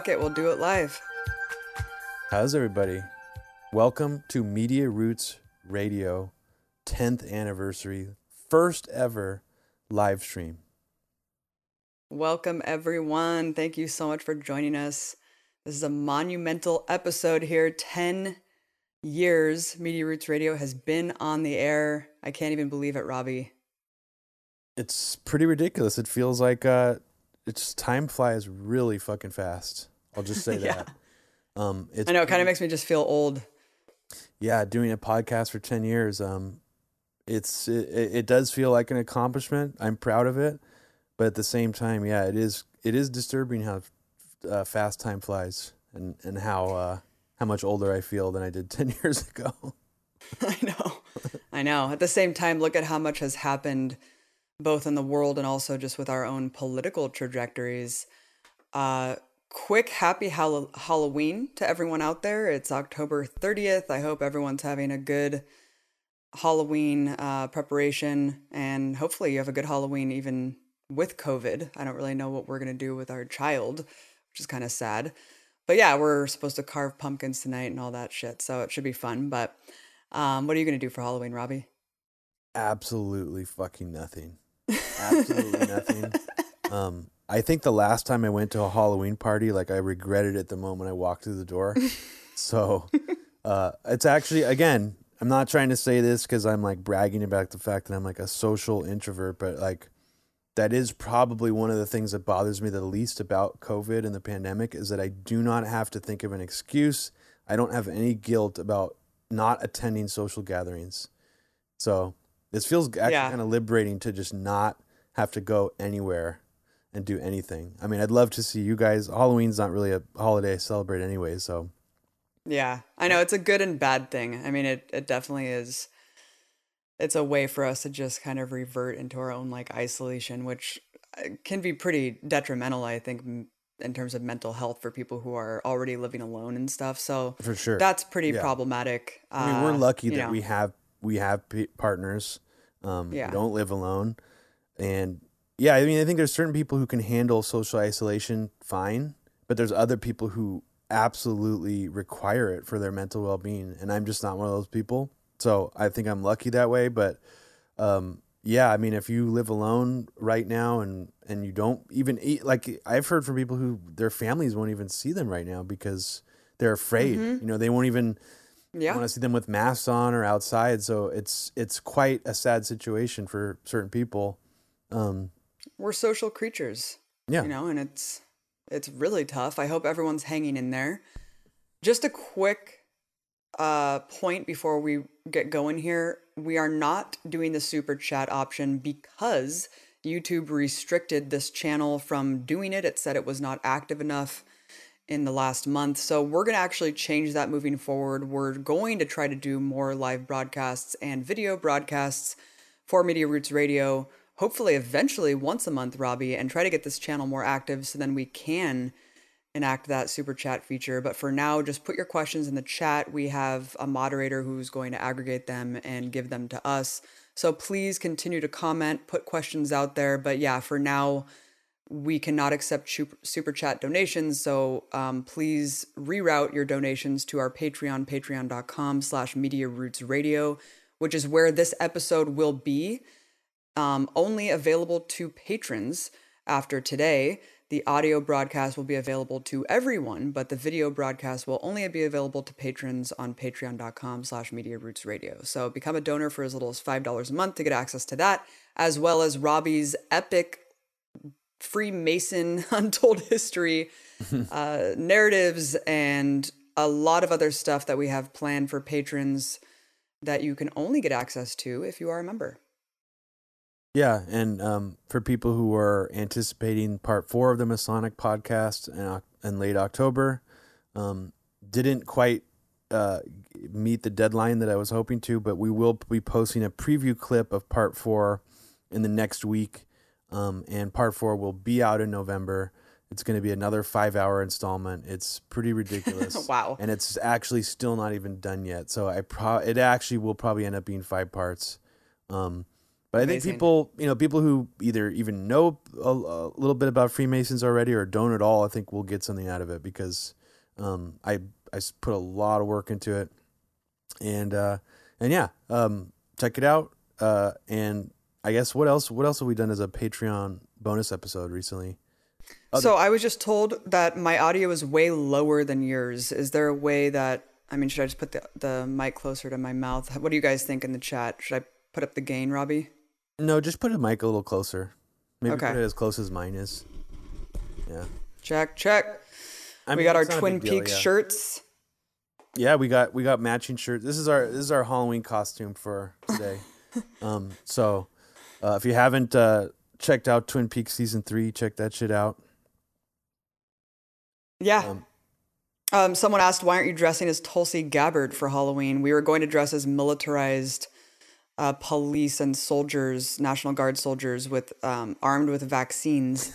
fuck it, we'll do it live. How's everybody? Welcome to Media Roots Radio 10th anniversary, first ever live stream. Welcome, everyone. Thank you so much for joining us. This is a monumental episode here. 10 years Media Roots Radio has been on the air. I can't even believe it, Robbie. It's pretty ridiculous. It feels like uh, it's time flies really fucking fast. I'll just say Yeah. that. Um, it's I know it kind pretty- of makes me just feel old. yeah, doing a podcast for 10 years, um, it's it, it does feel like an accomplishment. I'm proud of it, but at the same time, yeah, it is it is disturbing how uh, fast time flies and and how uh, how much older I feel than I did 10 years ago. I know. I know. At the same time, look at how much has happened both in the world and also just with our own political trajectories. Uh, quick happy Hall- Halloween to everyone out there. It's October 30th. I hope everyone's having a good Halloween uh, preparation and hopefully you have a good Halloween even with COVID. I don't really know what we're going to do with our child, which is kind of sad. But yeah, we're supposed to carve pumpkins tonight and all that shit. So it should be fun. But um, what are you going to do for Halloween, Robbie? Absolutely fucking nothing. Absolutely nothing. Um, I think the last time I went to a Halloween party, like I regretted it the moment I walked through the door. so uh, it's actually again, I'm not trying to say this because I'm like bragging about the fact that I'm like a social introvert, but like that is probably one of the things that bothers me the least about COVID and the pandemic is that I do not have to think of an excuse. I don't have any guilt about not attending social gatherings. So this feels actually Yeah. kind of liberating to just not have to go anywhere and do anything. I mean, I'd love to see you guys. Halloween's not really a holiday I celebrate anyway, so Yeah, I know it's a good and bad thing. I mean, it, it definitely is. It's a way for us to just kind of revert into our own like isolation, which uh, can be pretty detrimental, I think, in terms of mental health for people who are already living alone and stuff. So for sure. that's pretty Yeah. problematic. I mean, we're Uh, lucky you that know. we have we have partners. Um, Yeah. We don't live alone, and yeah, I mean, I think there's certain people who can handle social isolation fine, but there's other people who absolutely require it for their mental well being, and I'm just not one of those people. So I think I'm lucky that way, but um, yeah, I mean, if you live alone right now and and you don't even eat, like I've heard from people who their families won't even see them right now because they're afraid. You know, they won't even Yeah. want to see them with masks on or outside. So it's it's quite a sad situation for certain people. Um, we're social creatures yeah, you know and it's it's really tough. I hope everyone's hanging in there. Just a quick uh point before we get going here. We are not doing the super chat option because youtube restricted this channel from doing it. It said it was not active enough in the last month. So we're going to actually change that moving forward. We're going to try to do more live broadcasts and video broadcasts for Media Roots Radio, hopefully eventually once a month, Robbie, and try to get this channel more active so then we can enact that super chat feature. But for now, just put your questions in the chat. We have a moderator who's going to aggregate them and give them to us. So please continue to comment, put questions out there. But yeah, for now, we cannot accept super, chat donations so um, please reroute your donations to our patreon patreon.com slash media roots radio which is where this episode will be um, only available to patrons after today the audio broadcast will be available to everyone but the video broadcast will only be available to patrons on patreon.com slash media roots radio so become a donor for as little as $5 a month to get access to that as well as robbie's epic Freemason untold history, uh, narratives, and a lot of other stuff that we have planned for patrons that you can only get access to if you are a member. Yeah, and um, for people who are anticipating part four of the Masonic podcast in, in late October, um, didn't quite uh, meet the deadline that I was hoping to, but we will be posting a preview clip of part four in the next week. Um, and part four will be out in November. It's going to be another five hour installment. It's pretty ridiculous. Wow. And it's actually still not even done yet. So I pro it actually will probably end up being five parts. Um, But I think people, you know, people who either even know a, a little bit about Freemasons already or don't at all, I think will get something out of it because um, I I put a lot of work into it, and uh, and yeah, um, check it out. Uh, and I guess what else? What else have we done as a Patreon bonus episode recently? Other- So I was just told that my audio is way lower than yours. Is there a way that I mean, should I just put the the mic closer to my mouth? What do you guys think in the chat? Should I put up the gain, Robbie? No, just put a mic a little closer. Maybe Okay. put it as close as mine is. Yeah, Check, check. I we mean, got our it's not a Twin Peaks yeah. shirts. Yeah, we got we got matching shirts. This is our this is our Halloween costume for today. um, so uh, if you haven't uh, checked out Twin Peaks season three, check that shit out. Yeah. Um, Um, someone asked, why aren't you dressing as Tulsi Gabbard for Halloween? We were going to dress as militarized uh, police and soldiers, National Guard soldiers, with um, armed with vaccines,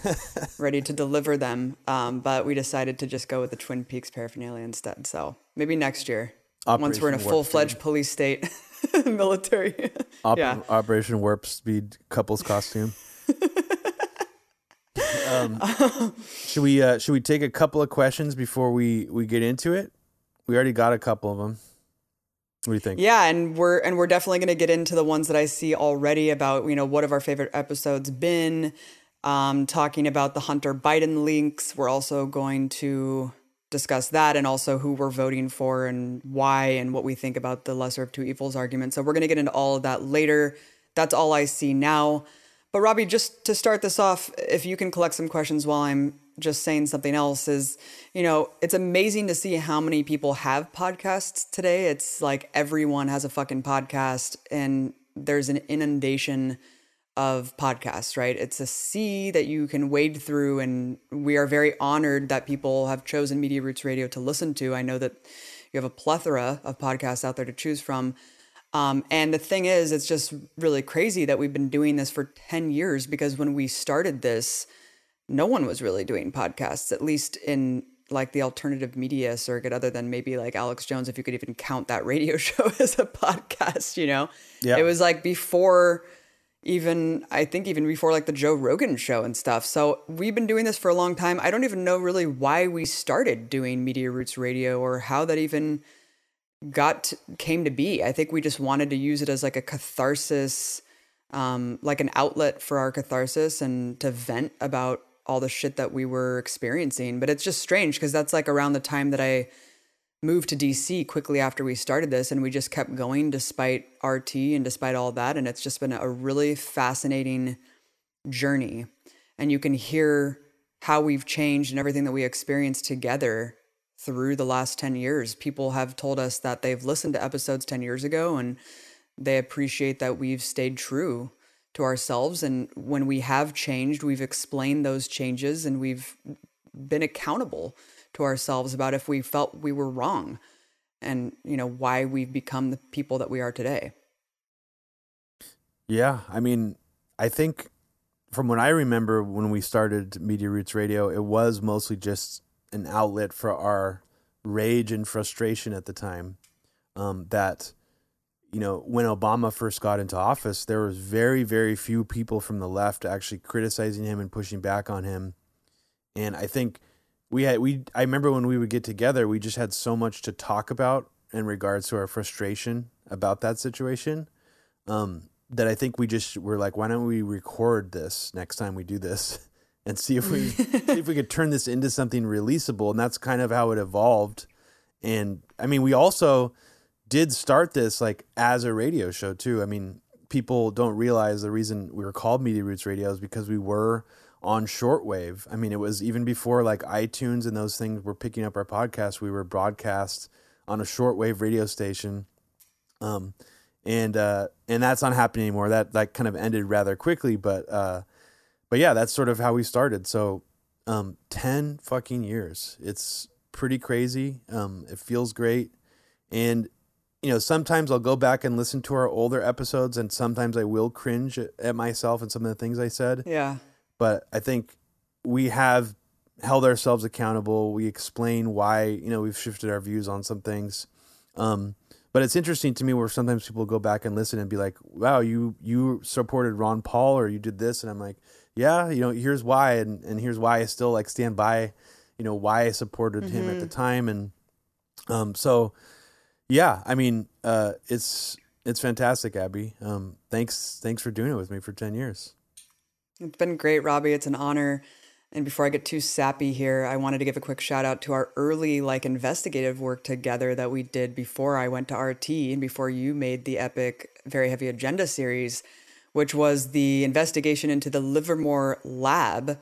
ready to deliver them. Um, but we decided to just go with the Twin Peaks paraphernalia instead. So maybe next year, once we're in a full fledged police state, military. Op- yeah. Operation Warp Speed couples costume. um, should we uh, should we take a couple of questions before we we get into it? We already got a couple of them. What do you think? Yeah, and we're and we're definitely going to get into the ones that I see already about you know what have our favorite episodes been. Um, talking about the Hunter Biden links, we're also going to discuss that and also who we're voting for and why and what we think about the lesser of two evils argument. So we're going to get into all of that later. That's all I see now. But Robbie, just to start this off, if you can collect some questions while I'm just saying something else, is you know, it's amazing to see how many people have podcasts today. It's like everyone has a fucking podcast, and there's an inundation of podcasts, right? It's a sea that you can wade through, and we are very honored that people have chosen Media Roots Radio to listen to. I know that you have a plethora of podcasts out there to choose from. Um, and the thing is, it's just really crazy that we've been doing this for 10 years because when we started this, no one was really doing podcasts, at least in like the alternative media circuit, other than maybe like Alex Jones, if you could even count that radio show as a podcast, you know? Yeah. It was like before even I think even before like the Joe Rogan show and stuff. So we've been doing this for a long time. I don't even know really why we started doing Media Roots Radio or how that even got to, came to be. I think we just wanted to use it as like a catharsis, um, like an outlet for our catharsis and to vent about all the shit that we were experiencing. But it's just strange because that's like around the time that I moved to DC quickly after we started this, and we just kept going despite RT and despite all that. And it's just been a really fascinating journey. And you can hear how we've changed and everything that we experienced together through the last 10 years. People have told us that they've listened to episodes 10 years ago and they appreciate that we've stayed true to ourselves. And when we have changed, we've explained those changes and we've been accountable to ourselves about if we felt we were wrong and, you know, why we've become the people that we are today. Yeah, I mean, I think from what I remember when we started Media Roots Radio, it was mostly just an outlet for our rage and frustration at the time. Um, that you know, when Obama first got into office, there was very, very few people from the left actually criticizing him and pushing back on him. And I think we had we I remember when we would get together, we just had so much to talk about in regards to our frustration about that situation. Um, that I think we just were like, why don't we record this next time we do this and see if we see if we could turn this into something releasable, and that's kind of how it evolved. And I mean, we also did start this like as a radio show too. I mean, people don't realize the reason we were called Media Roots Radio is because we were on shortwave. I mean, it was even before like iTunes and those things were picking up our podcast. We were broadcast on a shortwave radio station. Um, and uh, and that's not happening anymore. That that kind of ended rather quickly, but uh, but yeah, that's sort of how we started. So um, ten fucking years. It's pretty crazy. Um, it feels great, and you know sometimes I'll go back and listen to our older episodes, and sometimes I will cringe at, myself and some of the things I said. Yeah. But I think we have held ourselves accountable. We explain why you know we've shifted our views on some things. Um, but it's interesting to me where sometimes people go back and listen and be like, "Wow, you you supported Ron Paul or you did this," and I'm like, "Yeah, you know, here's why, and and here's why I still like stand by, you know, why I supported mm-hmm. him at the mm-hmm. time, and um, so yeah, I mean, uh, it's it's fantastic, Abby. Um, thanks thanks for doing it with me for ten years. It's been great, Robbie. It's an honor. And before I get too sappy here, I wanted to give a quick shout out to our early like investigative work together that we did before I went to RT and before you made the epic Very Heavy Agenda series, which was the investigation into the Livermore lab,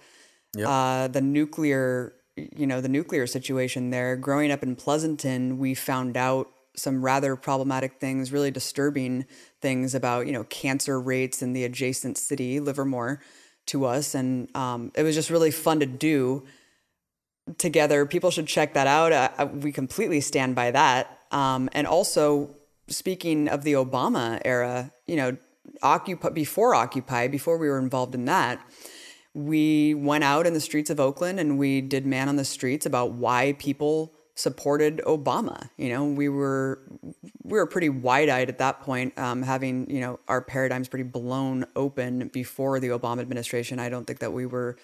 yep. uh, the nuclear, you know, the nuclear situation there. Growing up in Pleasanton, we found out some rather problematic things, really disturbing things about, you know, cancer rates in the adjacent city, Livermore to us. And um, it was just really fun to do together. People should check that out. Uh, we completely stand by that. Um, and also, speaking of the Obama era, you know, Occupy before Occupy, before we were involved in that, we went out in the streets of Oakland and we did man on the streets about why people supported Obama. You know, we were we were pretty wide eyed at that point, um, having you know our paradigms pretty blown open before the Obama administration. I don't think that we were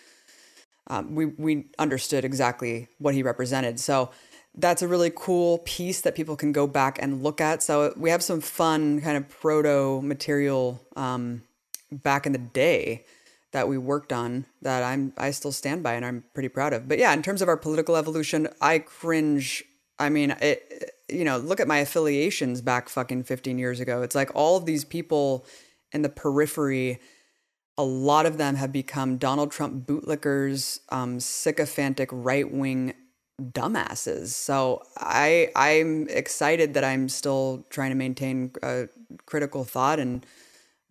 um, we we understood exactly what he represented. So that's a really cool piece that people can go back and look at. So we have some fun kind of proto material um, back in the day that we worked on that I'm I still stand by and I'm pretty proud of. But yeah, in terms of our political evolution, I cringe. I mean, it you know, look at my affiliations back fucking 15 years ago. It's like all of these people in the periphery a lot of them have become Donald Trump bootlickers, um, sycophantic right wing dumbasses. So I I'm excited that I'm still trying to maintain a critical thought and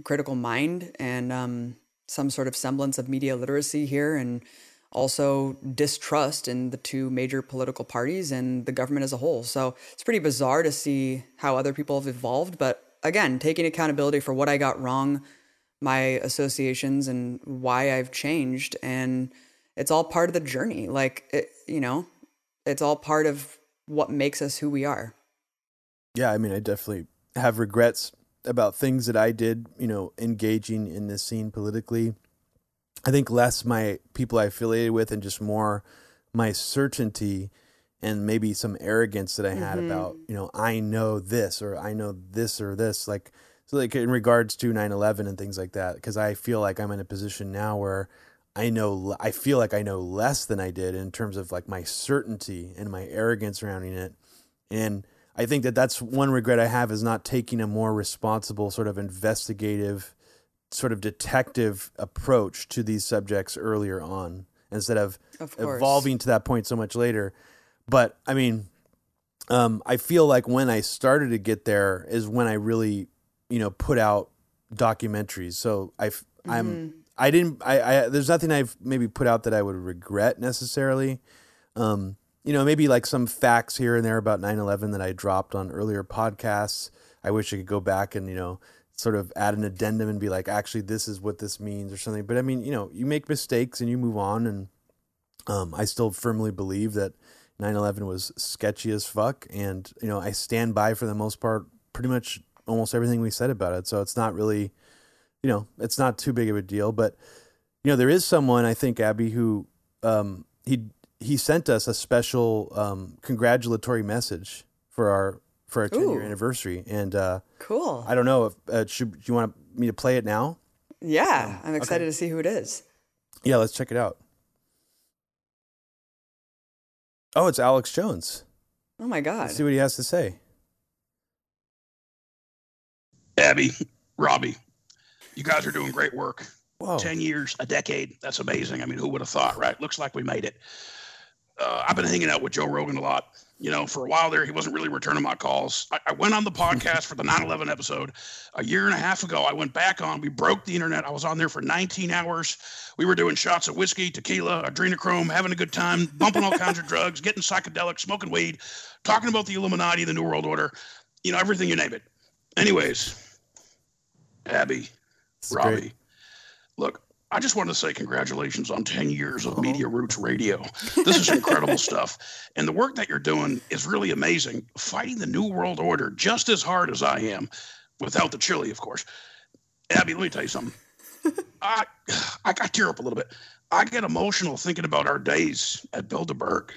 critical mind and um, some sort of semblance of media literacy here and also distrust in the two major political parties and the government as a whole. So it's pretty bizarre to see how other people have evolved. But again, taking accountability for what I got wrong, my associations, and why I've changed. And it's all part of the journey. Like, it, you know, it's all part of what makes us who we are. Yeah. I mean, I definitely have regrets about things that I did, you know, engaging in this scene politically. I think less my people I affiliated with and just more my certainty and maybe some arrogance that I had mm-hmm. about, you know, I know this or I know this or this like so like in regards to 9/11 and things like that because I feel like I'm in a position now where I know I feel like I know less than I did in terms of like my certainty and my arrogance surrounding it and I think that that's one regret I have is not taking a more responsible, sort of investigative, sort of detective approach to these subjects earlier on instead of, of evolving to that point so much later. But I mean, um, I feel like when I started to get there is when I really, you know, put out documentaries. So I, mm-hmm. I'm, I didn't, I, I, there's nothing I've maybe put out that I would regret necessarily. Um, you know, maybe like some facts here and there about 9 11 that I dropped on earlier podcasts. I wish I could go back and, you know, sort of add an addendum and be like, actually, this is what this means or something. But I mean, you know, you make mistakes and you move on. And um, I still firmly believe that 9 11 was sketchy as fuck. And, you know, I stand by for the most part pretty much almost everything we said about it. So it's not really, you know, it's not too big of a deal. But, you know, there is someone, I think, Abby, who um, he he sent us a special um, congratulatory message for our for our 10 year anniversary. And uh, cool. I don't know if uh, should do you want me to play it now? Yeah um, i'm excited okay. to see who it is. Yeah let's check it out. Oh it's alex jones. Oh my god. Let's see what he has to say. Abby robbie you guys are doing great work. Whoa. 10 years a decade that's amazing. I mean who would have thought right? Looks like we made it uh, I've been hanging out with Joe Rogan a lot. You know, for a while there, he wasn't really returning my calls. I, I went on the podcast for the 9 11 episode a year and a half ago. I went back on, we broke the internet. I was on there for 19 hours. We were doing shots of whiskey, tequila, adrenochrome, having a good time, bumping all kinds of drugs, getting psychedelic, smoking weed, talking about the Illuminati, the New World Order, you know, everything you name it. Anyways, Abby, That's Robbie, great. look, I just want to say congratulations on 10 years of oh. Media Roots Radio. This is incredible stuff. And the work that you're doing is really amazing. Fighting the New World Order just as hard as I am, without the chili, of course. Abby, let me tell you something. I, I got tear up a little bit. I get emotional thinking about our days at Bilderberg.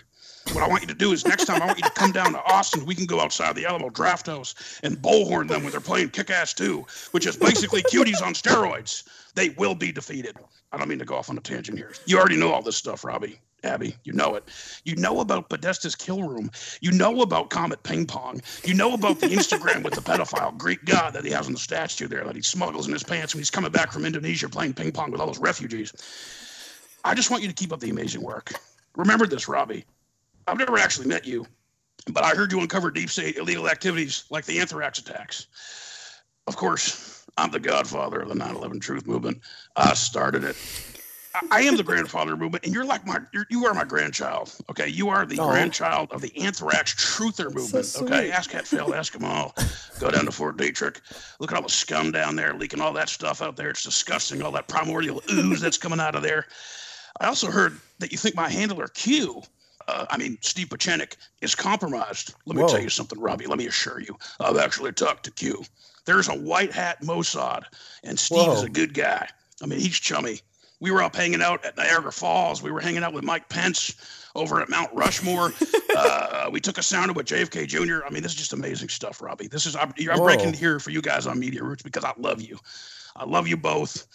What I want you to do is next time I want you to come down to Austin. We can go outside the Alamo Draft House and bullhorn them when they're playing Kick Ass 2, which is basically cuties on steroids. They will be defeated. I don't mean to go off on a tangent here. You already know all this stuff, Robbie. Abby, you know it. You know about Podesta's kill room. You know about Comet Ping Pong. You know about the Instagram with the pedophile Greek god that he has on the statue there that he smuggles in his pants when he's coming back from Indonesia playing ping pong with all those refugees. I just want you to keep up the amazing work. Remember this, Robbie. I've never actually met you, but I heard you uncover deep state illegal activities like the anthrax attacks. Of course, I'm the godfather of the 9 11 truth movement. I started it. I am the grandfather movement, and you're like my you're, you are my grandchild. Okay, you are the oh. grandchild of the anthrax truther movement. So okay, ask Hatfill, ask them all. Go down to Fort Detrick. Look at all the scum down there leaking all that stuff out there. It's disgusting. All that primordial ooze that's coming out of there. I also heard that you think my handler Q uh, I mean, Steve Pieczenik is compromised. Let me Whoa. tell you something, Robbie. Let me assure you, I've actually talked to Q. There's a white hat Mossad, and Steve Whoa. is a good guy. I mean, he's chummy. We were up hanging out at Niagara Falls. We were hanging out with Mike Pence over at Mount Rushmore. uh, we took a sounder with JFK Jr. I mean, this is just amazing stuff, Robbie. This is I'm, I'm breaking here for you guys on Media Roots because I love you. I love you both.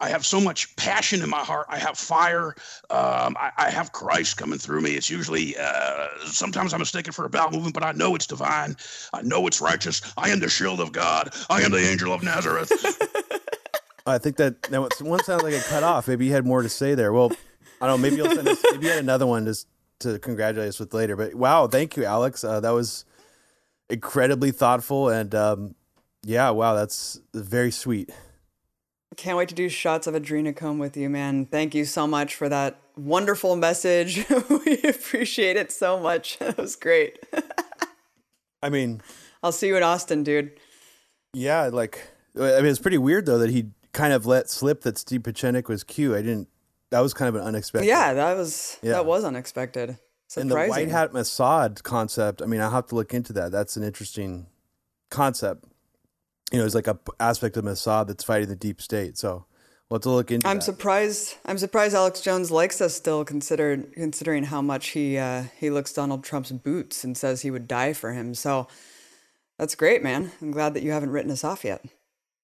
I have so much passion in my heart. I have fire. Um, I, I, have Christ coming through me. It's usually, uh, sometimes I'm mistaken for a bowel movement, but I know it's divine. I know it's righteous. I am the shield of God. I am the angel of Nazareth. I think that, that one sounds like it cut off. Maybe you had more to say there. Well, I don't know. Maybe you'll send us, maybe you had another one just to congratulate us with later. But wow, thank you, Alex. Uh, that was incredibly thoughtful. And um, yeah, wow, that's very sweet. Can't wait to do shots of adrenochrome with you, man. Thank you so much for that wonderful message. we appreciate it so much. That was great. I mean, I'll see you in Austin, dude. Yeah, like I mean, it's pretty weird though that he kind of let slip that Steve Pieczenik was Q. I didn't. That was kind of an unexpected. Yeah, that was yeah. that was unexpected. Surprising. And the white hat Mossad concept. I mean, I'll have to look into that. That's an interesting concept you know, it's like a aspect of Mossad that's fighting the deep state. So let's look into. I'm that. surprised. I'm surprised Alex Jones likes us still, considered considering how much he uh, he looks Donald Trump's boots and says he would die for him. So that's great, man. I'm glad that you haven't written us off yet.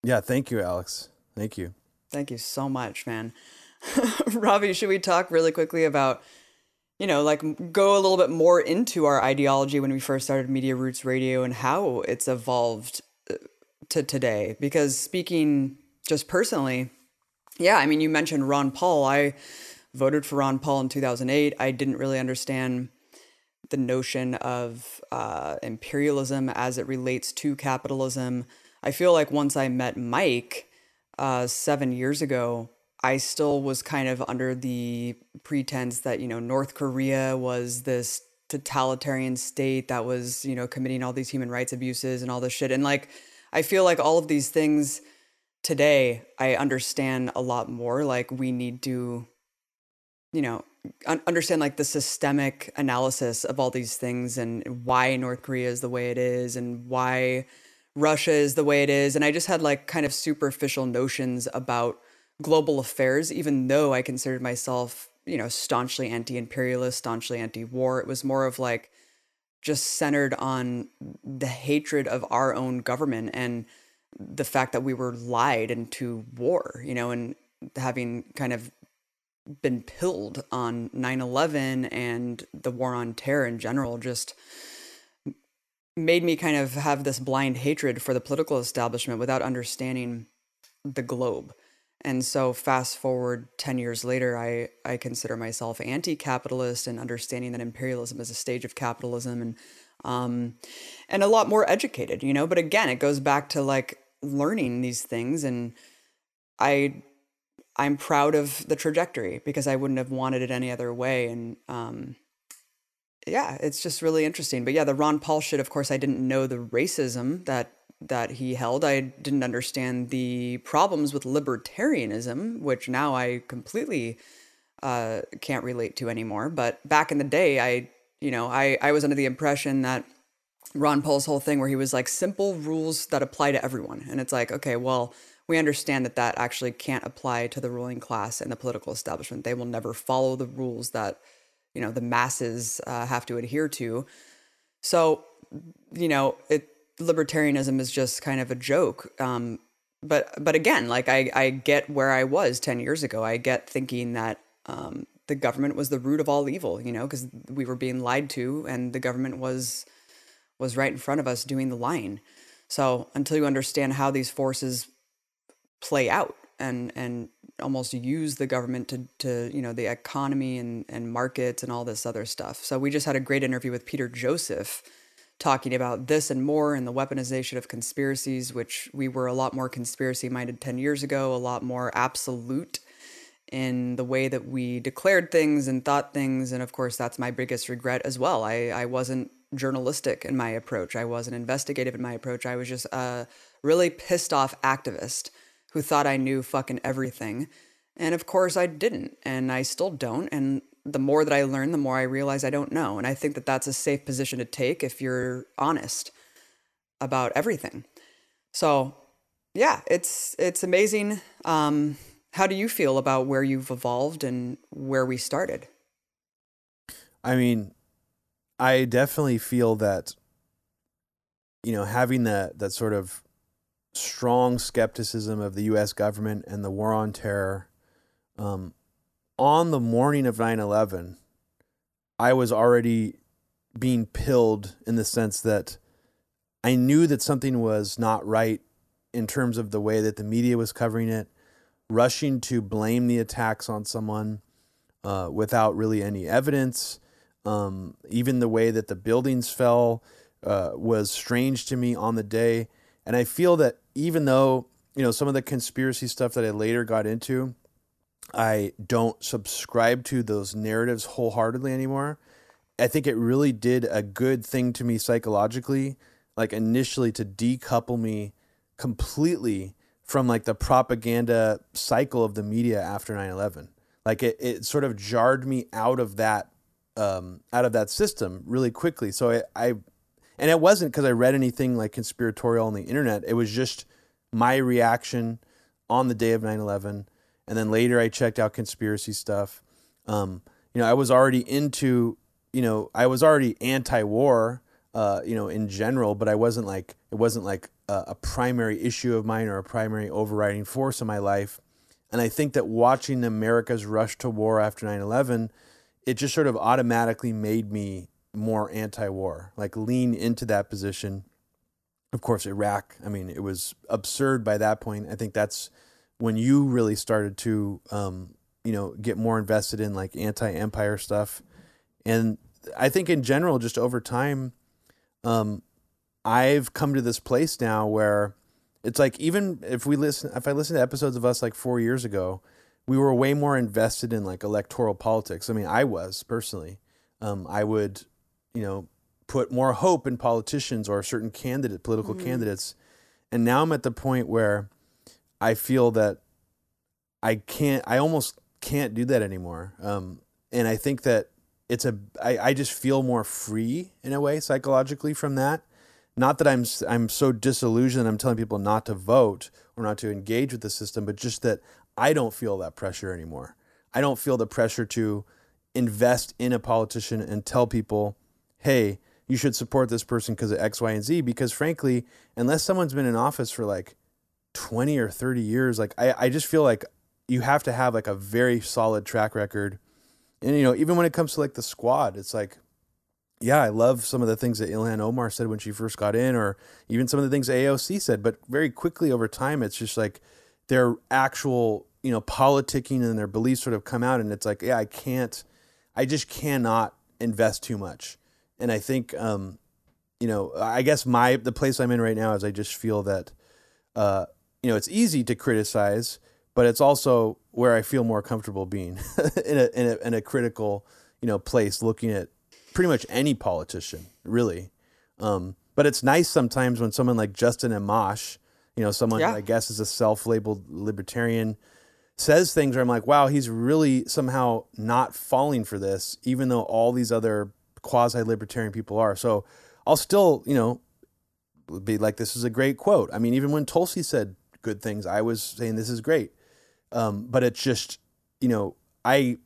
Yeah, thank you, Alex. Thank you. Thank you so much, man. Robbie, should we talk really quickly about? you know, like go a little bit more into our ideology when we first started Media Roots Radio and how it's evolved to today because speaking just personally, yeah, I mean, you mentioned Ron Paul. I voted for Ron Paul in 2008. I didn't really understand the notion of uh, imperialism as it relates to capitalism. I feel like once I met Mike uh, seven years ago, I still was kind of under the pretense that, you know, North Korea was this totalitarian state that was, you know, committing all these human rights abuses and all this shit. And like, I feel like all of these things today I understand a lot more. Like we need to, you know, un- understand like the systemic analysis of all these things and why North Korea is the way it is and why Russia is the way it is. And I just had like kind of superficial notions about global affairs, even though I considered myself, you know, staunchly anti imperialist, staunchly anti war. It was more of like, just centered on the hatred of our own government and the fact that we were lied into war, you know, and having kind of been pilled on 9/11 and the war on terror in general just made me kind of have this blind hatred for the political establishment without understanding the globe. And so fast forward 10 years later, I, I consider myself anti-capitalist and understanding that imperialism is a stage of capitalism and um, and a lot more educated, you know. But again, it goes back to like learning these things and I I'm proud of the trajectory because I wouldn't have wanted it any other way. And um, yeah, it's just really interesting. But yeah, the Ron Paul shit, of course, I didn't know the racism that that he held. I didn't understand the problems with libertarianism, which now I completely uh, can't relate to anymore. But back in the day, I, you know, I, I was under the impression that Ron Paul's whole thing where he was like simple rules that apply to everyone. And it's like, okay, well, we understand that that actually can't apply to the ruling class and the political establishment. They will never follow the rules that, you know, the masses uh, have to adhere to. So, you know, it libertarianism is just kind of a joke. Um, but but again, like I I get where I was ten years ago. I get thinking that um, the government was the root of all evil. You know, because we were being lied to, and the government was was right in front of us doing the lying. So until you understand how these forces play out and and almost use the government to to you know the economy and and markets and all this other stuff. So we just had a great interview with Peter Joseph talking about this and more and the weaponization of conspiracies, which we were a lot more conspiracy minded 10 years ago, a lot more absolute in the way that we declared things and thought things. And of course, that's my biggest regret as well. I, I wasn't journalistic in my approach, I wasn't investigative in my approach. I was just a really pissed off activist who thought I knew fucking everything. And of course, I didn't, and I still don't. And the more that I learn, the more I realize I don't know. And I think that that's a safe position to take if you're honest about everything. So, yeah, it's it's amazing. Um, how do you feel about where you've evolved and where we started? I mean, I definitely feel that you know having that that sort of strong skepticism of the U.S. government and the war on terror. Um, on the morning of 9 11, I was already being pilled in the sense that I knew that something was not right in terms of the way that the media was covering it, rushing to blame the attacks on someone uh, without really any evidence. Um, even the way that the buildings fell uh, was strange to me on the day. And I feel that even though, you know, some of the conspiracy stuff that I later got into, I don't subscribe to those narratives wholeheartedly anymore. I think it really did a good thing to me psychologically, like initially to decouple me completely from like the propaganda cycle of the media after 9-11 like it, it sort of jarred me out of that um, out of that system really quickly so I, I and it wasn't because I read anything like conspiratorial on the internet. It was just my reaction on the day of 9 11. And then later I checked out conspiracy stuff. Um, you know, I was already into, you know, I was already anti war, uh, you know, in general, but I wasn't like, it wasn't like a, a primary issue of mine or a primary overriding force in my life. And I think that watching America's rush to war after 9 11, it just sort of automatically made me more anti-war, like lean into that position. Of course, Iraq. I mean, it was absurd by that point. I think that's when you really started to, um, you know, get more invested in like anti-empire stuff. And I think in general, just over time, um, I've come to this place now where it's like even if we listen, if I listen to episodes of us like four years ago, we were way more invested in like electoral politics. I mean, I was personally. Um, I would you know, put more hope in politicians or certain candidate political mm-hmm. candidates. And now I'm at the point where I feel that I can't I almost can't do that anymore. Um, and I think that it's a I, I just feel more free in a way psychologically from that. Not that I'm I'm so disillusioned I'm telling people not to vote or not to engage with the system, but just that I don't feel that pressure anymore. I don't feel the pressure to invest in a politician and tell people hey, you should support this person because of X, Y, and Z. Because frankly, unless someone's been in office for like 20 or 30 years, like I, I just feel like you have to have like a very solid track record. And, you know, even when it comes to like the squad, it's like, yeah, I love some of the things that Ilhan Omar said when she first got in, or even some of the things AOC said. But very quickly over time, it's just like their actual, you know, politicking and their beliefs sort of come out. And it's like, yeah, I can't, I just cannot invest too much and I think, um, you know, I guess my the place I'm in right now is I just feel that, uh, you know, it's easy to criticize, but it's also where I feel more comfortable being in a in a in a critical, you know, place, looking at pretty much any politician, really. Um, but it's nice sometimes when someone like Justin Amash, you know, someone Yeah. I guess is a self-labeled libertarian, says things where I'm like, wow, he's really somehow not falling for this, even though all these other quasi-libertarian people are. So I'll still, you know, be like, this is a great quote. I mean, even when Tulsi said good things, I was saying this is great. Um, but it's just, you know, I,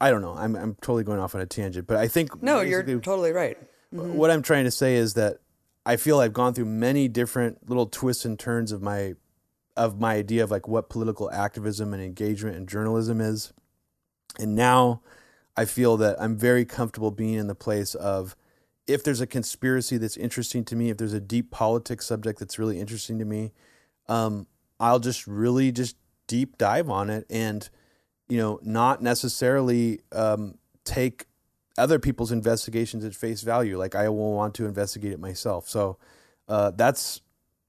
I don't know. I'm I'm totally going off on a tangent, but I think No, you're totally right. what I'm trying to say is that I feel I've gone through many different little twists and turns of my of my idea of like what political activism and engagement and journalism is. And now I feel that I'm very comfortable being in the place of if there's a conspiracy that's interesting to me, if there's a deep politics subject that's really interesting to me, um, I'll just really just deep dive on it and you know not necessarily um, take other people's investigations at face value. Like I will want to investigate it myself. So uh, that's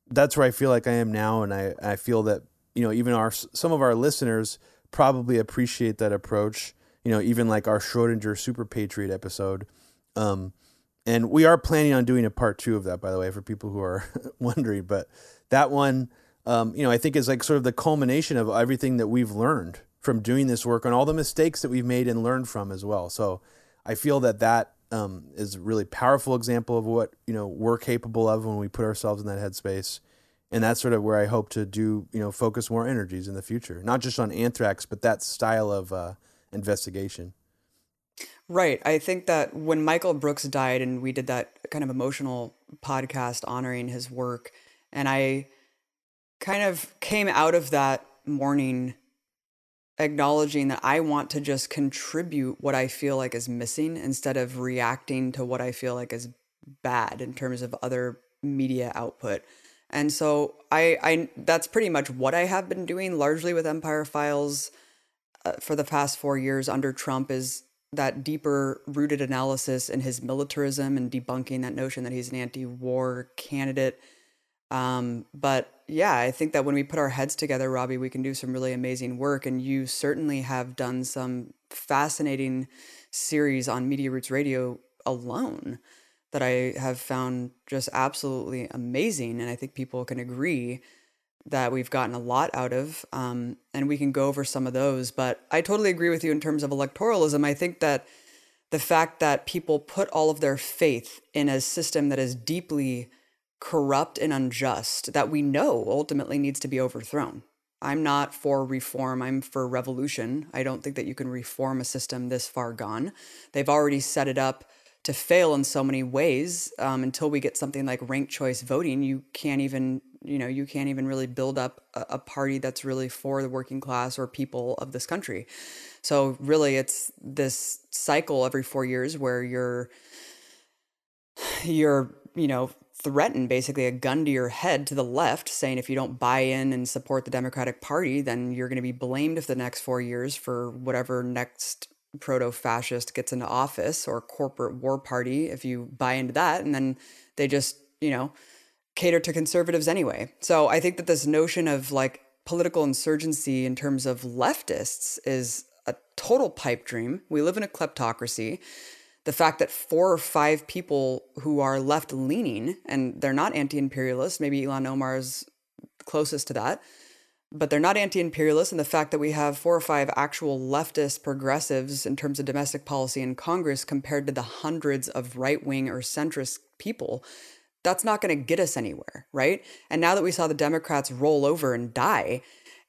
that's where I feel like I am now, and I I feel that you know even our some of our listeners probably appreciate that approach. You know, even like our Schrodinger Super Patriot episode. Um, and we are planning on doing a part two of that, by the way, for people who are wondering. But that one, um, you know, I think is like sort of the culmination of everything that we've learned from doing this work and all the mistakes that we've made and learned from as well. So I feel that that um, is a really powerful example of what you know we're capable of when we put ourselves in that headspace, and that's sort of where I hope to do you know focus more energies in the future, not just on anthrax, but that style of uh, investigation. Right. I think that when Michael Brooks died and we did that kind of emotional podcast honoring his work, and I kind of came out of that morning acknowledging that I want to just contribute what I feel like is missing instead of reacting to what I feel like is bad in terms of other media output. And so I I that's pretty much what I have been doing largely with Empire Files uh, for the past 4 years under Trump is that deeper rooted analysis in his militarism and debunking that notion that he's an anti-war candidate. Um, but yeah, I think that when we put our heads together, Robbie, we can do some really amazing work. And you certainly have done some fascinating series on Media Roots Radio alone that I have found just absolutely amazing. And I think people can agree that we've gotten a lot out of. Um, and we can go over some of those. But I totally agree with you in terms of electoralism. I think that the fact that people put all of their faith in a system that is deeply corrupt and unjust that we know ultimately needs to be overthrown. I'm not for reform, I'm for revolution. I don't think that you can reform a system this far gone. They've already set it up to fail in so many ways. Um, until we get something like ranked choice voting, you can't even, you know, you can't even really build up a, a party that's really for the working class or people of this country. So really, it's this cycle every four years where you're, you're, you know, threaten basically a gun to your head to the left, saying if you don't buy in and support the Democratic Party, then you're going to be blamed for the next four years for whatever next proto fascist gets into office or corporate war party if you buy into that. And then they just, you know, cater to conservatives anyway. So I think that this notion of like political insurgency in terms of leftists is a total pipe dream. We live in a kleptocracy the fact that four or five people who are left leaning and they're not anti imperialist, maybe Ilhan Omar is closest to that, but they're not anti imperialist. And the fact that we have four or five actual leftist progressives in terms of domestic policy in Congress compared to the hundreds of right wing or centrist people, that's not going to get us anywhere, right? And now that we saw the Democrats roll over and die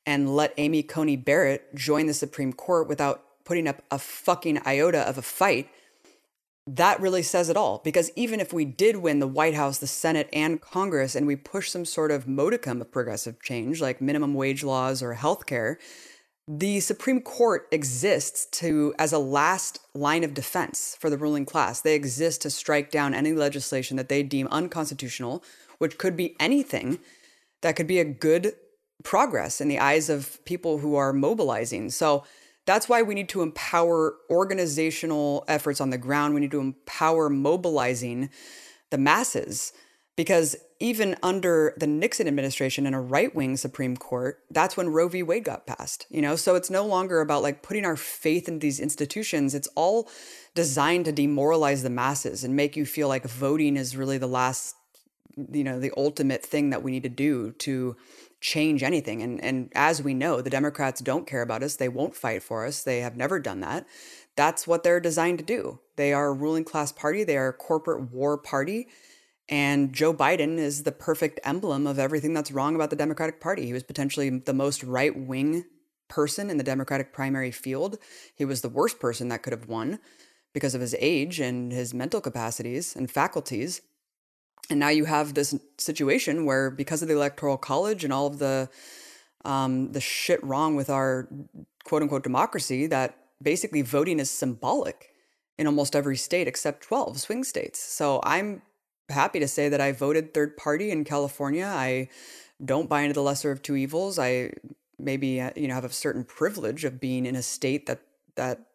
and let Amy Coney Barrett join the Supreme Court without putting up a fucking iota of a fight that really says it all. Because even if we did win the White House, the Senate, and Congress, and we push some sort of modicum of progressive change, like minimum wage laws or healthcare, the Supreme Court exists to as a last line of defense for the ruling class. They exist to strike down any legislation that they deem unconstitutional, which could be anything that could be a good progress in the eyes of people who are mobilizing. So that's why we need to empower organizational efforts on the ground. We need to empower mobilizing the masses Because even under the Nixon administration and a right wing Supreme Court, that's when Roe v. Wade got passed. You know, so it's no longer about like putting our faith in these institutions. It's all designed to demoralize the masses and make you feel like voting is really the last, you know, the ultimate thing that we need to do to change anything. And and as we know, the Democrats don't care about us. They won't fight for us. They have never done that. That's what they're designed to do. They are a ruling class party. They are a corporate war party and Joe Biden is the perfect emblem of everything that's wrong about the Democratic Party. He was potentially the most right wing person in the Democratic primary field. He was the worst person that could have won because of his age and his mental capacities and faculties. And now you have this situation where, because of the Electoral College and all of the um, the shit wrong with our quote unquote democracy, that basically voting is symbolic in almost every state except 12 swing states. So I'm happy to say that I voted third party in California. I don't buy into the lesser of two evils. I maybe uh, you know have a certain privilege of being in a state that that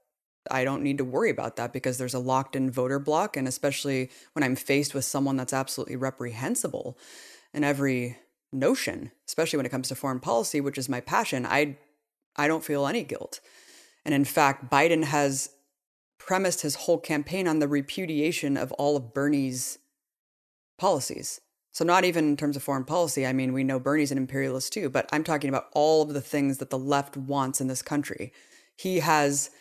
I don't need to worry about that because there's a locked in voter block and especially when I'm faced with someone that's absolutely reprehensible in every notion, especially when it comes to foreign policy, which is my passion, I I don't feel any guilt. And in fact, Biden has premised his whole campaign on the repudiation of all of Bernie's policies. So, not even in terms of foreign policy. I mean, we know Bernie's an imperialist too, but I'm talking about all of the things that the left wants in this country. He has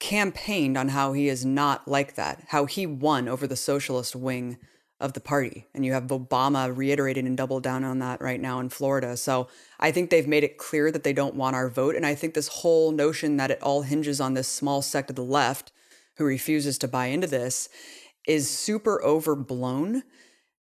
campaigned on how he is not like that, how he won over the socialist wing of the party. And you have Obama reiterating and double down on that right now in Florida. So I think they've made it clear that they don't want our vote. And I think this whole notion that it all hinges on this small sect of the left who refuses to buy into this is super overblown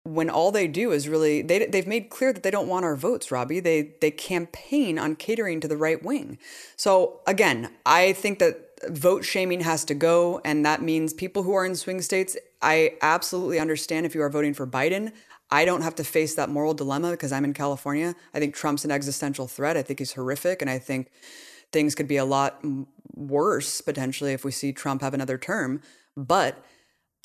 when all they do is really they they've made clear that they don't want our votes, Robbie. They they campaign on catering to the right wing. So again, I think that vote shaming has to go and that means people who are in swing states, I absolutely understand if you are voting for Biden. I don't have to face that moral dilemma because I'm in California. I think Trump's an existential threat. I think he's horrific and I think things could be a lot worse potentially if we see Trump have another term. But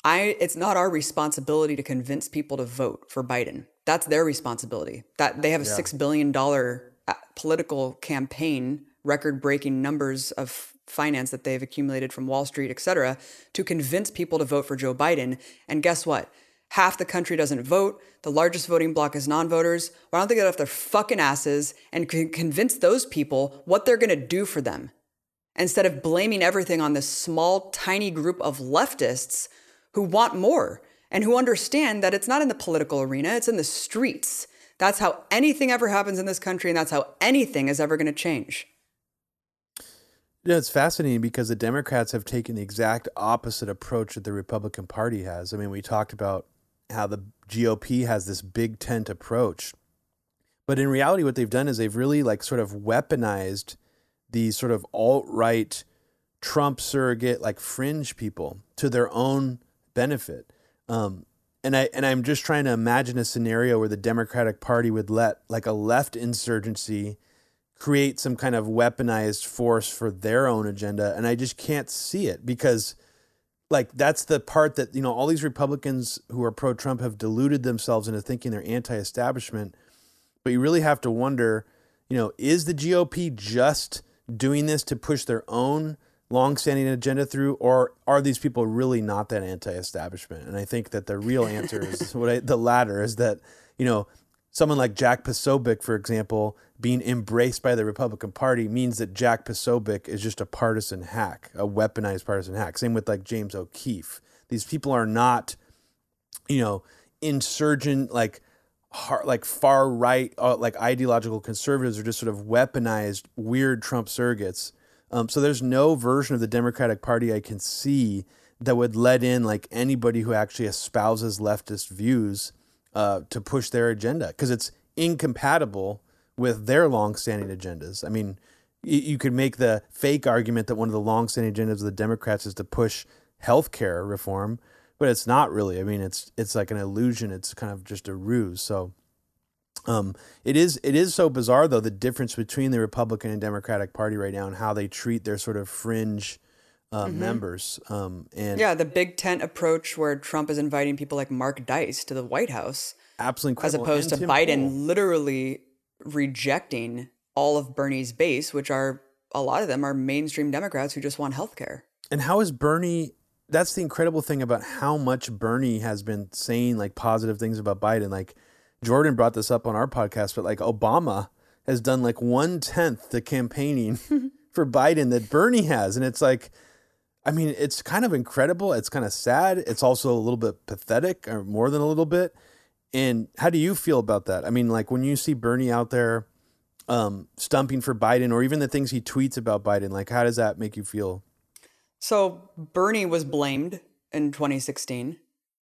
I it's not our responsibility to convince people to vote for Biden. That's their responsibility. That they have a yeah. 6 billion dollar uh, political campaign, record-breaking numbers of finance that they've accumulated from Wall Street, et cetera, to convince people to vote for Joe Biden. And guess what? Half the country doesn't vote. The largest voting bloc is non voters. Why don't they get off their fucking asses and convince those people what they're going to do for them? Instead of blaming everything on this small, tiny group of leftists who want more and who understand that it's not in the political arena, it's in the streets. That's how anything ever happens in this country, and that's how anything is ever going to change. Yeah, it's fascinating because the Democrats have taken the exact opposite approach that the Republican Party has. I mean, we talked about how the GOP has this big tent approach. But in reality, what they've done is they've really like sort of weaponized these sort of alt right Trump surrogate, like fringe people to their own benefit. Um, and I and I'm just trying to imagine a scenario where the Democratic Party would let like a left insurgency create some kind of weaponized force for their own agenda, and I just can't see it because like that's the part that you know all these Republicans who are pro Trump have deluded themselves into thinking they're anti-establishment, but you really have to wonder, you know, is the GOP just doing this to push their own long-standing agenda through, or are these people really not that anti-establishment? And I think that the real answer is what I, the latter is that you know someone like Jack Posobiec, for example, being embraced by the Republican Party means that Jack Posobiec is just a partisan hack, a weaponized partisan hack. Same with like James O'Keefe. These people are not, you know, insurgent like. like far right, uh, like ideological conservatives are just sort of weaponized weird Trump surrogates um, so there's no version of the Democratic Party I can see that would let in like anybody who actually espouses leftist views uh, to push their agenda because it's incompatible with their long-standing agendas. I mean, you, you could make the fake argument that one of the long-standing agendas of the Democrats is to push health care reform, but it's not really. I mean, it's it's like an illusion. It's kind of just a ruse. So um, it is it is so bizarre though the difference between the Republican and Democratic Party right now and how they treat their sort of fringe uh, mm-hmm. members. Um, and yeah, the big tent approach where Trump is inviting people like Mark Dice to the White House, absolutely incredible. as opposed and to Tim Biden Pool. literally rejecting all of Bernie's base, which are a lot of them are mainstream Democrats who just want health care. And how is Bernie? That's the incredible thing about how much Bernie has been saying like positive things about Biden. Like Jordan brought this up on our podcast, but like Obama has done like one tenth the campaigning for Biden that Bernie has, and it's like I mean, it's kind of incredible. It's kind of sad. It's also a little bit pathetic, or more than a little bit. And how do you feel about that? I mean, like when you see Bernie out there um, stumping for Biden, or even the things he tweets about Biden, like how does that make you feel? So Bernie was blamed in 2016.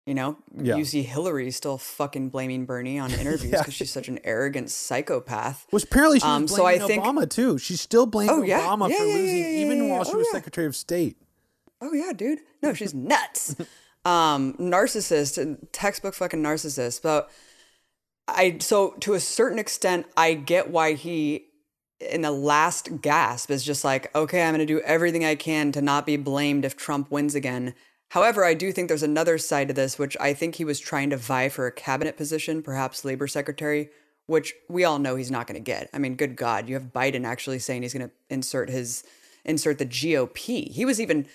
You know, yeah. you see Hillary still fucking blaming Bernie on interviews because yeah. she's such an arrogant psychopath. Which apparently she's um, blaming so I think, Obama too. She's still blaming oh, yeah, Obama for losing, even while she oh, was Secretary of State oh yeah, dude. No, she's nuts. um, narcissist, textbook fucking narcissist. But I so to a certain extent, I get why he in the last gasp is just like, okay, I'm going to do everything I can to not be blamed if Trump wins again. However, I do think there's another side to this, which I think he was trying to vie for a cabinet position, perhaps labor secretary, which we all know he's not going to get. I mean, good God, you have Biden actually saying he's going to insert his insert the GOP. He was even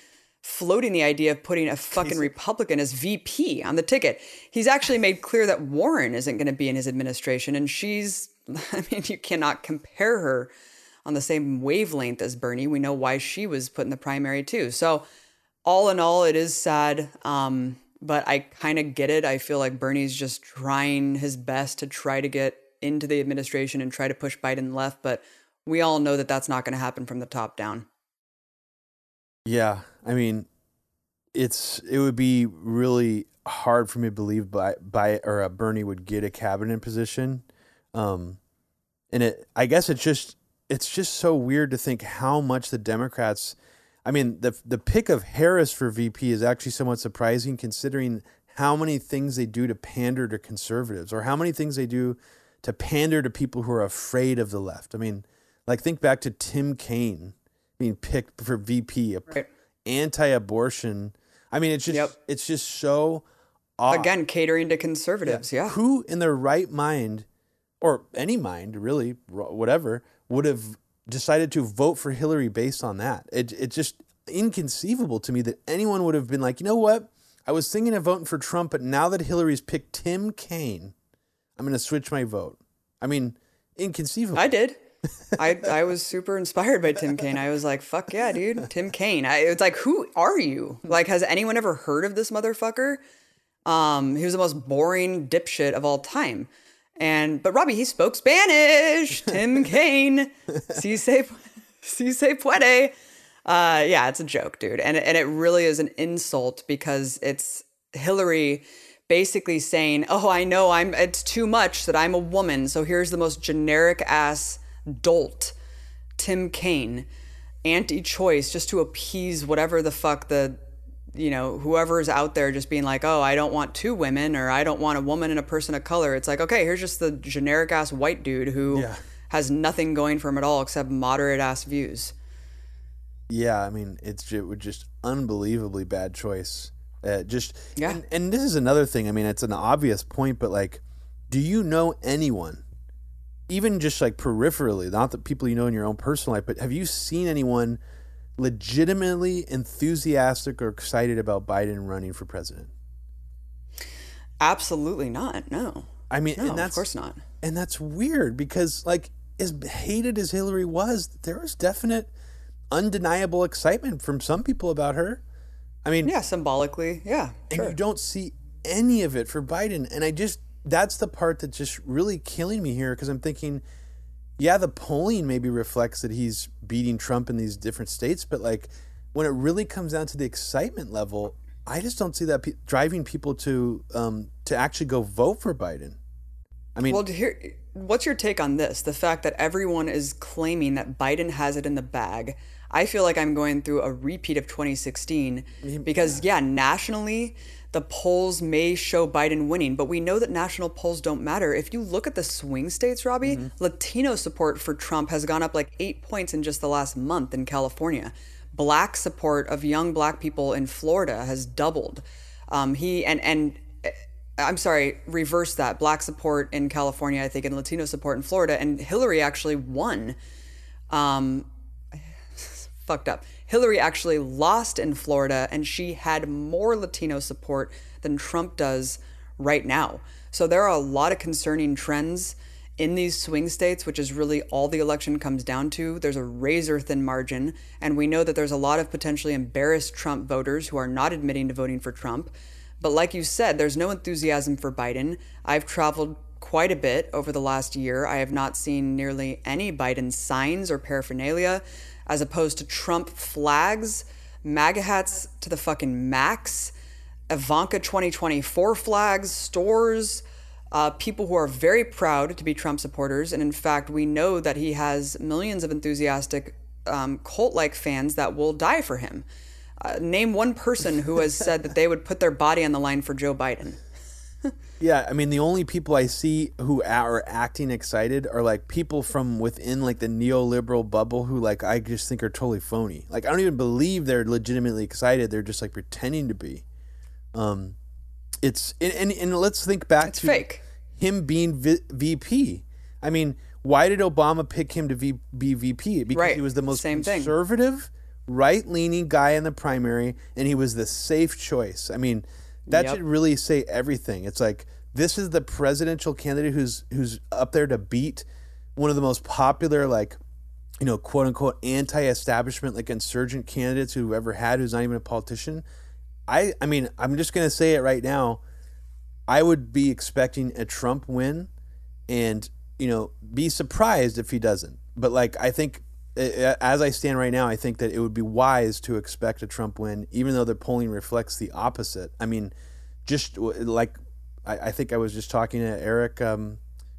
floating the idea of putting a fucking Republican as VP on the ticket. He's actually made clear that Warren isn't going to be in his administration, and she's, I mean, you cannot compare her on the same wavelength as Bernie. We know why she was put in the primary too. So, all in all, it is sad. Um, but I kind of get it. I feel like Bernie's just trying his best to try to get into the administration and try to push Biden left. But we all know that that's not going to happen from the top down. Yeah, I mean, it's it would be really hard for me to believe by by or uh, Bernie would get a cabinet position, um, and it I guess it's just it's just so weird to think how much the Democrats. I mean, the the pick of Harris for VP is actually somewhat surprising considering how many things they do to pander to conservatives, or how many things they do to pander to people who are afraid of the left. I mean, like think back to Tim Kaine being picked for VP, right. anti-abortion. I mean, it's just yep. it's just so odd. again catering to conservatives. Yeah. yeah. who in their right mind, or any mind really, whatever, would have decided to vote for Hillary based on that? It it's just inconceivable to me that anyone would have been like, you know what? I was thinking of voting for Trump, but now that Hillary's picked Tim Kaine, I'm going to switch my vote. I mean, inconceivable. I did. I I was super inspired by Tim Kaine. I was like, "Fuck yeah, dude, Tim Kaine." I, it's like, who are you? Like, has anyone ever heard of this motherfucker? Um, he was the most boring dipshit of all time. And but Robbie, he spoke Spanish. Tim Kaine, si se si se puede. Uh, yeah, it's a joke, dude, and and it really is an insult because it's Hillary basically saying, "Oh, I know I'm. It's too much that I'm a woman. So here's the most generic ass." Dolt, Tim Kaine, anti choice just to appease whatever the fuck the you know, whoever's out there just being like, oh, I don't want two women or I don't want a woman and a person of color. It's like, okay, here's just the generic ass white dude who yeah. has nothing going for him at all except moderate ass views. Yeah, I mean, it's it would just unbelievably bad choice. Uh, just yeah, and, and this is another thing. I mean, it's an obvious point, but like, do you know anyone even just like peripherally, not the people you know in your own personal life, but have you seen anyone legitimately enthusiastic or excited about Biden running for president? Absolutely not. No. I mean, no, and that's of course not. And that's weird because, like, as hated as Hillary was, there was definite, undeniable excitement from some people about her. I mean, yeah, symbolically, yeah. And sure. you don't see any of it for Biden, and I just that's the part that's just really killing me here because I'm thinking, yeah, the polling maybe reflects that he's beating Trump in these different states, but like when it really comes down to the excitement level, I just don't see that pe- driving people to um, to actually go vote for Biden. I mean, well, here, what's your take on this? The fact that everyone is claiming that Biden has it in the bag. I feel like I'm going through a repeat of 2016 because, yeah, nationally, the polls may show Biden winning, but we know that national polls don't matter. If you look at the swing states, Robbie, mm-hmm. Latino support for Trump has gone up like eight points in just the last month in California. black support of young black people in Florida has doubled. Um, he and and uh, I'm sorry, reverse that. Black support in California, I think, and Latino support in Florida, and Hillary actually won. Um, fucked up. Hillary actually lost in Florida, and she had more Latino support than Trump does right now. So there are a lot of concerning trends in these swing states, which is really all the election comes down to. There's a razor thin margin, and we know that there's a lot of potentially embarrassed Trump voters who are not admitting to voting for Trump. But like you said, there's no enthusiasm for Biden. I've traveled quite a bit over the last year. I have not seen nearly any Biden signs or paraphernalia as opposed to Trump flags, MAGA hats to the fucking max, Ivanka 2024 flags, stores, uh, people who are very proud to be Trump supporters. And in fact, we know that he has millions of enthusiastic um, cult like fans that will die for him. Uh, name one person who has said that they would put their body on the line for Joe Biden. Yeah, I mean the only people I see who are acting excited are like people from within like the neoliberal bubble who like I just think are totally phony. Like I don't even believe they're legitimately excited. They're just like pretending to be. Um, it's and and, and let's think back it's to fake. him being v- VP. I mean, why did Obama pick him to v- be VP? Because Right. he was the most Same conservative, right-leaning guy in the primary, and he was the safe choice. I mean, that Yep. should really say everything. It's like this is the presidential candidate who's who's up there to beat one of the most popular like you know quote unquote anti-establishment like insurgent candidates who have ever had who's not even a politician. I I mean, I'm just going to say it right now. I would be expecting a Trump win and, you know, be surprised if he doesn't. But like I think as I stand right now, I think that it would be wise to expect a Trump win, even though the polling reflects the opposite. I mean, just like I, I think I was just talking to Eric um,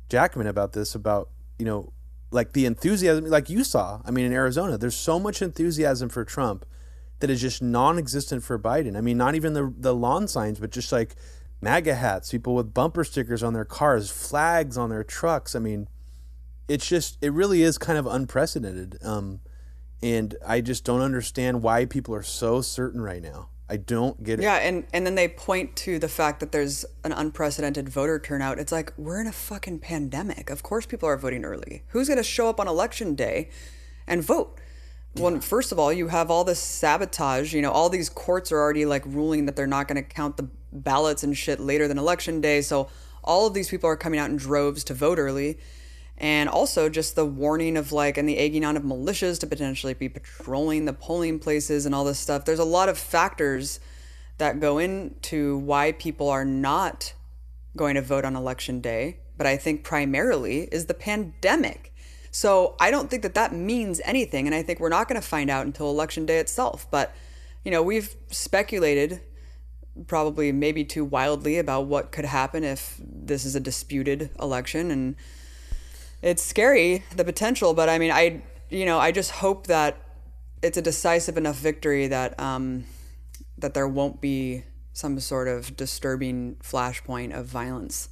Jackman about this, about you know, like the enthusiasm, like you saw. I mean, in Arizona, there's so much enthusiasm for Trump that is just non-existent for Biden. I mean, not even the the lawn signs, but just like MAGA hats, people with bumper stickers on their cars, flags on their trucks. I mean, it's just it really is kind of unprecedented. Um, and I just don't understand why people are so certain right now. I don't get it. Yeah, and and then they point to the fact that there's an unprecedented voter turnout. It's like we're in a fucking pandemic. Of course, people are voting early. Who's going to show up on election day and vote? Well, first of all, you have all this sabotage. You know, all these courts are already like ruling that they're not going to count the ballots and shit later than election day. So all of these people are coming out in droves to vote early. And also just the warning of like, and the egging on of militias to potentially be patrolling the polling places and all this stuff. There's a lot of factors that go into why people are not going to vote on election day. But I think primarily is the pandemic. So I don't think that that means anything. And I think we're not going to find out until election day itself. But, you know, we've speculated probably maybe too wildly about what could happen if this is a disputed election. And it's scary, the potential. But I mean, I, you know, I just hope that it's a decisive enough victory that, um, that there won't be some sort of disturbing flashpoint of violence.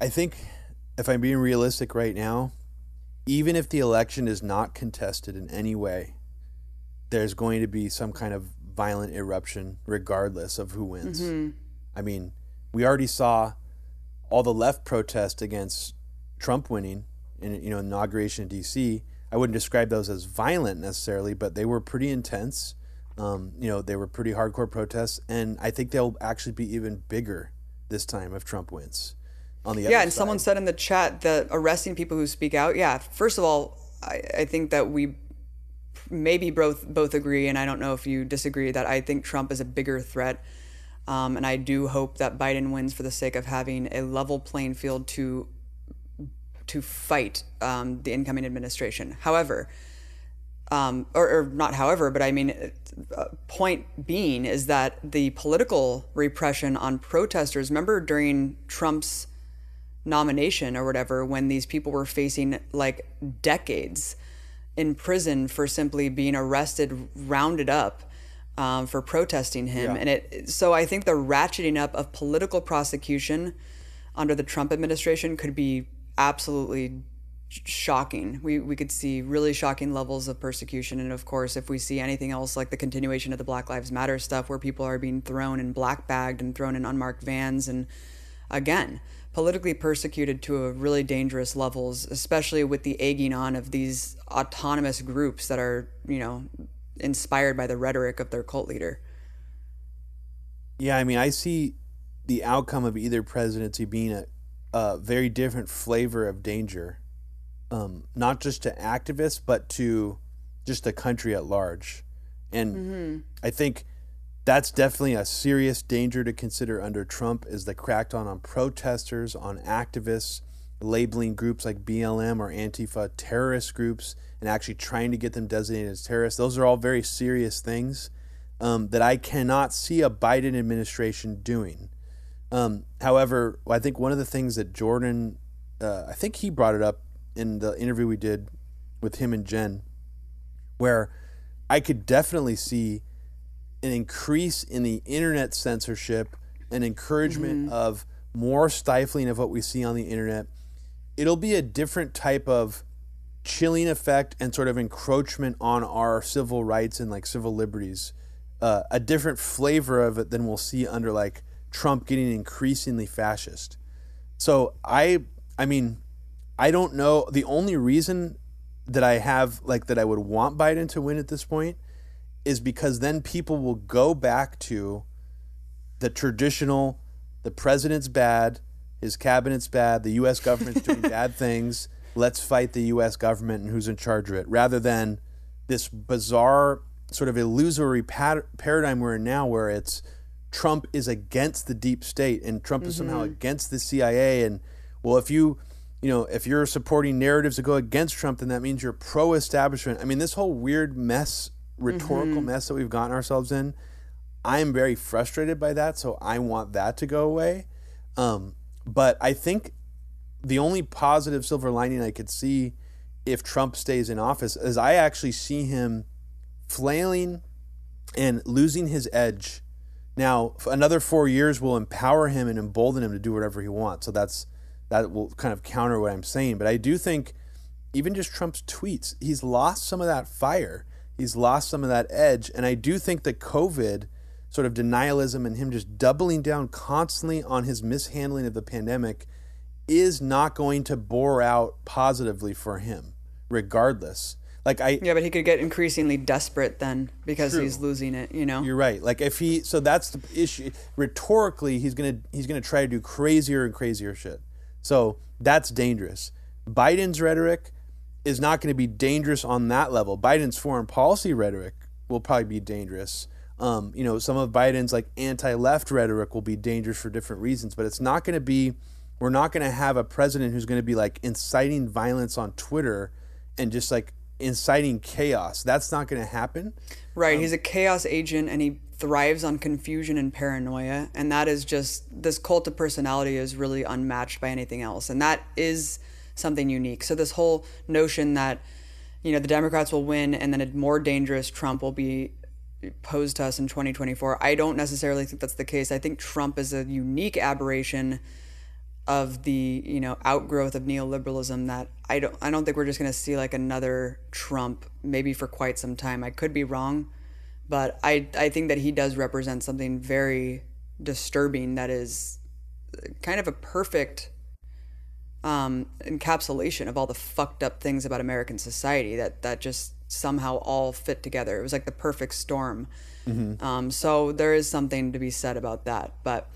I think if I'm being realistic right now, even if the election is not contested in any way, there's going to be some kind of violent eruption regardless of who wins. I mean, we already saw all the left protest against Trump winning and you know inauguration in DC. I wouldn't describe those as violent necessarily, but they were pretty intense. Um, you know, they were pretty hardcore protests, and I think they'll actually be even bigger this time if Trump wins. On the Yeah, and someone said in the chat that arresting people who speak out. Yeah, first of all, I, I think that we maybe both both agree, and I don't know if you disagree that I think Trump is a bigger threat, um, and I do hope that Biden wins for the sake of having a level playing field to to fight um, the incoming administration. However, um, or, or not however, but I mean, uh, point being is that the political repression on protesters. Remember during Trump's nomination or whatever, when these people were facing like decades in prison for simply being arrested, rounded up um, for protesting him, and it. So I think the ratcheting up of political prosecution under the Trump administration could be absolutely shocking. We we could see really shocking levels of persecution, and of course, if we see anything else like the continuation of the Black Lives Matter stuff, where people are being thrown and black bagged and thrown in unmarked vans, and again politically persecuted to a really dangerous levels, especially with the egging on of these autonomous groups that are you know inspired by the rhetoric of their cult leader. Yeah, I mean, I see the outcome of either presidency being a, a very different flavor of danger um, not just to activists, but to just the country at large. And mm-hmm. I think that's definitely a serious danger to consider under Trump is the crackdown on protesters, on activists, labeling groups like BLM or Antifa terrorist groups and actually trying to get them designated as terrorists. Those are all very serious things um, that I cannot see a Biden administration doing. Um, however, I think one of the things that Jordan, uh, I think he brought it up in the interview we did with him and Jen, where I could definitely see an increase in the internet censorship, an encouragement mm-hmm. of more stifling of what we see on the internet. It'll be a different type of chilling effect and sort of encroachment on our civil rights and like civil liberties. Uh, a different flavor of it than we'll see under like Trump getting increasingly fascist. So I, I mean, I don't know. The only reason that I have, like, that I would want Biden to win at this point is because then people will go back to the traditional the president's bad, his cabinet's bad, the U.S. government's doing bad things. Let's fight the U.S. government and who's in charge of it, rather than this bizarre sort of illusory pat- paradigm we're in now, where it's Trump is against the deep state and Trump mm-hmm. is somehow mm-hmm. against the CIA. And well, if you you know, if you're supporting narratives that go against Trump, then that means you're pro establishment. I mean, this whole weird mess, rhetorical mm-hmm. mess that we've gotten ourselves in, I am very frustrated by that. So I want that to go away. Um, but I think the only positive silver lining I could see if Trump stays in office is I actually see him flailing and losing his edge. Now, another four years will empower him and embolden him to do whatever he wants. So that's that will kind of counter what I'm saying. But I do think even just Trump's tweets, he's lost some of that fire. He's lost some of that edge. And I do think that COVID sort of denialism and him just doubling down constantly on his mishandling of the pandemic is not going to bore out positively for him, regardless. Like I Yeah, but he could get increasingly desperate then because true. he's losing it, you know. You're right. Like if he so that's the issue rhetorically he's going to he's going to try to do crazier and crazier shit. So that's dangerous. Biden's rhetoric is not going to be dangerous on that level. Biden's foreign policy rhetoric will probably be dangerous. Um, you know, some of Biden's like anti-left rhetoric will be dangerous for different reasons, but it's not going to be. We're not going to have a president who's going to be like inciting violence on Twitter and just like inciting chaos. That's not going to happen. Right. Um, He's a chaos agent, and he thrives on confusion and paranoia and that is just this cult of personality is really unmatched by anything else and that is something unique so this whole notion that you know the democrats will win and then a more dangerous trump will be posed to us in 2024 i don't necessarily think that's the case i think trump is a unique aberration of the you know outgrowth of neoliberalism that i don't i don't think we're just going to see like another trump maybe for quite some time i could be wrong but I I think that he does represent something very disturbing that is kind of a perfect um, encapsulation of all the fucked up things about American society that that just somehow all fit together. It was like the perfect storm. Mm-hmm. Um, so there is something to be said about that. But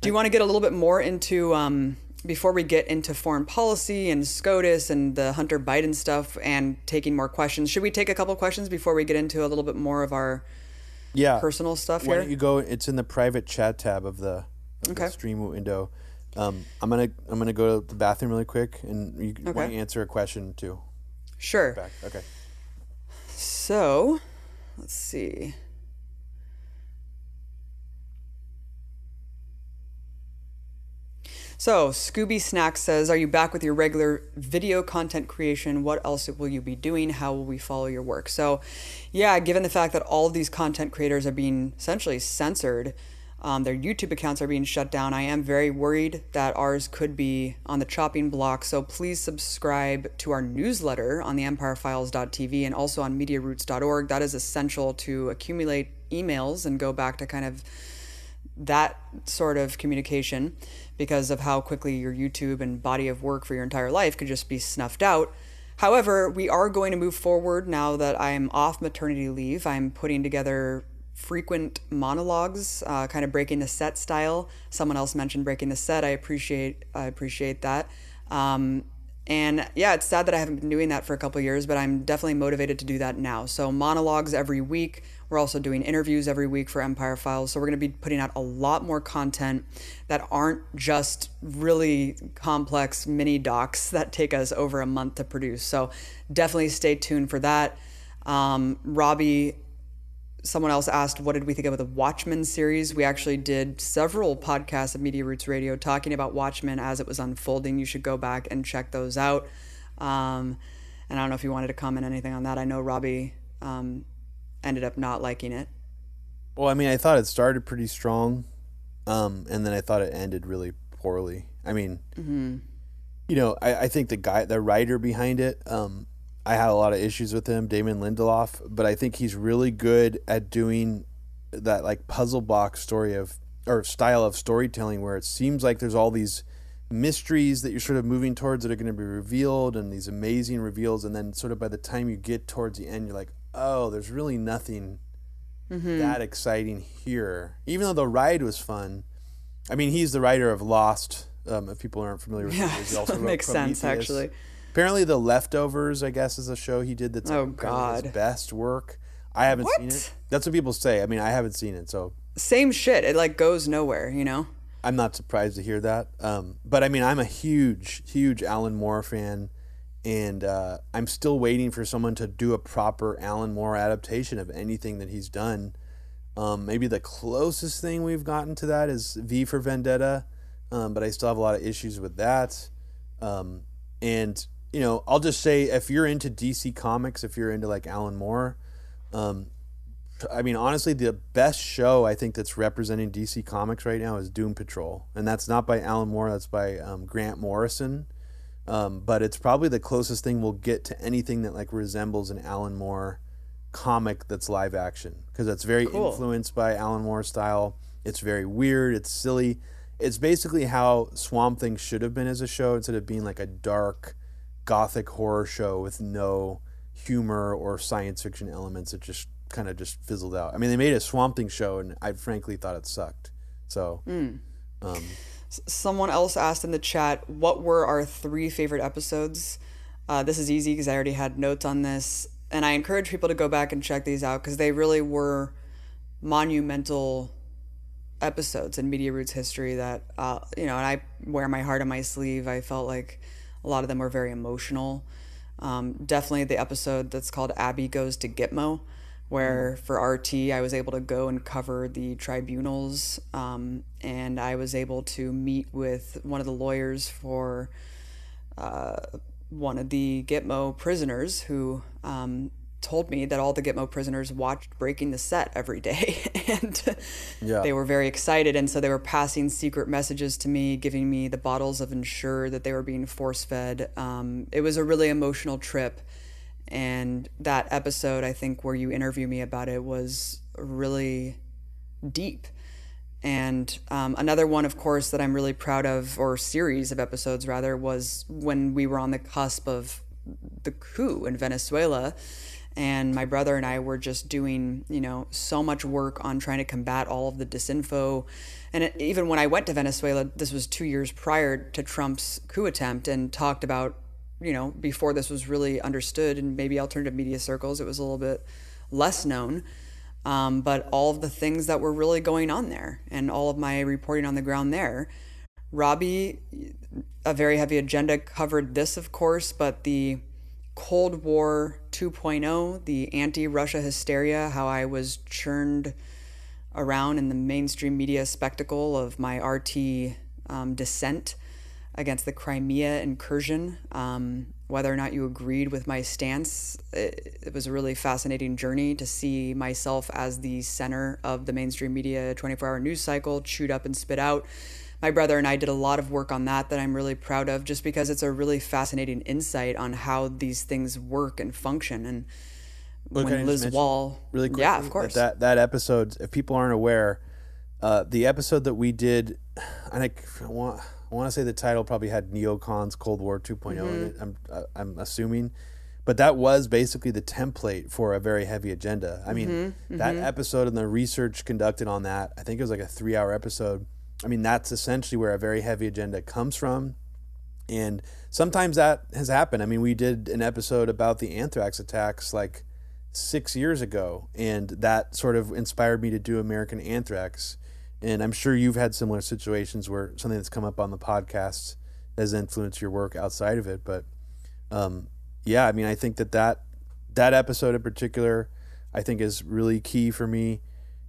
do you want to get a little bit more into um, before we get into foreign policy and SCOTUS and the Hunter Biden stuff and taking more questions, should we take a couple questions before we get into a little bit more of our yeah personal stuff Why here? don't you go? It's in the private chat tab of the, of okay. the stream window. Um, I'm gonna I'm gonna go to the bathroom really quick, and you okay. want to answer a question too. Sure. Back. Okay. So, let's see. So, Scooby Snack says, Are you back with your regular video content creation? What else will you be doing? How will we follow your work? So, yeah, given the fact that all these content creators are being essentially censored, Um, their YouTube accounts are being shut down. I am very worried that ours could be on the chopping block. So please subscribe to our newsletter on the empirefiles.tv and also on mediaroots.org. That is essential to accumulate emails and go back to kind of that sort of communication because of how quickly your YouTube and body of work for your entire life could just be snuffed out. However, we are going to move forward now that I'm off maternity leave. I'm putting together frequent monologues, uh, kind of breaking the set style. Someone else mentioned breaking the set. I appreciate I appreciate that. Um, and yeah, it's sad that I haven't been doing that for a couple years, but I'm definitely motivated to do that now. So monologues every week. We're also doing interviews every week for Empire Files. So we're going to be putting out a lot more content that aren't just really complex mini docs that take us over a month to produce. So definitely stay tuned for that. Um, Robbie someone else asked, what did we think of the Watchmen series? We actually did several podcasts of Media Roots Radio talking about Watchmen as it was unfolding. You should go back and check those out. Um, and I don't know if you wanted to comment anything on that. I know Robbie um, ended up not liking it. Well, I mean, I thought it started pretty strong, um, and then I thought it ended really poorly. I mean, mm-hmm. you know, I, I, think the guy, the writer behind it, um, I had a lot of issues with him, Damon Lindelof, but I think he's really good at doing that like puzzle box story of or style of storytelling where it seems like there's all these mysteries that you're sort of moving towards that are going to be revealed and these amazing reveals and then sort of by the time you get towards the end you're like oh there's really nothing mm-hmm. that exciting here. Even though the ride was fun i mean he's the writer of lost um, if people aren't familiar with yeah, him he also makes sense actually Apparently, The Leftovers, I guess, is a show he did that's oh god his best work. I haven't what? seen it. That's what people say. I mean, I haven't seen it, so same shit. It like goes nowhere, you know. I'm not surprised to hear that. Um, but I mean, I'm a huge, huge Alan Moore fan, and uh, I'm still waiting for someone to do a proper Alan Moore adaptation of anything that he's done. Um, maybe the closest thing we've gotten to that is V for Vendetta, um, but I still have a lot of issues with that. Um, and you know, I'll just say if you're into DC Comics, if you're into like Alan Moore, um, I mean, honestly, the best show I think that's representing DC Comics right now is Doom Patrol, and that's not by Alan Moore. That's by um, Grant Morrison. Um, but it's probably the closest thing we'll get to anything that like resembles an Alan Moore comic that's live action because it's very cool. influenced by Alan Moore style. It's very weird. It's silly. It's basically how Swamp Thing should have been as a show instead of being like a dark gothic horror show with no humor or science fiction elements. It just kind of just fizzled out. I mean, they made a Swamp Thing show, and I frankly thought it sucked. So, mm. um, someone else asked in the chat, "What were our three favorite episodes?" Uh, this is easy because I already had notes on this, and I encourage people to go back and check these out because they really were monumental episodes in Media Roots history that uh, you know, and I wear my heart on my sleeve. I felt like a lot of them were very emotional. Um, definitely the episode that's called Abby Goes to Gitmo, where mm. for RT I was able to go and cover the tribunals, um, and I was able to meet with one of the lawyers for uh, one of the Gitmo prisoners who um, told me that all the Gitmo prisoners watched Breaking the Set every day, and yeah. they were very excited. And so they were passing secret messages to me, giving me the bottles of Ensure that they were being force fed. Um, it was a really emotional trip, and that episode, I think, where you interview me about it, was really deep. And um, another one, of course, that I'm really proud of, or series of episodes rather, was when we were on the cusp of the coup in Venezuela and my brother and I were just doing, you know, so much work on trying to combat all of the disinfo. And it, even when I went to Venezuela, this was two years prior to Trump's coup attempt, and talked about, you know, before this was really understood in maybe alternative media circles, it was a little bit less known. Um, but all of the things that were really going on there and all of my reporting on the ground there. Robbie, a very heavy agenda, covered this, of course, but the Cold War 2.0, the anti Russia hysteria, how I was churned around in the mainstream media spectacle of my RT um, dissent against the Crimea incursion. Um, whether or not you agreed with my stance. It, it, was a really fascinating journey to see myself as the center of the mainstream media 24 hour news cycle, chewed up and spit out. My brother and I did a lot of work on that that I'm really proud of just because it's a really fascinating insight on how these things work and function. And when Liz Wall. Really quickly, Yeah, of course. That, that episode, if people aren't aware, uh, the episode that we did, and I, I want I want to say the title probably had neocons Cold War 2 mm-hmm. in it. I'm I'm assuming, but that was basically the template for a very heavy agenda. I mean, mm-hmm. that mm-hmm. episode and the research conducted on that, I think it was like a three hour episode. I mean, that's essentially where a very heavy agenda comes from. And sometimes that has happened. I mean, we did an episode about the anthrax attacks like six years ago, and that sort of inspired me to do American Anthrax and I'm sure you've had similar situations where something that's come up on the podcast has influenced your work outside of it. But um, yeah, I mean, I think that, that that episode in particular, I think is really key for me.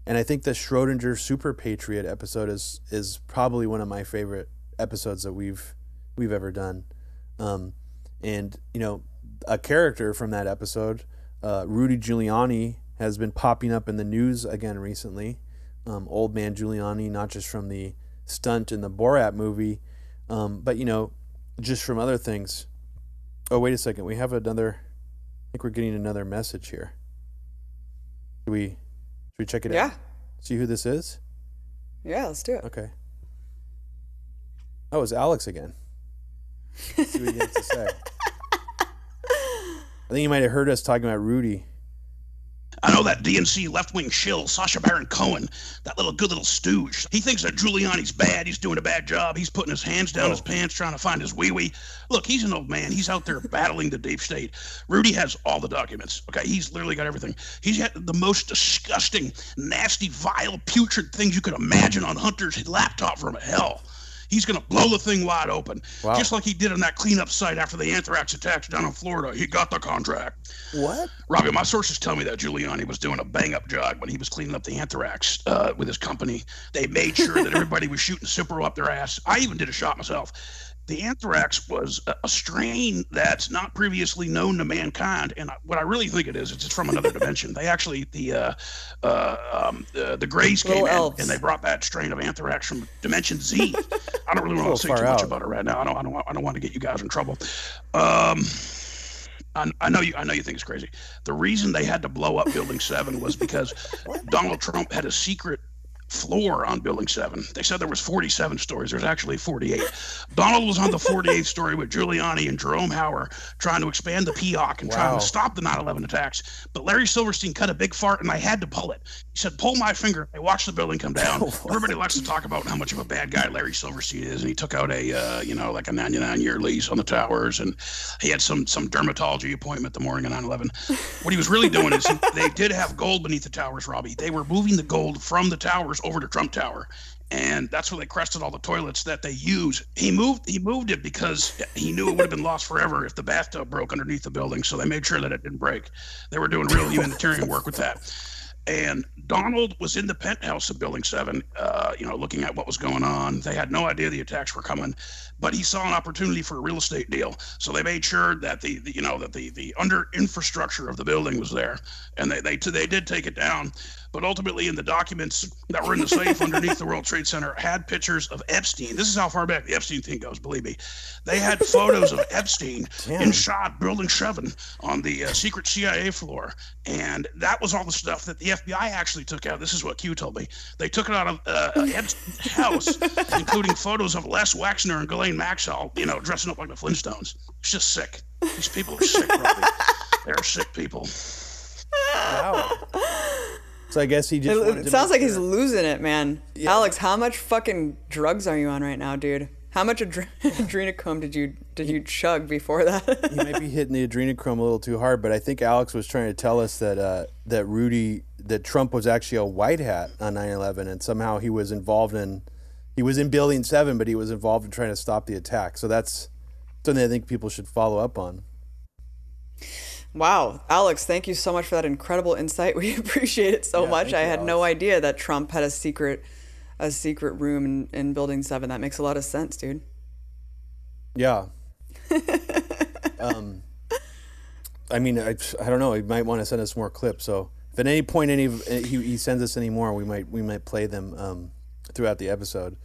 And I think the Schrodinger Super Patriot episode is is probably one of my favorite episodes that we've we've ever done. Um, and you know, a character from that episode, uh, Rudy Giuliani, has been popping up in the news again recently um, old man Giuliani, not just from the stunt in the Borat movie, um, but you know, just from other things. Oh, wait a second. We have another. I think we're getting another message here. Should we? We check it yeah. out? See who this is? Yeah, let's do it. Okay. Oh, it's Alex again. Let's see what he has to say. I think you might have heard us talking about Rudy. I know that DNC left wing shill, Sacha Baron Cohen, that little good little stooge. He thinks that Giuliani's bad. He's doing a bad job. He's putting his hands down oh. his pants trying to find his wee wee. Look, he's an old man. He's out there battling the deep state. Rudy has all the documents. Okay, he's literally got everything. He's got the most disgusting, nasty, vile, putrid things you could imagine on Hunter's laptop from hell. He's going to blow the thing wide open, wow. just like he did on that cleanup site after the anthrax attacks down in Florida. He got the contract. What? Robbie, my sources tell me that Giuliani was doing a bang up job when he was cleaning up the anthrax uh, with his company. They made sure that everybody was shooting Cipro up their ass. I even did a shot myself the anthrax was a strain that's not previously known to mankind, and what I really think it is, it's from another dimension. They actually the uh, uh, um, the, the Greys came in and they brought that strain of anthrax from Dimension Z. I don't really want to say too out. much about it right now. I don't I don't want, I don't want to get you guys in trouble. Um, I, I, know you. I know you think it's crazy. The reason they had to blow up Building Seven was because Donald Trump had a secret floor on Building 7. They said there was 47 stories. There's actually 48. Donald was on the 48th story with Giuliani and Jerome Hauer trying to expand the PEOC and wow. trying to stop the 9-11 attacks. But Larry Silverstein cut a big fart, and I had to pull it. He said, pull my finger. I watched the building come down. Everybody likes to talk about how much of a bad guy Larry Silverstein is, and he took out a, uh, you know, like a 99-year lease on the towers, and he had some some dermatology appointment the morning of 9-11. What he was really doing is he, they did have gold beneath the towers, Robbie. They were moving the gold from the towers over to Trump Tower, and that's where they crested all the toilets that they use. He moved he moved it because he knew it would have been lost forever if the bathtub broke underneath the building. So they made sure that it didn't break. They were doing real humanitarian work with that. And Donald was in the penthouse of Building Seven, uh, you know, looking at what was going on. They had no idea the attacks were coming, but he saw an opportunity for a real estate deal. So they made sure that the, the you know, that the the under infrastructure of the building was there, and they they they did take it down. But ultimately, in the documents that were in the safe underneath the World Trade Center, had pictures of Epstein. This is how far back the Epstein thing goes. Believe me, they had photos of Epstein Damn. in shot Building Seven on the uh, secret CIA floor, and that was all the stuff that the FBI actually took out. This is what Q told me. They took it out of uh, Epstein's house, including photos of Les Wexner and Ghislaine Maxwell, you know, dressing up like the Flintstones. It's just sick. These people are sick, Robbie. They're sick people. Wow. So I guess he just. It, it sounds like sure. he's losing it, man. Yeah. Alex, how much fucking drugs are you on right now, dude? How much adre- adrenochrome did you did you chug before that? he might be hitting the adrenochrome a little too hard, but I think Alex was trying to tell us that uh, that Rudy that Trump was actually a white hat on 9/11, and somehow he was involved in he was in Building Seven, but he was involved in trying to stop the attack. So that's something I think people should follow up on. Wow, Alex, thank you so much for that incredible insight. We appreciate it so yeah, much. I you, had Alex. no idea that Trump had a secret a secret room in, in building 7. That makes a lot of sense, dude. Yeah. um, I mean, I, I don't know. He might want to send us more clips. So if at any point any of he, he sends us any more, we might we might play them um, throughout the episode.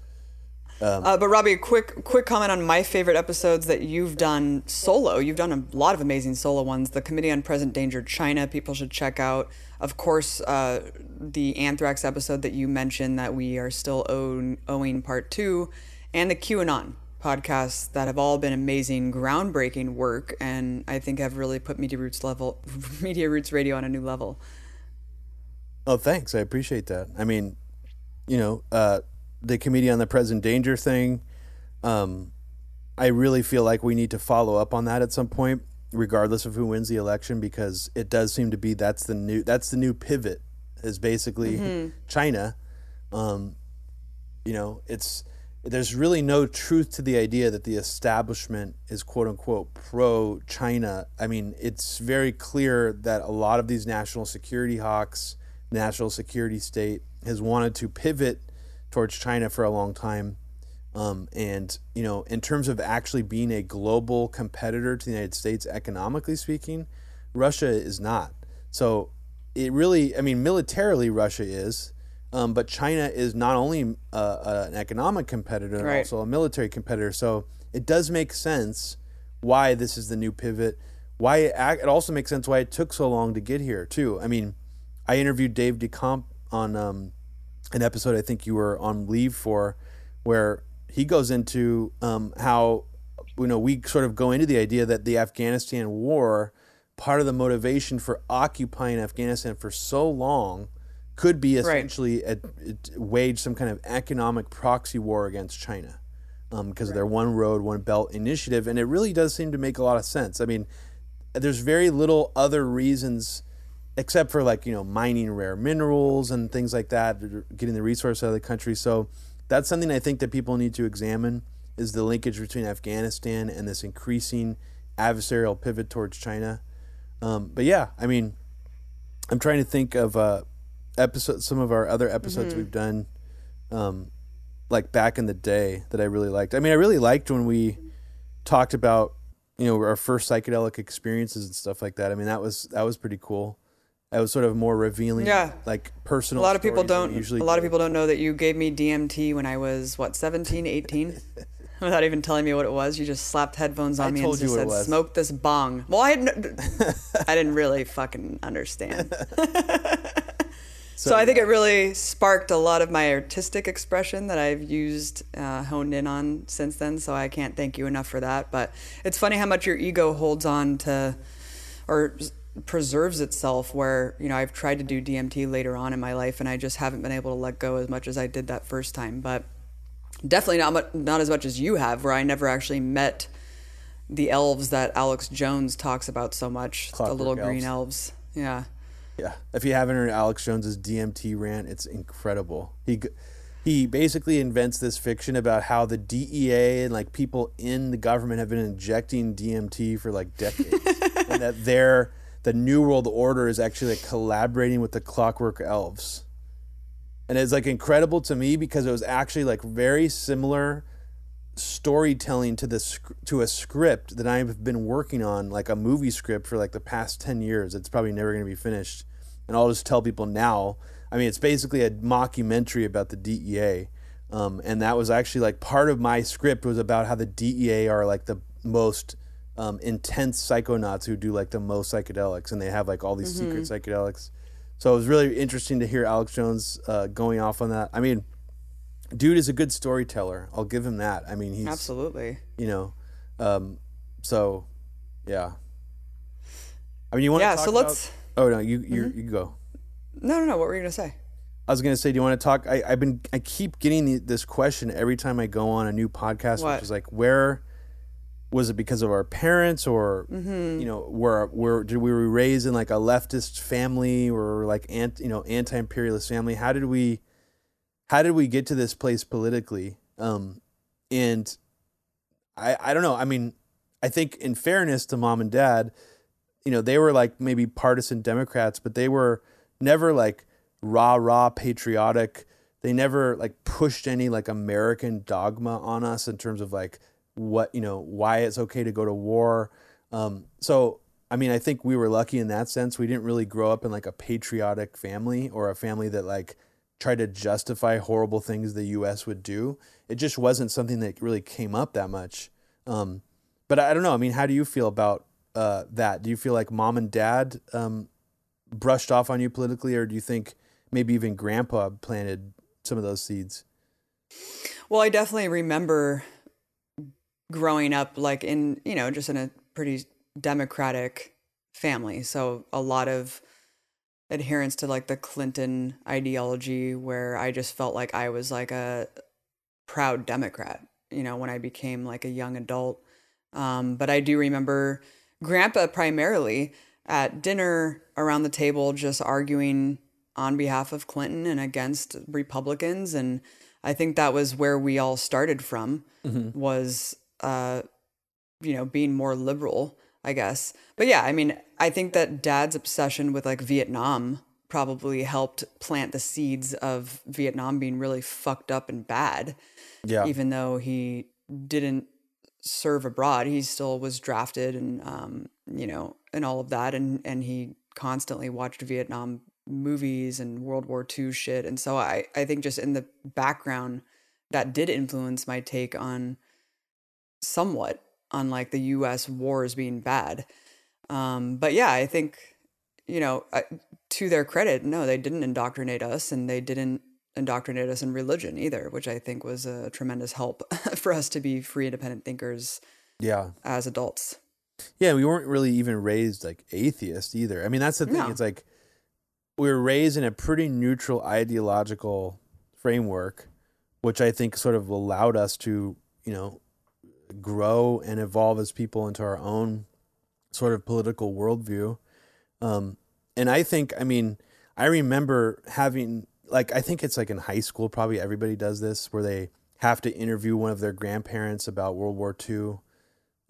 Um, uh, but Robbie, a quick quick comment on my favorite episodes that you've done solo. You've done a lot of amazing solo ones. The Committee on Present Danger China, people should check out. Of course, uh, the anthrax episode that you mentioned that we are still owing, owing part two, and the QAnon podcasts that have all been amazing, groundbreaking work, and I think have really put Media Roots level, Media Roots Radio on a new level. Oh, thanks. I appreciate that. I mean, you know, uh, the committee on the present danger thing. Um, I really feel like we need to follow up on that at some point, regardless of who wins the election, because it does seem to be that's the new that's the new pivot is basically mm-hmm. China. Um, you know, it's there's really no truth to the idea that the establishment is quote unquote pro China. I mean, it's very clear that a lot of these national security hawks, national security state, has wanted to pivot towards China for a long time. Um, and you know, in terms of actually being a global competitor to the United States, economically speaking, Russia is not. So it really, I mean, militarily, Russia is, um, but China is not only uh, uh, an economic competitor, right. also a military competitor. So it does make sense why this is the new pivot. Why it, it also makes sense why it took so long to get here too. I mean, I interviewed Dave DeCamp on um, an episode I think you were on leave for, where he goes into um, how you know we sort of go into the idea that the Afghanistan war, part of the motivation for occupying Afghanistan for so long, could be essentially right. a, a, wage some kind of economic proxy war against China, because um, right. of their one road, one belt initiative, and it really does seem to make a lot of sense. I mean, there's very little other reasons except for like you know mining rare minerals and things like that, getting the resource out of the country. So that's something I think that people need to examine is the linkage between Afghanistan and this increasing adversarial pivot towards China. Um, but yeah, I mean, I'm trying to think of uh, episode some of our other episodes mm-hmm. we've done, um, like back in the day that I really liked. I mean, I really liked when we talked about you know our first psychedelic experiences and stuff like that. I mean, that was that was pretty cool. That was sort of more revealing, yeah. like personal. A lot of people don't. Usually, a lot do. of people don't know that you gave me DMT when I was what 17, 18? without even telling me what it was. You just slapped headphones on I me and just said, "Smoke this bong." Well, I had I didn't really fucking understand. so, so, I think it really sparked a lot of my artistic expression that I've used, uh, honed in on since then. So I can't thank you enough for that. But it's funny how much your ego holds on to, or preserves itself where you know I've tried to do DMT later on in my life and I just haven't been able to let go as much as I did that first time. But definitely not not as much as you have where I never actually met the elves that Alex Jones talks about so much Clockwork the little elves. green elves. yeah. Yeah. If you haven't heard Alex Jones's DMT rant it's incredible. He he basically invents this fiction about how the DEA and like people in the government have been injecting DMT for like decades and that they're the New World Order is actually like collaborating with the Clockwork Elves. And it's like incredible to me because it was actually like very similar storytelling to this to a script that I've been working on, like a movie script for like the past 10 years. It's probably never going to be finished. And I'll just tell people now. I mean, it's basically a mockumentary about the DEA. Um, and that was actually like part of my script was about how the DEA are like the most um, intense psychonauts who do like the most psychedelics, and they have like all these mm-hmm. secret psychedelics. So it was really interesting to hear Alex Jones uh, going off on that. I mean, dude is a good storyteller. I'll give him that. I mean, he's absolutely. You know, um, so yeah. I mean, you want to yeah. To so let's. oh no, you you mm-hmm. you go. No, no, no. What were you gonna say? I was gonna say, do you want to talk? I, have been I keep getting the, this question every time I go on a new podcast, what? which is like, where was it because of our parents or mm-hmm. you know were were did we were raised in like a leftist family or like ant you know anti-imperialist family? How did we how did we get to this place politically? Um and i i don't know. I mean i think in fairness to mom and dad you know they were like maybe partisan democrats but they were never like rah rah patriotic. They never like pushed any like american dogma on us in terms of like what you know why it's okay to go to war Um, so I mean, I think we were lucky in that sense. We didn't really grow up in like a patriotic family or a family that like tried to justify horrible things the U.S. would do. It just wasn't something that really came up that much. Um, but I don't know. I mean, how do you feel about uh, that? Do you feel like mom and dad um, brushed off on you politically, or do you think maybe even grandpa planted some of those seeds? Well, I definitely remember growing up like in, you know, just in a pretty democratic family. So a lot of adherence to like the Clinton ideology where I just felt like I was like a proud Democrat, you know, when I became like a young adult. Um, but I do remember grandpa primarily at dinner around the table just arguing on behalf of Clinton and against Republicans. And I think that was where we all started from mm-hmm. was, uh, you know, being more liberal, I guess. But yeah, I mean, I think that dad's obsession with like Vietnam probably helped plant the seeds of Vietnam being really fucked up and bad. Yeah. Even though he didn't serve abroad, he still was drafted and, um, you know, and all of that. And, and he constantly watched Vietnam movies and World War II shit. And so I, I think just in the background, that did influence my take on somewhat on like the US wars being bad. Um, but yeah, I think, you know, to their credit, no, they didn't indoctrinate us and they didn't indoctrinate us in religion either, which I think was a tremendous help for us to be free, independent thinkers. Yeah. As adults. Yeah, we weren't really even raised like atheists either. I mean, that's the thing. No. It's like we were raised in a pretty neutral ideological framework, which I think sort of allowed us to, you know, grow and evolve as people into our own sort of political worldview. Um, and I think, I mean, I remember having, like, I think it's like in high school, probably everybody does this, where they have to interview one of their grandparents about World War II.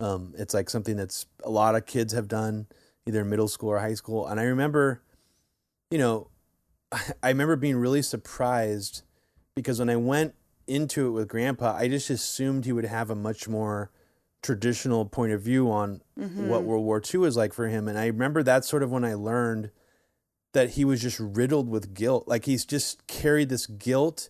Um, it's like something that's a lot of kids have done, either in middle school or high school. And I remember you know, I remember being really surprised because when I went into it with grandpa, I just assumed he would have a much more traditional point of view on mm-hmm. what World War II was like for him. And I remember that's sort of when I learned that he was just riddled with guilt. Like he's just carried this guilt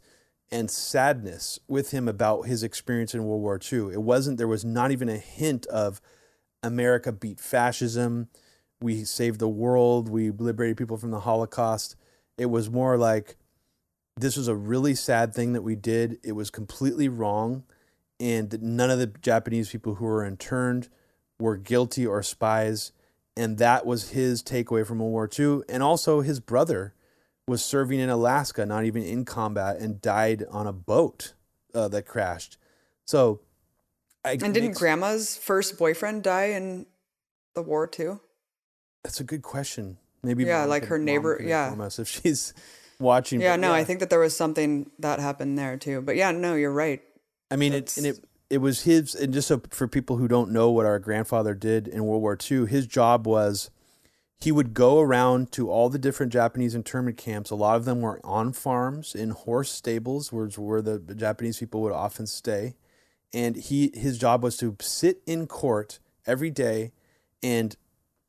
and sadness with him about his experience in World War II. It wasn't, there was not even a hint of America beat fascism we saved the world, we liberated people from the Holocaust. It was more like this was a really sad thing that we did. It was completely wrong, and none of the Japanese people who were interned were guilty or spies. And that was his takeaway from World War II. And also, his brother was serving in Alaska, not even in combat, and died on a boat uh, that crashed. So, I, and didn't Grandma's first boyfriend die in the war too? That's a good question. Maybe yeah, like her neighbor. Yeah, us if she's watching. Yeah, no, yeah. I think that there was something that happened there too. But yeah, no, you're right. I mean, it and it it was his. And just so for people who don't know what our grandfather did in World War II, his job was he would go around to all the different Japanese internment camps. A lot of them were on farms in horse stables, was where the Japanese people would often stay. And he his job was to sit in court every day and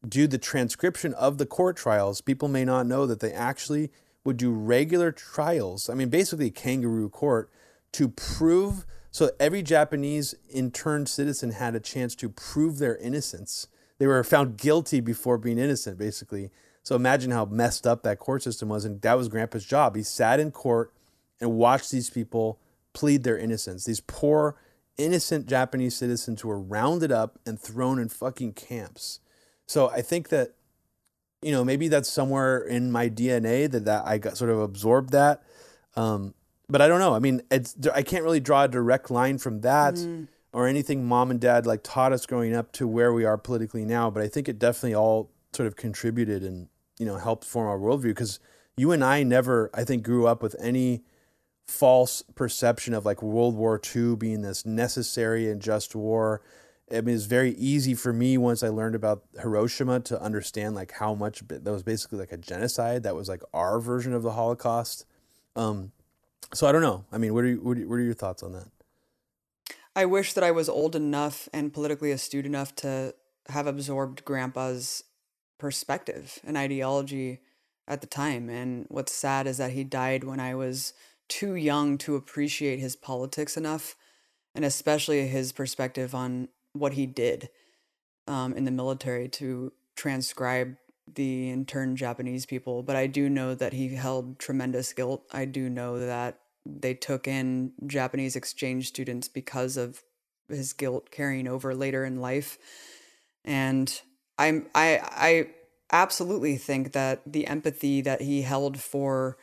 do the transcription of the court trials, people may not know that they actually would do regular trials. I mean, basically, kangaroo court to prove. So every Japanese interned citizen had a chance to prove their innocence. They were found guilty before being innocent, basically. So imagine how messed up that court system was. And that was Grandpa's job. He sat in court and watched these people plead their innocence. These poor, innocent Japanese citizens who were rounded up and thrown in fucking camps. So I think that, you know, maybe that's somewhere in my DNA that, that I got sort of absorbed that. Um, but I don't know. I mean, it's, I can't really draw a direct line from that mm. or anything mom and dad like taught us growing up to where we are politically now. But I think it definitely all sort of contributed and, you know, helped form our worldview because you and I never, I think, grew up with any false perception of like World War II being this necessary and just war. I mean, it's very easy for me once I learned about Hiroshima to understand like how much that was basically like a genocide. That was like our version of the Holocaust. Um, so I don't know. I mean, what are you, what are, what are your thoughts on that? I wish that I was old enough and politically astute enough to have absorbed grandpa's perspective and ideology at the time. And what's sad is that he died when I was too young to appreciate his politics enough, and especially his perspective on what he did um, in the military to transcribe the interned Japanese people. But I do know that he held tremendous guilt. I do know that they took in Japanese exchange students because of his guilt carrying over later in life. And I'm I I absolutely think that the empathy that he held for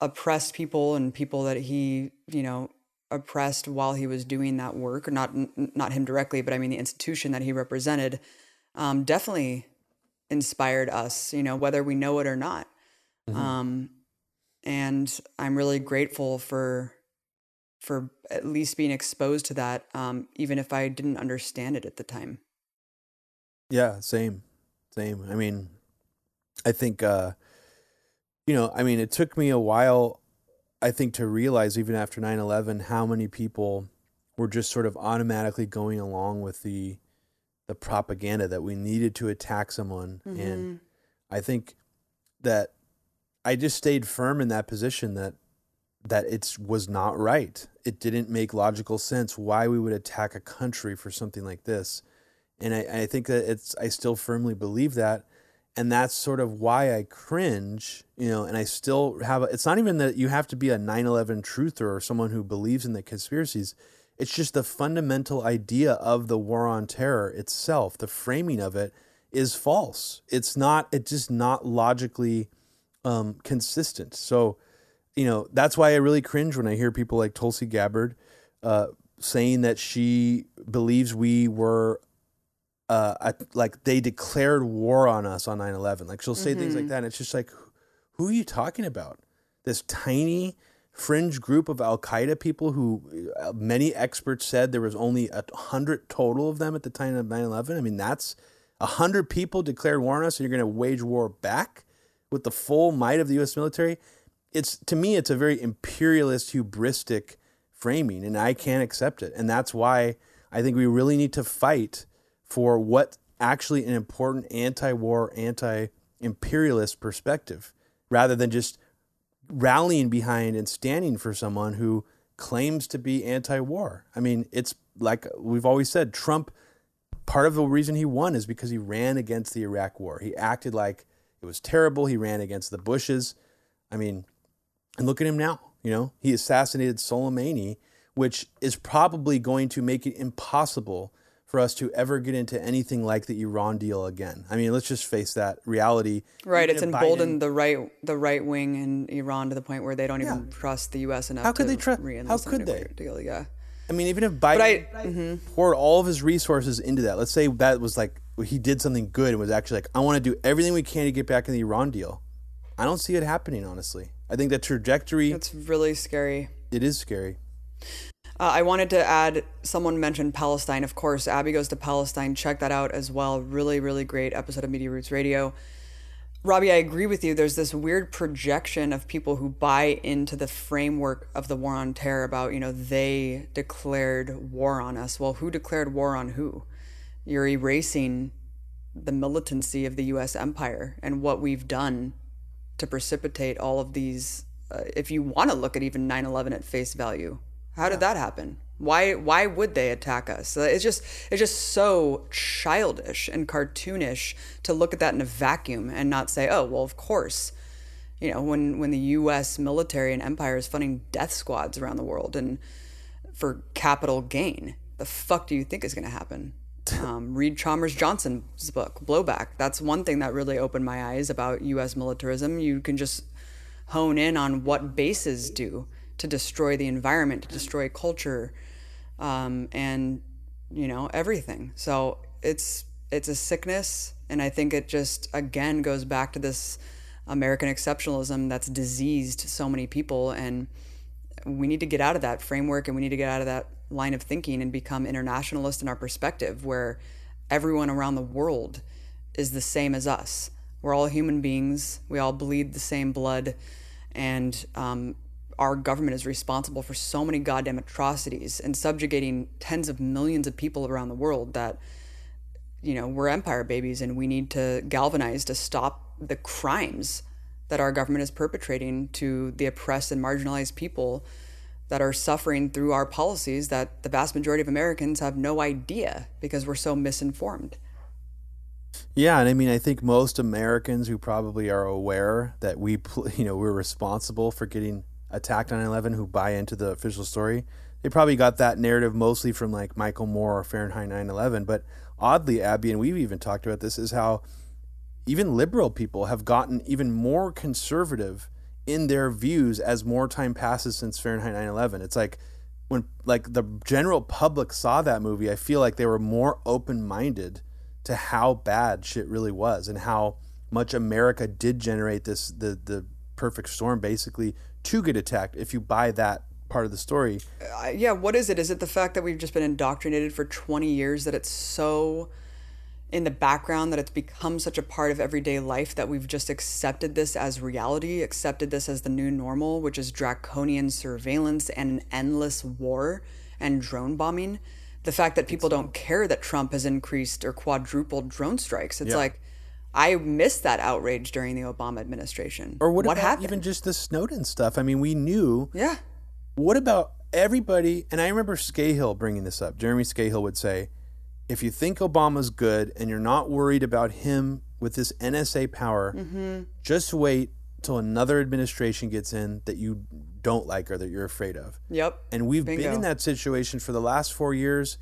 oppressed people and people that he, you know, oppressed while he was doing that work, not not him directly, but I mean the institution that he represented, um, definitely inspired us. You know, whether we know it or not. Mm-hmm. Um, and I'm really grateful for for at least being exposed to that, um, even if I didn't understand it at the time. Yeah, same, same. I mean, I think, uh, you know, I mean, it took me a while, I think, to realize even after 9 11 how many people were just sort of automatically going along with the the propaganda that we needed to attack someone mm-hmm. and i think that i just stayed firm in that position that that it was not right. It didn't make logical sense why we would attack a country for something like this. And I, I think that it's I still firmly believe that. And that's sort of why I cringe, you know, and I still have a, it's not even that you have to be a 9/11 truther or someone who believes in the conspiracies. It's just the fundamental idea of the war on terror itself, the framing of it is false. It's not it's just not logically um, consistent. So you know, that's why I really cringe when I hear people like Tulsi Gabbard uh, saying that she believes we were uh, like they declared war on us on 9-11 like she'll say mm-hmm. things like mm-hmm. that and it's just like who are you talking about this tiny fringe group of al-qaeda people who uh, many experts said there was only a hundred total of them at the time of 9-11 i mean that's a hundred people declared war on us and you're going to wage war back with the full might of the u.s military it's to me it's a very imperialist hubristic framing and I can't accept it. And that's why I think we really need to fight for what actually an important anti-war, anti-imperialist perspective rather than just rallying behind and standing for someone who claims to be anti-war. I mean, it's like we've always said Trump part of the reason he won is because he ran against the Iraq war. He acted like it was terrible. He ran against the Bushes. I mean, and look at him now. You know, he assassinated Soleimani, which is probably going to make it impossible for us to ever get into anything like the Iran deal again. I mean, let's just face that reality. Right, it's emboldened Biden, the right the right wing in Iran to the point where they don't yeah. even trust the U.S. enough. How could they trust? How could they? Deal. Yeah. I mean, even if Biden I, mm-hmm. poured all of his resources into that, let's say that was like he did something good and was actually like, I want to do everything we can to get back in the Iran deal. I don't see it happening, honestly. I think the trajectory. It's really scary. It is scary. Uh, I wanted to add, someone mentioned Palestine. Of course, Abby goes to Palestine. Check that out as well. Really, really great episode of Media Roots Radio. Robbie, I agree with you. There's this weird projection of people who buy into the framework of the war on terror about, you know, they declared war on us. Well, who declared war on who? You're erasing the militancy of the US empire and what we've done to precipitate all of these uh, if you want to look at even 9/11 at face value. How did that happen? Why why would they attack us? It's just it's just so childish and cartoonish to look at that in a vacuum and not say, "Oh, well, of course." You know, when when the US military and empire is funding death squads around the world and for capital gain, the fuck do you think is going to happen? Um, read Chalmers Johnson's book, Blowback. That's one thing that really opened my eyes about U.S. militarism. You can just hone in on what bases do to destroy the environment, to destroy culture, um, and you know everything. So it's it's a sickness, and I think it just again goes back to this American exceptionalism that's diseased so many people, and we need to get out of that framework, and we need to get out of that line of thinking and become internationalist in our perspective, where everyone around the world is the same as us. We're all human beings. We all bleed the same blood, and um, our government is responsible for so many goddamn atrocities and subjugating tens of millions of people around the world that you know, we're empire babies and we need to galvanize to stop the crimes that our government is perpetrating to the oppressed and marginalized people that are suffering through our policies that the vast majority of Americans have no idea because we're so misinformed. Yeah, and I mean, I think most Americans who probably are aware that we, you know, we're responsible for getting attacked on 11 who buy into the official story, they probably got that narrative mostly from like Michael Moore or Fahrenheit 9/11. But oddly, Abby, and we've even talked about this, is how even liberal people have gotten even more conservative in their views as more time passes since Fahrenheit 9/11. It's like when like the general public saw that movie, I feel like they were more open-minded to how bad shit really was and how much America did generate this the the perfect storm basically to get attacked if you buy that part of the story. Uh, yeah, what is it? Is it the fact that we've just been indoctrinated for 20 years that it's so in the background that it's become such a part of everyday life that we've just accepted this as reality, accepted this as the new normal, which is draconian surveillance and an endless war and drone bombing. The fact that people don't care that Trump has increased or quadrupled drone strikes. It's yeah. like I missed that outrage during the Obama administration. Or what, what happened? Even just the Snowden stuff. I mean, we knew. Yeah. What about everybody? And I remember Scahill bringing this up. Jeremy Scahill would say, if you think Obama's good and you're not worried about him with this NSA power, mm-hmm. just wait till another administration gets in that you don't like or that you're afraid of. Yep. And we've Bingo. been in that situation for the last four years,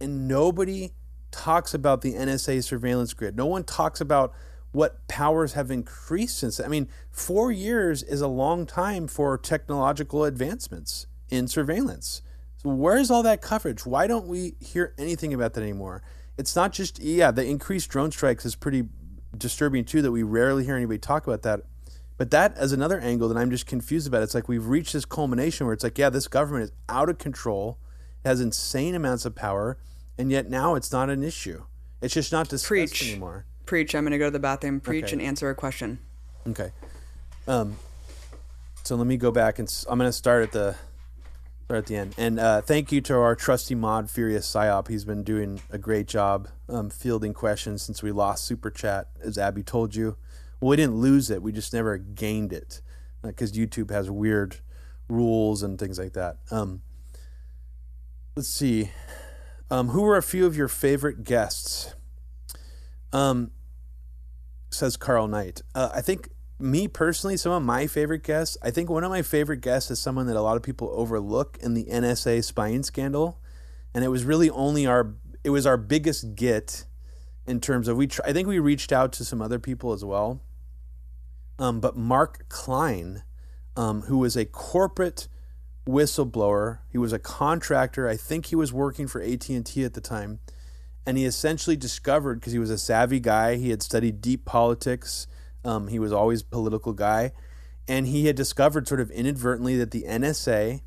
and nobody talks about the NSA surveillance grid. No one talks about what powers have increased since. I mean, four years is a long time for technological advancements in surveillance. So where's all that coverage? Why don't we hear anything about that anymore? It's not just yeah, the increased drone strikes is pretty disturbing too that we rarely hear anybody talk about that. But that as another angle that I'm just confused about. It's like we've reached this culmination where it's like, yeah, this government is out of control, has insane amounts of power, and yet now it's not an issue. It's just not discussed Preach. anymore. Preach. I'm going to go to the bathroom. Preach okay. and answer a question. Okay. Um. So let me go back and I'm going to start at the start at the end. And uh, thank you to our trusty mod, Furious Psyop. He's been doing a great job um, fielding questions since we lost Super Chat, as Abby told you. Well, we didn't lose it. We just never gained it because uh, YouTube has weird rules and things like that. Um, let's see. Um, who were a few of your favorite guests? Um, says Carl Knight. Uh, I think me personally, some of my favorite guests. I think one of my favorite guests is someone that a lot of people overlook in the NSA spying scandal, and it was really only our. It was our biggest get in terms of we. Tr- I think we reached out to some other people as well. Um, but Mark Klein, um, who was a corporate whistleblower. He was a contractor. I think he was working for AT&T at the time. And he essentially discovered because he was a savvy guy, he had studied deep politics. Um, he was always a political guy, and he had discovered sort of inadvertently that the NSA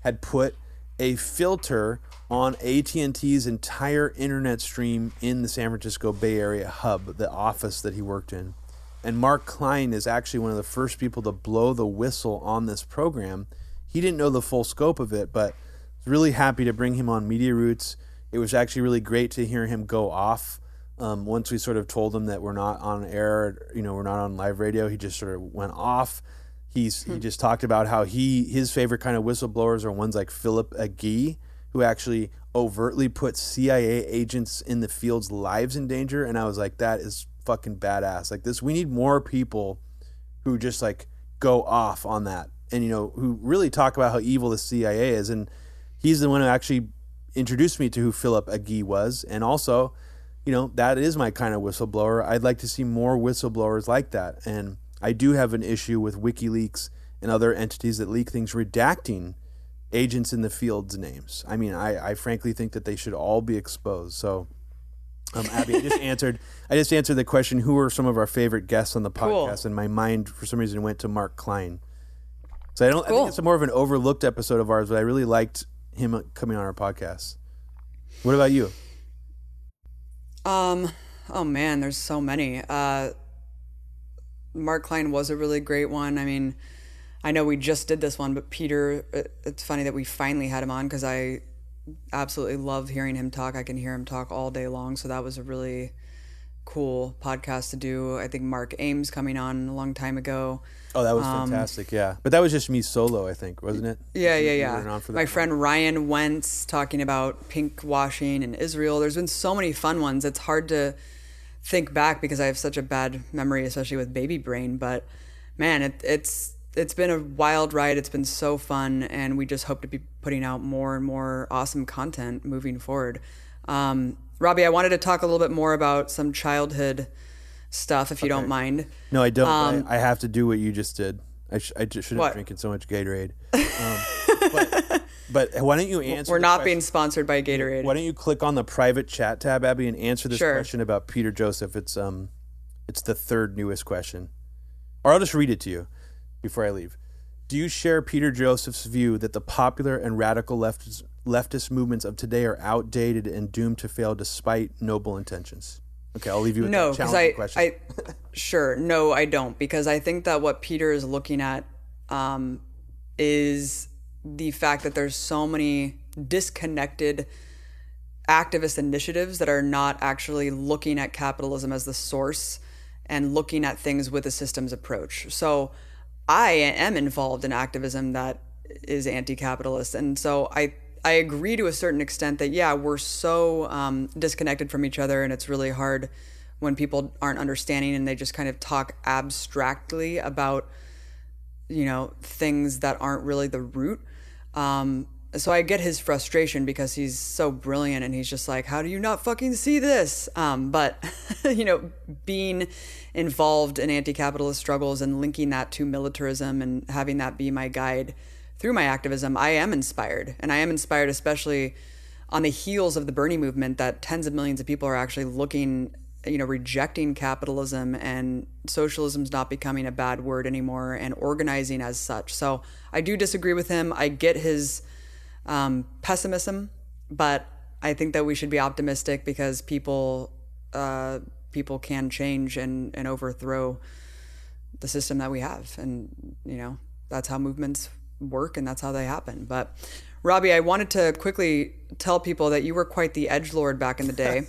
had put a filter on AT&T's entire internet stream in the San Francisco Bay Area hub, the office that he worked in. And Mark Klein is actually one of the first people to blow the whistle on this program he didn't know the full scope of it, but was really happy to bring him on Media Roots. It was actually really great to hear him go off. Um, once we sort of told him that we're not on air, you know, we're not on live radio, he just sort of went off. He's hmm. he just talked about how he his favorite kind of whistleblowers are ones like Philip Agee, who actually overtly put CIA agents in the field's lives in danger. And I was like, that is fucking badass. Like this, we need more people who just like go off on that and you know who really talk about how evil the CIA is, and he's the one who actually introduced me to who Philip Agee was, and also, you know, that is my kind of whistleblower. I'd like to see more whistleblowers like that, and I do have an issue with WikiLeaks and other entities that leak things redacting agents in the field's names. I mean, I, I frankly think that they should all be exposed. So, um, Abby, I just answered. I just answered the question: Who are some of our favorite guests on the podcast? Cool. And my mind, for some reason, went to Mark Klein. So I don't. Cool. I think it's more of an overlooked episode of ours, but I really liked him coming on our podcast. What about you? Um. Oh man, there's so many. Uh, Mark Klein was a really great one. I mean, I know we just did this one, but Peter. It's funny that we finally had him on because I absolutely love hearing him talk. I can hear him talk all day long. So that was a really cool podcast to do. I think Mark Ames coming on a long time ago. Oh, that was um, fantastic. Yeah. But that was just me solo, I think, wasn't it? Yeah, yeah, yeah. My friend Ryan Wentz talking about pink washing in Israel. There's been so many fun ones. It's hard to think back because I have such a bad memory, especially with baby brain. But man, it, it's it's been a wild ride. It's been so fun, and we just hope to be putting out more and more awesome content moving forward. Um, Robbie, I wanted to talk a little bit more about some childhood stuff, if you okay. don't mind. No, I don't. Um, I, I, have to do what you just did. I, sh- I just shouldn't what? drinking so much Gatorade. Um, but, but, why don't you answer? We're not being sponsored by Gatorade. Why don't you click on the private chat tab, Abby, and answer this sure. question about Peter Joseph? It's um, it's the third newest question, or I'll just read it to you before I leave. Do you share Peter Joseph's view that the popular and radical leftist, leftist movements of today are outdated and doomed to fail despite noble intentions? Okay, I'll leave you with no, because I, question. I, sure, no, I don't, because I think that what Peter is looking at um, is the fact that there's so many disconnected activist initiatives that are not actually looking at capitalism as the source and looking at things with a systems approach. So I am involved in activism that is anti-capitalist, and so I I agree to a certain extent that yeah we're so um, disconnected from each other, and it's really hard when people aren't understanding and they just kind of talk abstractly about you know things that aren't really the root. Um, so I get his frustration because he's so brilliant and he's just like, how do you not fucking see this? Um, but, you know, being involved in anti capitalist struggles and linking that to militarism and having that be my guide through my activism, I am inspired. And I am inspired, especially on the heels of the Bernie movement, that tens of millions of people are actually looking, you know, rejecting capitalism and socialism's not becoming a bad word anymore and organizing as such. So I do disagree with him. I get his um, pessimism, but I think that we should be optimistic because people uh, people can change and, and overthrow the system that we have, and you know that's how movements work and that's how they happen. But Robbie, I wanted to quickly tell people that you were quite the edge lord back in the day.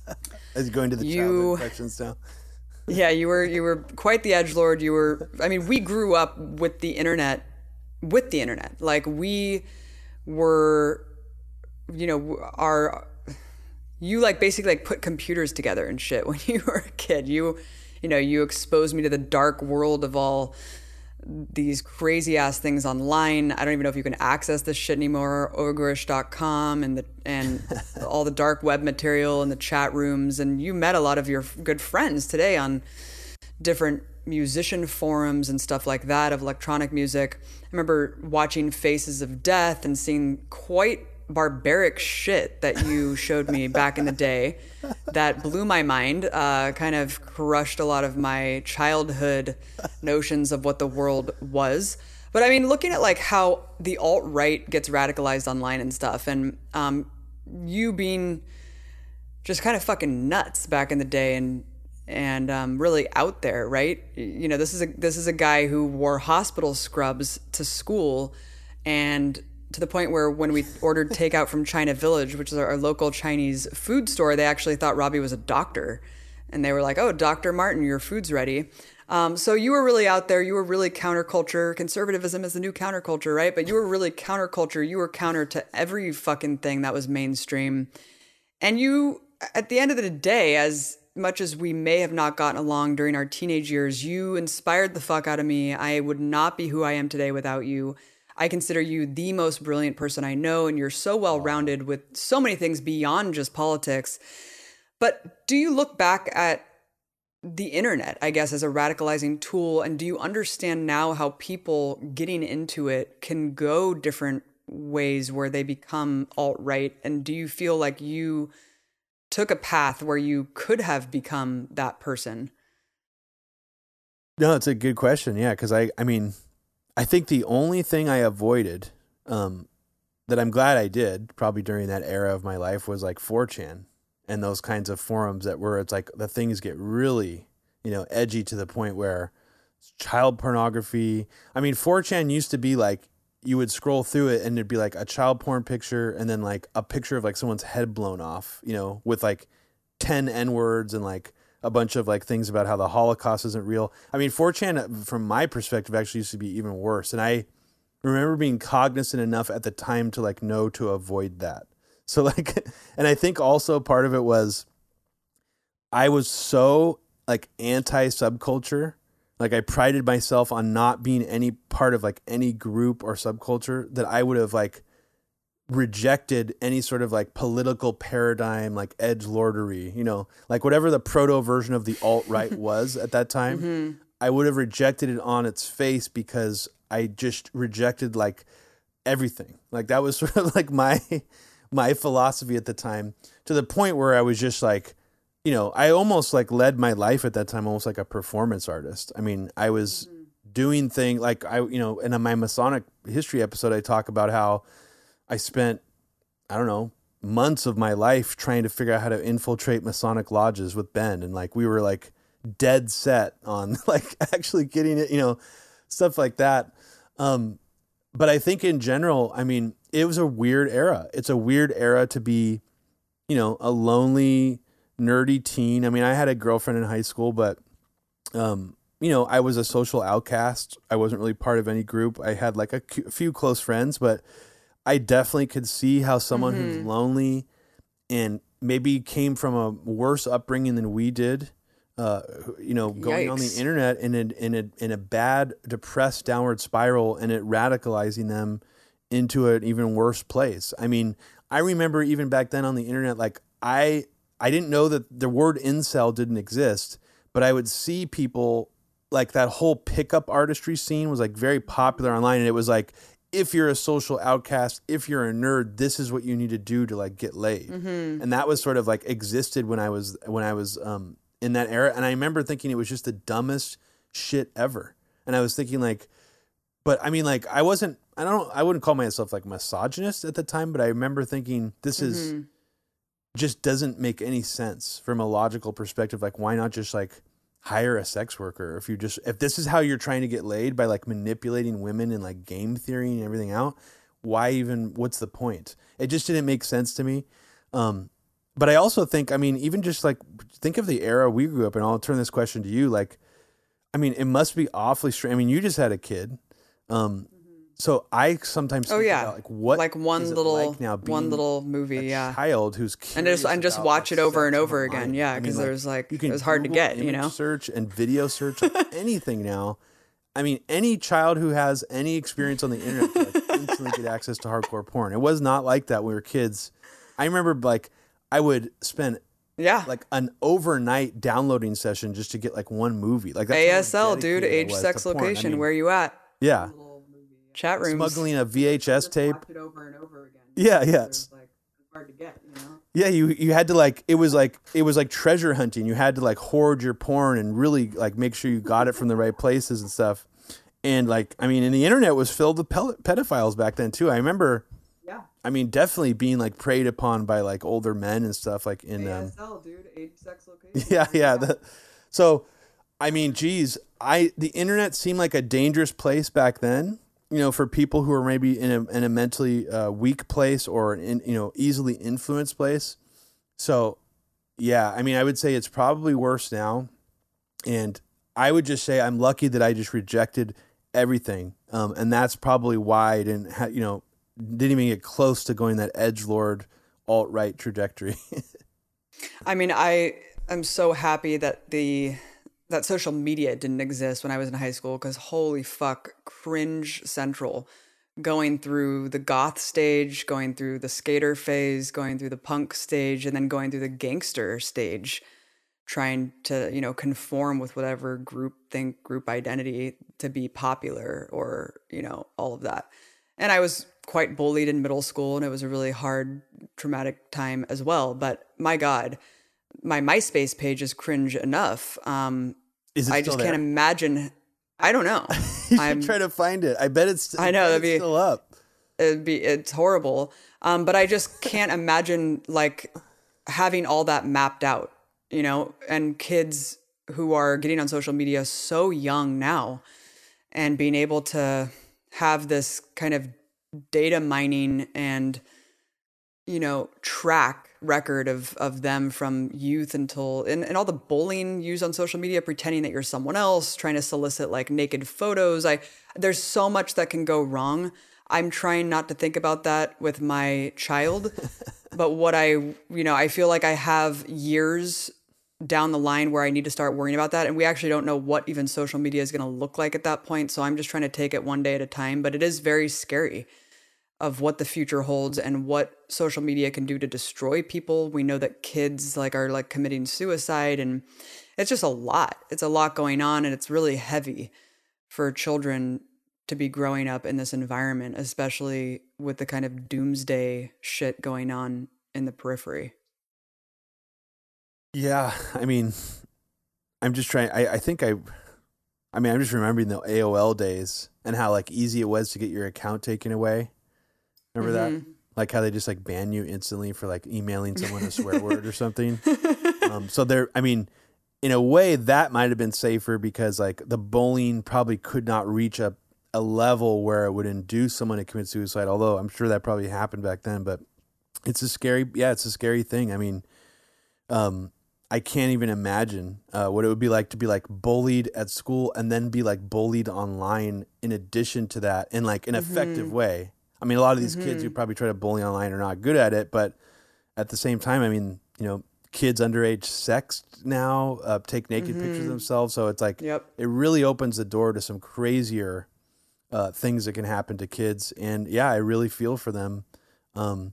As going to the you, questions now. yeah, you were you were quite the edge lord. You were. I mean, we grew up with the internet. With the internet, like we were, you know, our you like basically like put computers together and shit when you were a kid. You, you know, you exposed me to the dark world of all these crazy ass things online. I don't even know if you can access this shit anymore. Ogrish.com and the and all the dark web material and the chat rooms. And you met a lot of your good friends today on different musician forums and stuff like that of electronic music. I remember watching Faces of Death and seeing quite barbaric shit that you showed me back in the day that blew my mind, uh, kind of crushed a lot of my childhood notions of what the world was. But I mean, looking at like how the alt right gets radicalized online and stuff, and um, you being just kind of fucking nuts back in the day and and um, really out there, right? You know, this is a this is a guy who wore hospital scrubs to school, and to the point where when we ordered takeout from China Village, which is our, local Chinese food store, they actually thought Robbie was a doctor, and they were like, "Oh, Doctor Martin, your food's ready." Um, so you were really out there. You were really counterculture. Conservatism is the new counterculture, right? But you were really counterculture. You were counter to every fucking thing that was mainstream, and you, at the end of the day, as much as we may have not gotten along during our teenage years, you inspired the fuck out of me. I would not be who I am today without you. I consider you the most brilliant person I know, and you're so well rounded with so many things beyond just politics. But do you look back at the internet, I guess, as a radicalizing tool? And do you understand now how people getting into it can go different ways where they become alt right? And do you feel like you took a path where you could have become that person? No, it's a good question. Yeah, because I, I mean, I think the only thing I avoided, um, that I'm glad I did, probably during that era of my life, was like 4chan and those kinds of forums that where it's like the things get really, you know, edgy to the point where child pornography. I mean, 4chan used to be like you would scroll through it and it'd be like a child porn picture and then like a picture of like someone's head blown off, you know, with like 10 N words and like a bunch of like things about how the Holocaust isn't real. I mean, 4chan, uh, from my perspective, actually used to be even worse. And I remember being cognizant enough at the time to like know to avoid that. So, like, and I think also part of it was I was so like anti subculture. Like, I prided myself on not being any part of like any group or subculture that I would have like rejected any sort of like political paradigm, like edge lordery, you know, like whatever the proto version of the alt right was at that time. Mm-hmm. I would have rejected it on its face because I just rejected like everything. Like that was sort of like my my philosophy at the time to the point where I was just like, you know, I almost like led my life at that time almost like a performance artist. I mean, I was mm-hmm. doing things like I, you know, in my Masonic history episode, I talk about how I spent, I don't know, months of my life trying to figure out how to infiltrate Masonic lodges with Ben. And like, we were like dead set on like actually getting it, you know, stuff like that. Um, but I think in general, I mean, it was a weird era. It's a weird era to be, you know, a lonely, nerdy teen. I mean, I had a girlfriend in high school, but, um, you know, I was a social outcast. I wasn't really part of any group. I had like a few close friends, but I definitely could see how someone mm-hmm. who's lonely and maybe came from a worse upbringing than we did, uh, you know, going Yikes. on the internet in a, in a in a bad, depressed downward spiral, and it radicalizing them into an even worse place. I mean, I remember even back then on the internet, like I I didn't know that the word incel didn't exist, but I would see people like that whole pickup artistry scene was like very popular online, and it was like if you're a social outcast, if you're a nerd, this is what you need to do to like get laid. Mm-hmm. And that was sort of like existed when I was when I was um, in that era. And I remember thinking it was just the dumbest shit ever. And I was thinking like, but I mean like I wasn't I don't I wouldn't call myself like misogynist at the time, but I remember thinking this mm-hmm. is just doesn't make any sense from a logical perspective. Like why not just like hire a sex worker if you just if this is how you're trying to get laid by like manipulating women and like game theory and everything out why even what's the point? It just didn't make sense to me. Um but i also think i mean even just like think of the era we grew up in. I'll turn this question to you like i mean it must be awfully strange i mean you just had a kid um so I sometimes oh yeah. about, like what like one little like now one little movie yeah. child who's and just and just watch it over and over again. yeah because I mean, there's like, you can it was hard Google to get you know? search and video search anything now. I mean any child who has any experience on the internet can, like, instantly get access to hardcore porn. It was not like that when we were kids. I remember like I would spend yeah. like an overnight downloading session just to get like one movie. Like ASL dude. age sex location I mean, where you at? Yeah chat rooms. Smuggling a VHS tape. Over and over again. Yeah, yeah. It's like hard to get, you know. Yeah, you you had to like it was like it was like treasure hunting. You had to like hoard your porn and really like make sure you got it from the right places and stuff. And like I mean, and the internet was filled with pedophiles back then too. I remember. Yeah. I mean, definitely being like preyed upon by like older men and stuff like in ASL, um, dude, age, sex, location. Yeah, yeah. The, so, I mean, geez, I the internet seemed like a dangerous place back then you know, for people who are maybe in a in a mentally uh, weak place or in you know easily influenced place. So, yeah, I mean, I would say it's probably worse now, and I would just say I'm lucky that I just rejected everything, um, and that's probably why I didn't, ha- you know, didn't even get close to going that edge lord alt right trajectory. I mean, I am so happy that the that social media didn't exist when I was in high school because holy fuck, cringe central. Going through the goth stage, going through the skater phase, going through the punk stage, and then going through the gangster stage, trying to, you know, conform with whatever group think, group identity to be popular or, you know, all of that. And I was quite bullied in middle school and it was a really hard, traumatic time as well. But my God, my MySpace page is cringe enough. Um, is it I just there? can't imagine. I don't know. you I'm trying to find it. I bet it's. I know that'd be still up. It'd be. It's horrible. Um, but I just can't imagine like having all that mapped out. You know, and kids who are getting on social media so young now, and being able to have this kind of data mining and you know track record of of them from youth until and, and all the bullying used on social media pretending that you're someone else trying to solicit like naked photos i there's so much that can go wrong i'm trying not to think about that with my child but what i you know i feel like i have years down the line where I need to start worrying about that. And we actually don't know what even social media is going to look like at that point. So I'm just trying to take it one day at a time. But it is very scary of what the future holds and what social media can do to destroy people. We know that kids like are like committing suicide and it's just a lot. It's a lot going on and it's really heavy for children to be growing up in this environment, especially with the kind of doomsday shit going on in the periphery. Yeah, I mean, I'm just trying. I, I think I, I mean, I'm just remembering the AOL days and how like easy it was to get your account taken away. Remember mm-hmm. that? Like how they just like ban you instantly for like emailing someone a swear word or something. Um, so there, I mean, in a way, that might have been safer because like the bullying probably could not reach a a level where it would induce someone to commit suicide. Although I'm sure that probably happened back then, but it's a scary, yeah, it's a scary thing. I mean, um, I can't even imagine uh, what it would be like to be like bullied at school and then be like bullied online in addition to that in like an mm-hmm. effective way. I mean, a lot of these mm-hmm. kids who probably try to bully online are not good at it, but at the same time, I mean, you know, kids underage sex now uh, take naked mm-hmm. pictures of themselves, so it's like yep. it really opens the door to some crazier uh, things that can happen to kids. And yeah, I really feel for them. Um,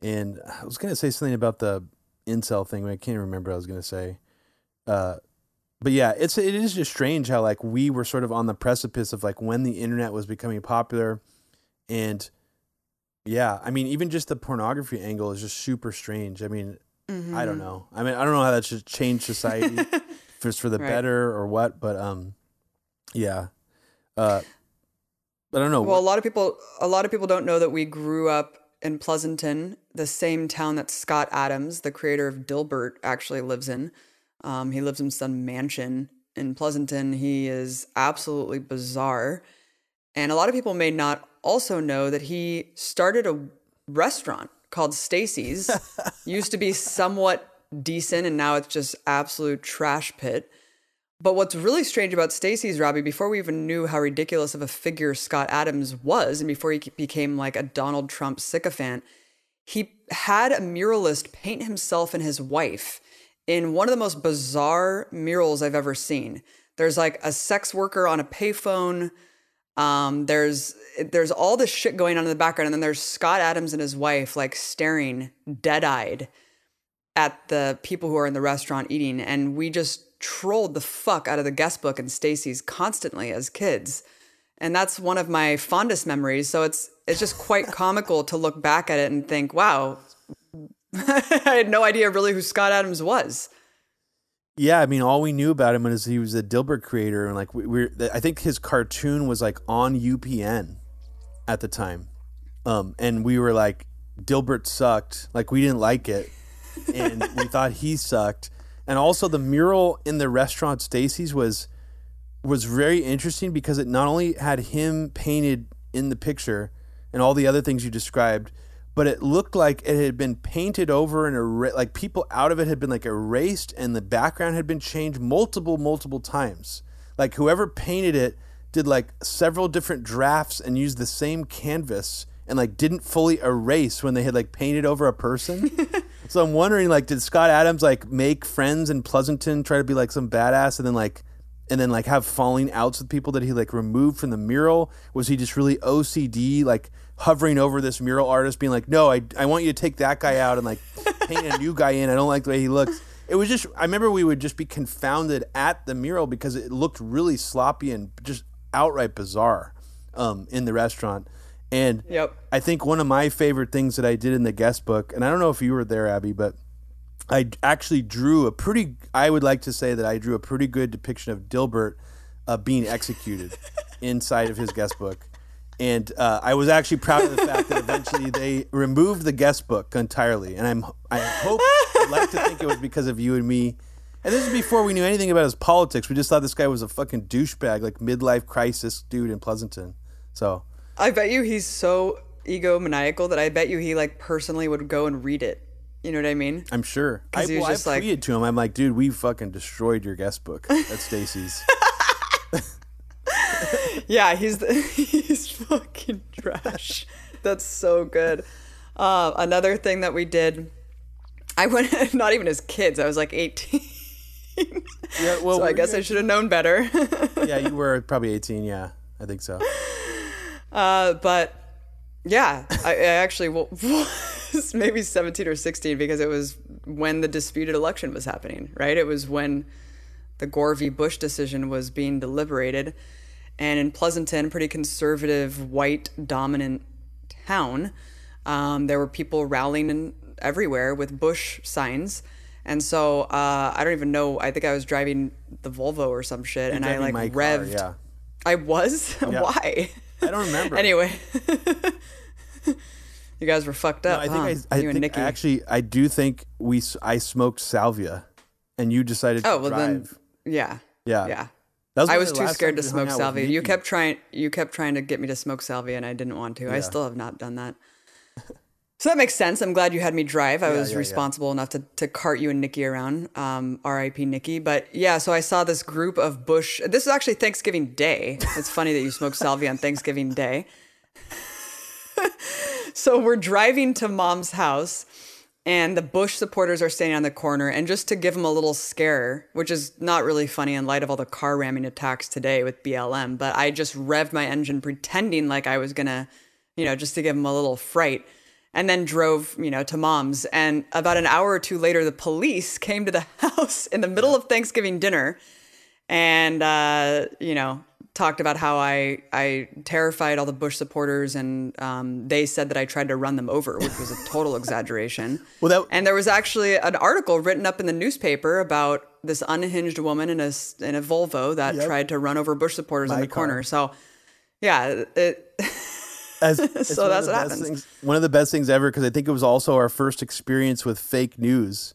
and I was gonna say something about the incel thing. but I can't remember what I was gonna say. Uh, but yeah, it's it is just strange how like we were sort of on the precipice of like when the internet was becoming popular, and yeah, I mean even just the pornography angle is just super strange. I mean, mm-hmm. I don't mm-hmm. know. I mean, I don't know how that should change society, just for the right. better or what. But um, yeah. Uh, I don't know. Well, a lot of people, a lot of people don't know that we grew up in Pleasanton, the same town that Scott Adams, the creator of Dilbert, actually lives in. Um, he lives in some mansion in Pleasanton. He is absolutely bizarre. And a lot of people may not also know that he started a restaurant called Stacy's. Used to be somewhat decent, and now it's just absolute trash pit. But what's really strange about Stacy's, Robbie, before we even knew how ridiculous of a figure Scott Adams was, and before he became like a Donald Trump sycophant, he had a muralist paint himself and his wife in one of the most bizarre murals I've ever seen. There's like a sex worker on a payphone. Um, there's there's all this shit going on in the background, and then there's Scott Adams and his wife like staring dead eyed at the people who are in the restaurant eating, and we just trolled the fuck out of the guest book and Stacy's constantly as kids. And that's one of my fondest memories. So it's it's just quite comical to look back at it and think, wow, I had no idea really who Scott Adams was. Yeah, I mean, all we knew about him was he was a Dilbert creator, and like we, we I think his cartoon was like on UPN at the time, um, and we were like, Dilbert sucked, like we didn't like it, and we thought he sucked, and also the mural in the restaurant Stacy's was was very interesting because it not only had him painted in the picture and all the other things you described, but it looked like it had been painted over and er- like people out of it had been like erased and the background had been changed multiple multiple times. Like whoever painted it did like several different drafts and used the same canvas and like didn't fully erase when they had like painted over a person. so I'm wondering like did Scott Adams like make friends in Pleasanton try to be like some badass and then like and then like have falling outs with people that he like removed from the mural? Was he just really OCD like hovering over this mural artist being like, "No, I I want you to take that guy out and like paint a new guy in. I don't like the way he looks." It was just I remember we would just be confounded at the mural because it looked really sloppy and just outright bizarre um, in the restaurant. And yep. I think one of my favorite things that I did in the guest book, and I don't know if you were there, Abby, but I actually drew a pretty, I would like to say that I drew a pretty good depiction of Dilbert uh, being executed inside of his guest book. And uh, I was actually proud of the fact that eventually they removed the guest book entirely. And I'm, I hope, I'd like to think it was because of you and me. And this is before we knew anything about his politics. We just thought this guy was a fucking douchebag, like midlife crisis dude in Pleasanton. So I bet you he's so egomaniacal that I bet you he like personally would go and read it. You know what I mean? I'm sure. I, well, just I like- tweeted to him. I'm like, dude, we fucking destroyed your guest book. That's Stacy's. Yeah, he's the, he's fucking trash. That's so good. Uh, another thing that we did, I went not even as kids. I was like 18. yeah, well, so I guess I should have known better. yeah, you were probably 18. Yeah, I think so. Uh, but yeah, I, I actually was maybe 17 or 16 because it was when the disputed election was happening, right? It was when the Gore v. Bush decision was being deliberated. And in Pleasanton, pretty conservative, white dominant town, um, there were people rallying in, everywhere with Bush signs. And so uh, I don't even know. I think I was driving the Volvo or some shit, and I like my car, revved. yeah. I was. Why? I don't remember. Anyway, you guys were fucked up. I think huh? I, I you and Nikki. actually I do think we I smoked salvia, and you decided to oh well, then drive. yeah, yeah, yeah. That I was too scared to times we hung smoke salvia. You kept trying. You kept trying to get me to smoke salvia, and I didn't want to. I still have not done that. So that makes sense. I'm glad you had me drive. I Yeah, was yeah, yeah. responsible enough to, to cart you and Nikki around. Um, R.I.P. Nikki. But yeah, so I saw this group of Bush. This is actually Thanksgiving Day. It's funny that you smoke salvia on Thanksgiving Day. so we're driving to mom's house, and the Bush supporters are standing on the corner. And just to give them a little scare, which is not really funny in light of all the car ramming attacks today with BLM, but I just revved my engine pretending like I was gonna, you know, just to give them a little fright. And then drove, you know, to mom's. And about an hour or two later, the police came to the house in the middle of Thanksgiving dinner and uh, you know talked about how I I terrified all the Bush supporters, and um, they said that I tried to run them over, which was a total exaggeration. Well, that- and there was actually an article written up in the newspaper about this unhinged woman in a in a Volvo that Yep. tried to run over Bush supporters in My the corner. So. Yeah, it, As, So that's what happens. Things, one of the best things ever because I think it was also our first experience with fake news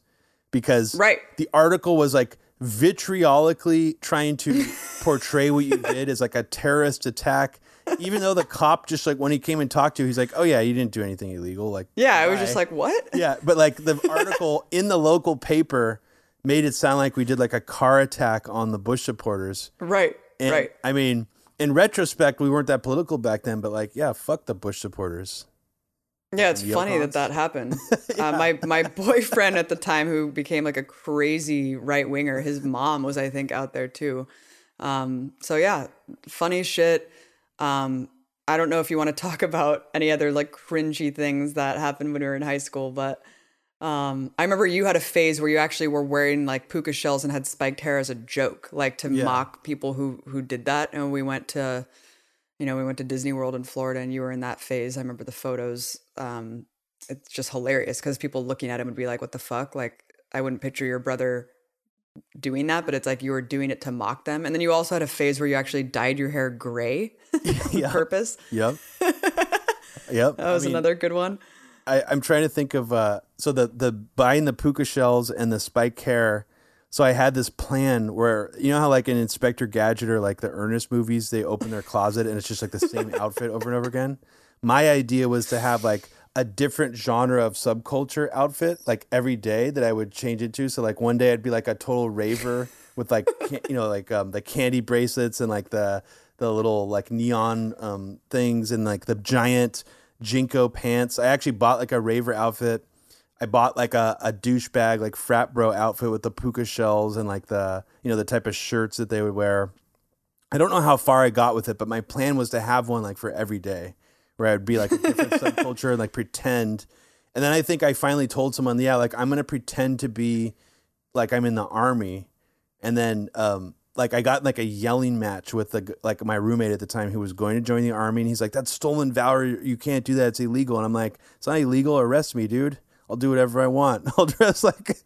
because Right. the article was like vitriolically trying to portray what you did as like a terrorist attack. Even though the cop just like when he came and talked to you, he's like, "Oh yeah, you didn't do anything illegal." Like, yeah, I was just like, what? yeah, but like the article in the local paper made it sound like we did like a car attack on the Bush supporters. Right, And, right. I mean, in retrospect, we weren't that political back then, but like, yeah, fuck the Bush supporters. Yeah, it's funny that that happened. uh, my my boyfriend at the time, who became like a crazy right winger, his mom was, I think, out there too. Um, so yeah, funny shit. Um, I don't know if you want to talk about any other like cringy things that happened when we were in high school, but um, I remember you had a phase where you actually were wearing like puka shells and had spiked hair as a joke, like to Yeah. mock people who who did that. And we went to you know, we went to Disney World in Florida and you were in that phase. I remember the photos. Um, it's just hilarious because people looking at him would be like, what the fuck? Like, I wouldn't picture your brother doing that, but it's like you were doing it to mock them. And then you also had a phase where you actually dyed your hair gray on purpose. Yep. yep. That was another good one. I, I'm trying to think of uh so the the buying the puka shells and the spike hair. So I had this plan where you know how like an Inspector Gadget or like the Ernest movies they open their closet and it's just like the same outfit over and over again. My idea was to have like a different genre of subculture outfit like every day that I would change it to. So like one day I'd be like a total raver with like can- you know like um the candy bracelets and like the the little like neon um things and like the giant JNCO pants. I actually bought like a raver outfit. I bought like a, a douchebag like frat bro outfit with the puka shells and like the you know the type of shirts that they would wear. I don't know how far I got with it, but my plan was to have one like for every day, where I'd be like a different subculture and like pretend. And then I think I finally told someone, yeah, like I'm gonna pretend to be like I'm in the army, and then um like I got like a yelling match with the like my roommate at the time who was going to join the army, and he's like, "That's stolen valor. You can't do that. It's illegal." And I'm like, "It's not illegal. Arrest me, dude. I'll do whatever I want. I'll dress like,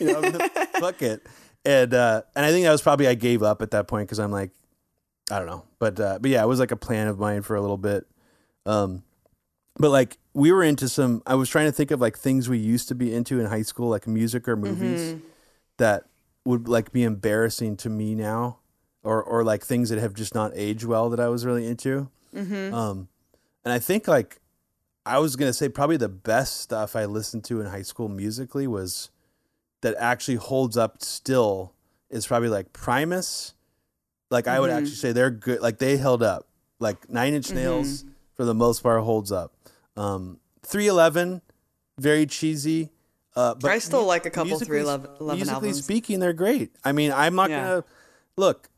you know, fuck it." And uh, and I think that was probably I gave up at that point because I'm like, I don't know, but uh, but yeah, it was like a plan of mine for a little bit. Um, but like we were into some. I was trying to think of like things we used to be into in high school, like music or movies that would like be embarrassing to me now, or or like things that have just not aged well that I was really into. Um, and I think like I was gonna say probably the best stuff I listened to in high school musically was that actually holds up still is probably like Primus. Like I would Mhm. actually say they're good. Like they held up. Like Nine Inch Nails for the most part holds up. Um, Three Eleven, very cheesy. Uh, but I still like a couple musically- 311 musically speaking, they're great. I mean, I'm not Yeah. gonna look.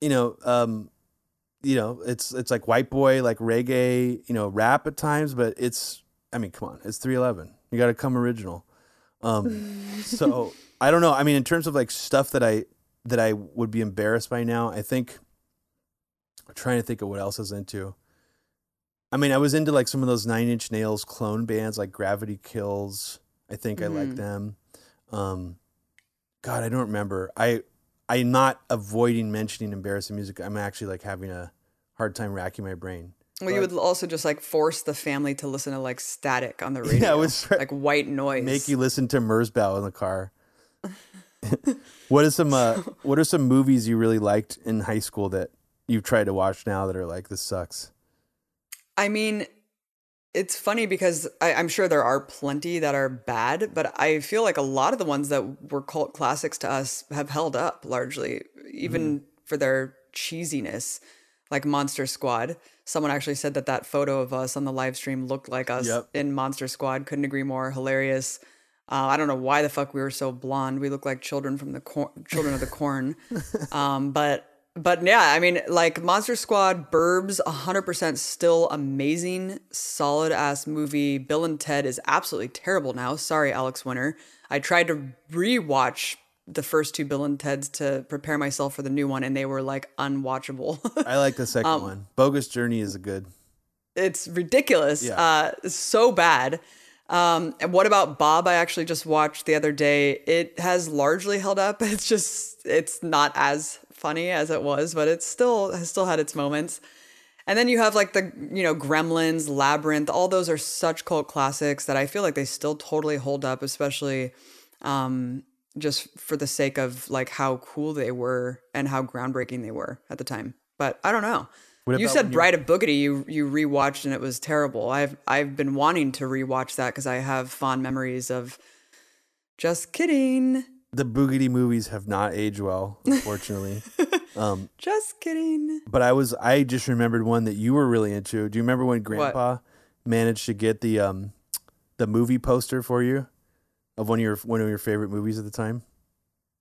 You know, um, you know, it's it's like white boy, like reggae, you know, rap at times, but it's. I mean, come on, it's 311. You got to come original. Um, so I don't know. I mean, in terms of like stuff that I that I would be embarrassed by now, I think. I'm trying to think of what else I was into. I mean, I was into like some of those Nine Inch Nails clone bands, like Gravity Kills. I think I like Mhm. them. Um, God, I don't remember. I I'm not avoiding mentioning embarrassing music. I'm actually like having a hard time racking my brain. Well, you would also just like force the family to listen to like static on the radio. Yeah, it was like white noise. Make you listen to Merzbow in the car. what is some uh, What are some movies you really liked in high school that you've tried to watch now that are like this sucks? I mean, it's funny because I, I'm sure there are plenty that are bad, but I feel like a lot of the ones that were cult classics to us have held up largely, even Mm-hmm. for their cheesiness, like Monster Squad. Someone actually said that that photo of us on the live stream looked like us Yep. in Monster Squad. Couldn't agree more. Hilarious. Uh, I don't know why the fuck we were so blonde. We look like children from the cor- children of the corn. Um, but but yeah, I mean, like Monster Squad, Burbs, 100% still amazing, solid ass movie. Bill and Ted is absolutely terrible now. Sorry, Alex Winter. I tried to rewatch the first two Bill and Teds to prepare myself for the new one, and they were like unwatchable. I like the second Um, one. Bogus Journey is a good. it's ridiculous. Yeah. Uh, so bad. Um, and what about Bob? I actually just watched the other day. It has largely held up. It's just it's not as funny as it was, but it still has still had its moments. And then you have like the you know Gremlins, Labyrinth. All those are such cult classics that I feel like they still totally hold up, especially um, just for the sake of like how cool they were and how groundbreaking they were at the time. But I don't know. You said when you- Bride of Boogedy you you rewatched and it was terrible. I've I've been wanting to rewatch that because I have fond memories of. Just kidding. The Boogedy movies have not aged well, unfortunately. um, Just kidding. but I was I just remembered one that you were really into. Do you remember when Grandpa managed to get the um the movie poster for you of one of your one of your favorite movies at the time?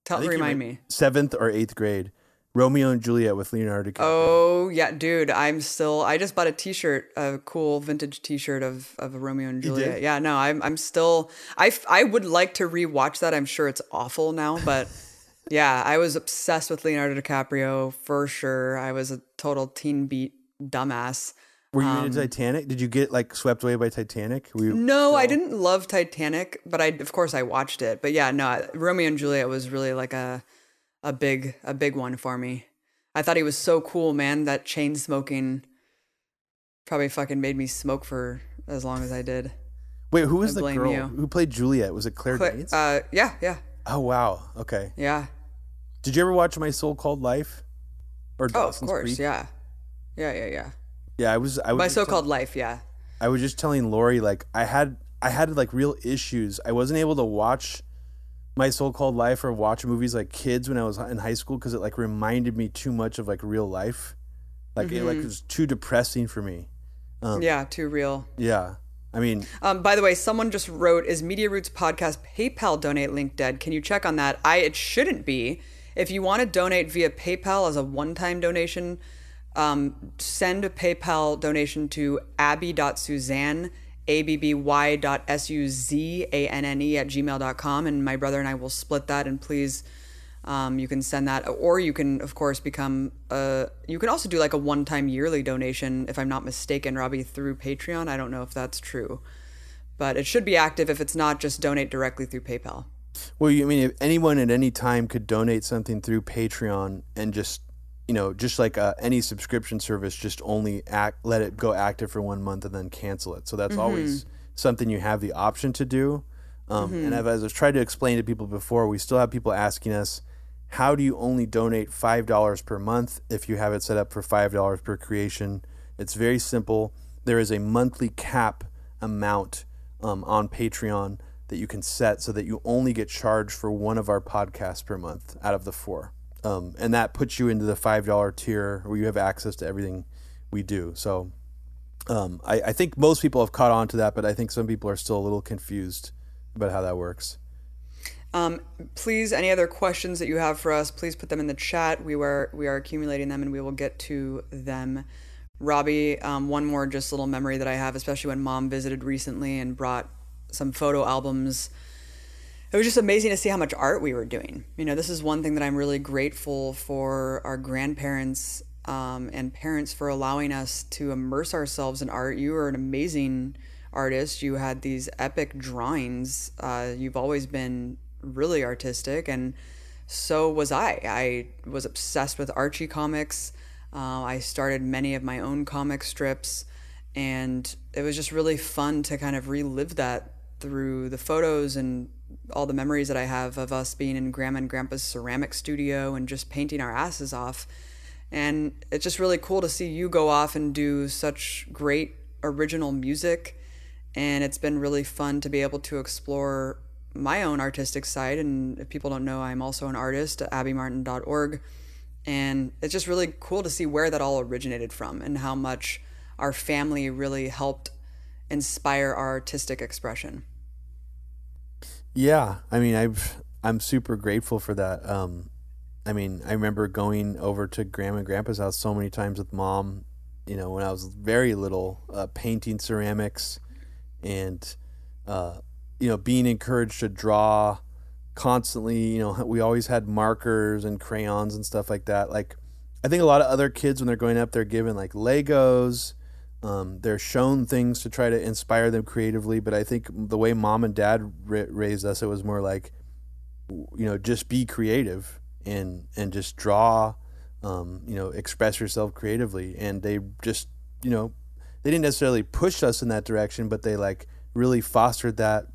Tell I remind me. Seventh or eighth grade, Romeo and Juliet with Leonardo DiCaprio. Oh yeah, dude. I'm still. I just bought a T-shirt, a cool vintage T-shirt of of Romeo and You did? Juliet. Yeah, no, I'm I'm still. I f- I would like to rewatch that. I'm sure it's awful now, but yeah, I was obsessed with Leonardo DiCaprio for sure. I was a total teen beat dumbass. Were you um, into Titanic? Did you get like swept away by Titanic? You No, I didn't love Titanic, but I of course I watched it. But yeah, no, Romeo and Juliet was really like a a big a big one for me. I thought he was so cool, man. That chain smoking probably fucking made me smoke for as long as I did. Wait, who was the blame girl you. who played Juliet? Was it Claire Cla- Danes? Uh, yeah, yeah, oh wow. Okay. yeah. Did you ever watch My So-Called Life? Or Oh, of course, Creek? yeah, yeah, yeah, yeah. Yeah, I was. I was My so-called life, yeah. I was just telling Lori like I had I had like real issues. I wasn't able to watch my so called life or watch movies like kids when I was in high school because it like reminded me too much of like real life. Like it Mm-hmm. like was too depressing for me. Um, yeah, too real. Yeah. I mean, Um, by the way, someone just wrote, "Is Media Roots podcast PayPal donate link dead? Can you check on that?" I it shouldn't be. If you want to donate via PayPal as a one-time donation, um, send a PayPal donation to abby.suzanne a-b-b-y dot s-u-z-a-n-n-e at gmail.com and my brother and i will split that and please um, you can send that or you can of course become a, you can also do like a one-time yearly donation if i'm not mistaken robbie through patreon. I don't know if that's true but it should be active if it's not just donate directly through paypal. Well, you I mean if anyone at any time could donate something through Patreon and just you know just like uh, any subscription service, just only act let it go active for one month and then cancel it. So that's always something you have the option to do. Um, And I've, as I've tried to explain to people before, we still have people asking us, how do you only donate five dollars per month if you have it set up for five dollars per creation? It's very simple. there is a monthly cap amount um, on Patreon that you can set so that you only get charged for one of our podcasts per month out of the four. Um, and that puts you into the $5 tier where you have access to everything we do. So um, I, I, think most people have caught on to that, but I think some people are still a little confused about how that works. Um, please, any other questions that you have for us, please put them in the chat. We were we are accumulating them, and we will get to them. Robbie, um, one more just little memory that I have, especially when Mom visited recently and brought some photo albums. It was just amazing to see how much art we were doing. You know, this is one thing that I'm really grateful for our grandparents um, and parents for allowing us to immerse ourselves in art. You are an amazing artist. You had these epic drawings. Uh, you've always been really artistic, and so was I. I was obsessed with Archie comics. Uh, I started many of my own comic strips, and it was just really fun to kind of relive that through the photos and all the memories that I have of us being in Grandma and Grandpa's ceramic studio and just painting our asses off. And it's just really cool to see you go off and do such great original music. And it's been really fun to be able to explore my own artistic side. And if people don't know, I'm also an artist at abbymartin.org. And it's just really cool to see where that all originated from and how much our family really helped inspire our artistic expression. Yeah, I mean, I've I'm super grateful for that. Um, I mean, I remember going over to Grandma and Grandpa's house so many times with mom. You know, when I was very little, uh, painting ceramics, and uh, you know, being encouraged to draw constantly. You know, we always had markers and crayons and stuff like that. Like, I think a lot of other kids when they're going up, they're given like Legos. Um, they're shown things to try to inspire them creatively, but I think the way mom and dad raised us, it was more like, you know, just be creative and and just draw, um, you know, express yourself creatively. And they just, you know, they didn't necessarily push us in that direction, but they like really fostered that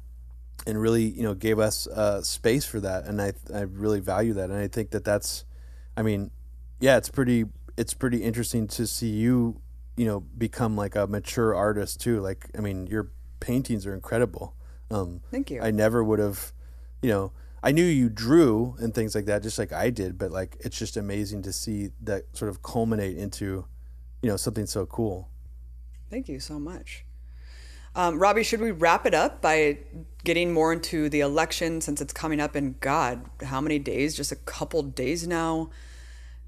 and really you know gave us uh, space for that and I, I really value that and i think that that's i mean yeah it's pretty it's pretty interesting to see you you know become like a mature artist too like i mean your paintings are incredible um thank you i never would have you know i knew you drew and things like that just like i did but like it's just amazing to see that sort of culminate into you know something so cool thank you so much um, Robbie, should we wrap it up by getting more into the election since it's coming up in God, how many days? Just a couple days now.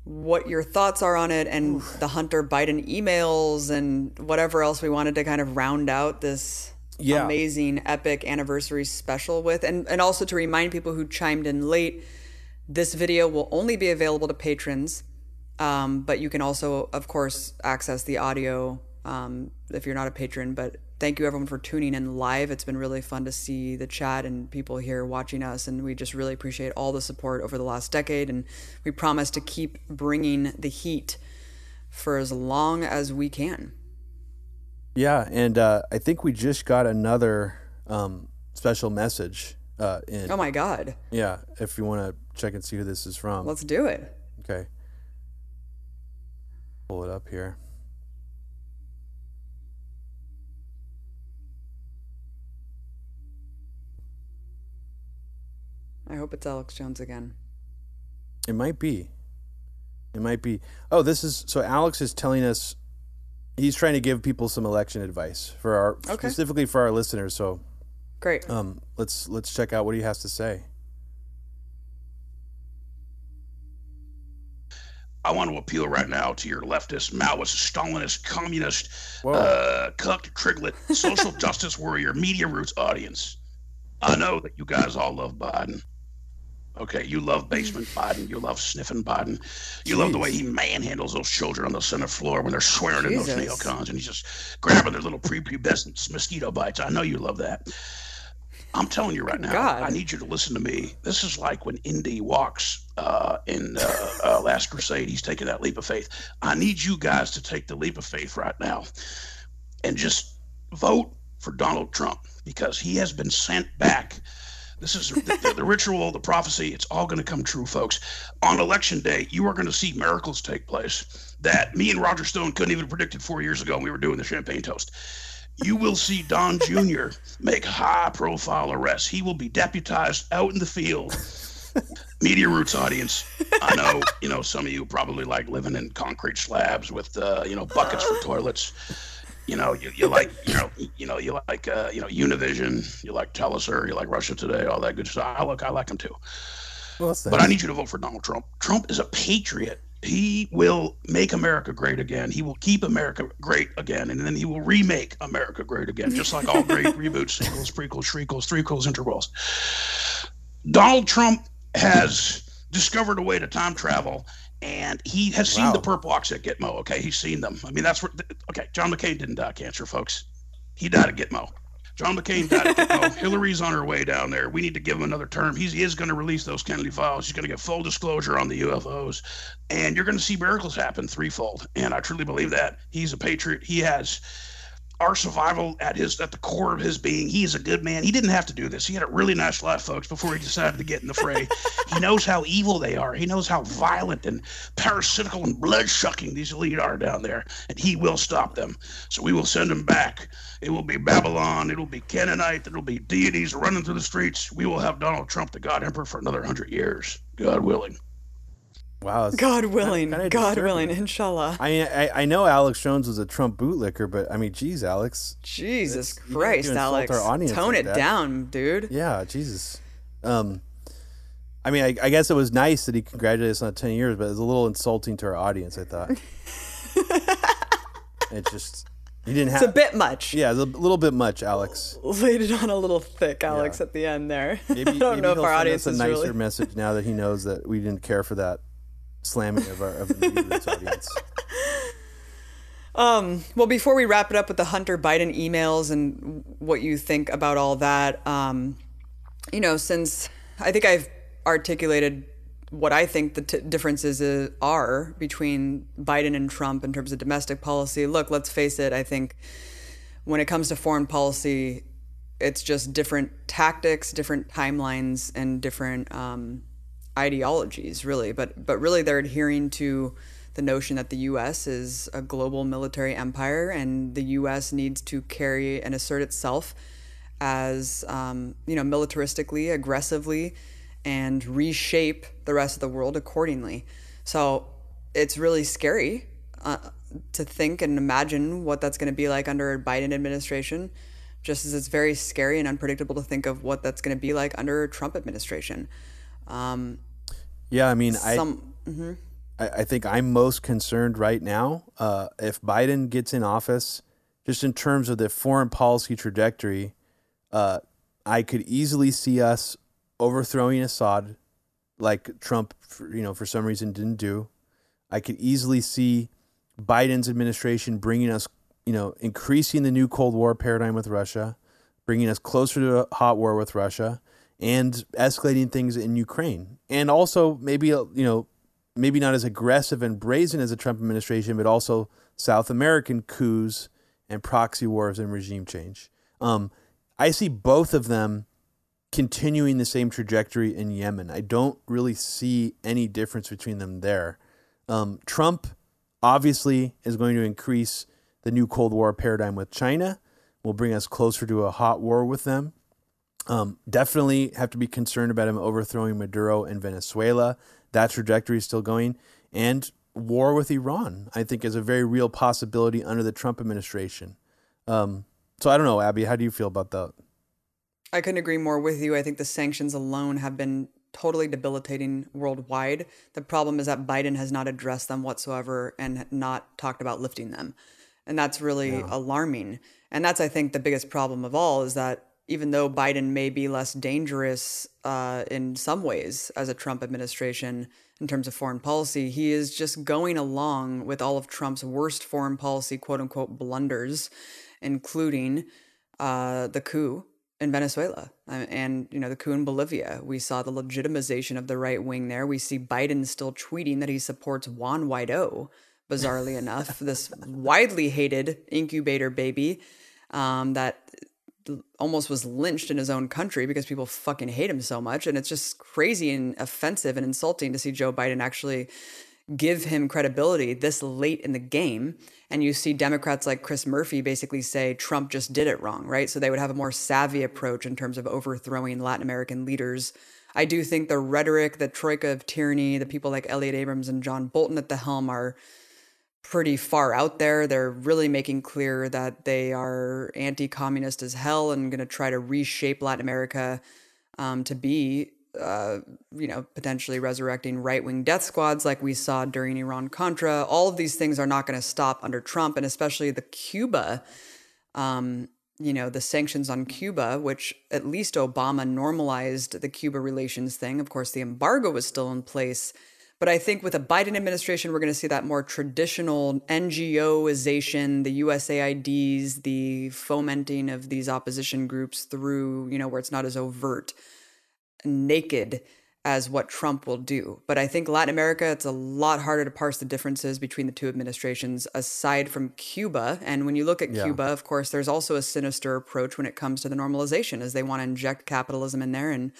What your thoughts are on it and Oof. the Hunter Biden emails and whatever else we wanted to kind of round out this yeah. amazing epic anniversary special with. And, and also to remind people who chimed in late, this video will only be available to patrons. Um, but you can also, of course, access the audio um, if you're not a patron. But thank you everyone for tuning in live. It's been really fun to see the chat and people here watching us, and we just really appreciate all the support over the last decade. And we promise to keep bringing the heat for as long as we can. Yeah, and uh, I think we just got another um, special message. Uh, in. Oh my God! Yeah, if you want to check and see who this is from, let's do it. Okay, pull it up here. I hope it's Alex Jones again. It might be. It might be. Oh, this is so Alex is telling us he's trying to give people some election advice for our okay. specifically for our listeners. So great. Um, let's let's check out what he has to say. I want to appeal right now to your leftist, Maoist, Stalinist, communist, uh, cucked, triglet, social justice warrior, media roots audience. I know that you guys all love Biden. Okay, you love basement Biden. You love sniffing Biden. You Jeez. love the way he manhandles those children on the center floor when they're swearing Jesus. in those neocons and he's just grabbing their little prepubescent mosquito bites. I know you love that. I'm telling you right now, God. I need you to listen to me. This is like when Indy walks uh, in uh, uh, Last Crusade. He's taking that leap of faith. I need you guys to take the leap of faith right now and just vote for Donald Trump because he has been sent back This is the, the, the ritual, the prophecy. It's all going to come true, folks. On election day, you are going to see miracles take place that me and Roger Stone couldn't even predicted four years ago when we were doing the champagne toast. You will see Don Jr. make high profile arrests. He will be deputized out in the field. Media Roots audience, I know you know some of you probably like living in concrete slabs with uh, you know buckets for toilets you know, you, you like, you know, you know, you like, uh, you know, Univision, you like Telesur, you like Russia Today, all that good stuff. I look, I like them too. Well, but I need you to vote for Donald Trump. Trump is a patriot. He will make America great again. He will keep America great again, and then he will remake America great again, just like all great reboots, sequels, prequels, shriekles, threequels, intervals. Donald Trump has discovered a way to time travel and he has seen wow. the purple ox at Gitmo. Okay, he's seen them. I mean, that's what. Okay, John McCain didn't die of cancer, folks. He died at Gitmo. John McCain died at Gitmo. Hillary's on her way down there. We need to give him another term. He's, he is going to release those Kennedy files. He's going to get full disclosure on the UFOs, and you're going to see miracles happen threefold. And I truly believe that he's a patriot. He has our survival at his at the core of his being. He's a good man. He didn't have to do this. He had a really nice life, folks, before he decided to get in the fray. he knows how evil they are. He knows how violent and parasitical and blood sucking these elite are down there, and he will stop them. So we will send him back. It will be Babylon. It'll be Canaanite. It'll be deities running through the streets. We will have Donald Trump, the God Emperor, for another hundred years, God willing. Wow. God willing. Kind of God willing. Inshallah. I, I I know Alex Jones was a Trump bootlicker, but I mean, geez, Alex. Jesus Christ, Alex. Tone like it that. down, dude. Yeah, Jesus. Um, I mean, I, I, guess it was nice that he congratulated us on 10 years, but it was a little insulting to our audience, I thought. it just. You didn't have. It's a bit much. Yeah, it's a little bit much, Alex. Laid it on a little thick, Alex, yeah. at the end there. Maybe, I don't know if our audience us a nicer really... message now that he knows that we didn't care for that slamming of our of the audience. Um, well, before we wrap it up with the Hunter Biden emails and what you think about all that, um, you know, since I think I've articulated what I think the t- differences are between Biden and Trump in terms of domestic policy. Look, let's face it, I think when it comes to foreign policy, it's just different tactics, different timelines, and different um, ideologies, really, but but really they're adhering to the notion that the U.S. is a global military empire and the U.S. needs to carry and assert itself as um, you know militaristically, aggressively, and reshape the rest of the world accordingly. So it's really scary uh, to think and imagine what that's going to be like under a Biden administration. Just as it's very scary and unpredictable to think of what that's going to be like under a Trump administration. Um, yeah, I mean, some, I, mm-hmm. I, I think I'm most concerned right now uh, if Biden gets in office, just in terms of the foreign policy trajectory. Uh, I could easily see us overthrowing Assad, like Trump, you know, for some reason didn't do. I could easily see Biden's administration bringing us, you know, increasing the new Cold War paradigm with Russia, bringing us closer to a hot war with Russia, and escalating things in Ukraine. And also maybe uh, you know maybe not as aggressive and brazen as the Trump administration, but also South American coups and proxy wars and regime change. Um, I see both of them continuing the same trajectory in Yemen. I don't really see any difference between them there. Um, Trump obviously is going to increase the new Cold War paradigm with China, will bring us closer to a hot war with them. Um, definitely have to be concerned about him overthrowing Maduro in Venezuela. That trajectory is still going. And war with Iran, I think, is a very real possibility under the Trump administration. Um, so I don't know, Abby, how do you feel about that? I couldn't agree more with you. I think the sanctions alone have been totally debilitating worldwide. The problem is that Biden has not addressed them whatsoever and not talked about lifting them. And that's really yeah. alarming. And that's, I think, the biggest problem of all is that even though Biden may be less dangerous uh, in some ways as a Trump administration in terms of foreign policy, he is just going along with all of Trump's worst foreign policy, quote unquote, blunders, including uh, the coup in Venezuela and you know the coup in Bolivia. We saw the legitimization of the right wing there. We see Biden still tweeting that he supports Juan Guaido. Bizarrely enough, this widely hated incubator baby um, that almost was lynched in his own country because people fucking hate him so much. And it's just crazy and offensive and insulting to see Joe Biden actually give him credibility this late in the game. And you see Democrats like Chris Murphy basically say Trump just did it wrong, right? So they would have a more savvy approach in terms of overthrowing Latin American leaders. I do think the rhetoric, the troika of tyranny, the people like Elliott Abrams and John Bolton at the helm are pretty far out there. They're really making clear that they are anti communist as hell and going to try to reshape Latin America um, to be, uh, you know, potentially resurrecting right wing death squads like we saw during Iran Contra. All of these things are not going to stop under Trump, and especially the Cuba. Um, you know, the sanctions on Cuba, which at least Obama normalized the Cuba relations thing. Of course, the embargo was still in place but I think with a Biden administration, we're going to see that more traditional NGOization, the USAIDs, the fomenting of these opposition groups through, you know, where it's not as overt, naked as what Trump will do. But I think Latin America, it's a lot harder to parse the differences between the two administrations aside from Cuba. And when you look at yeah. Cuba, of course, there's also a sinister approach when it comes to the normalization, as they want to inject capitalism in there and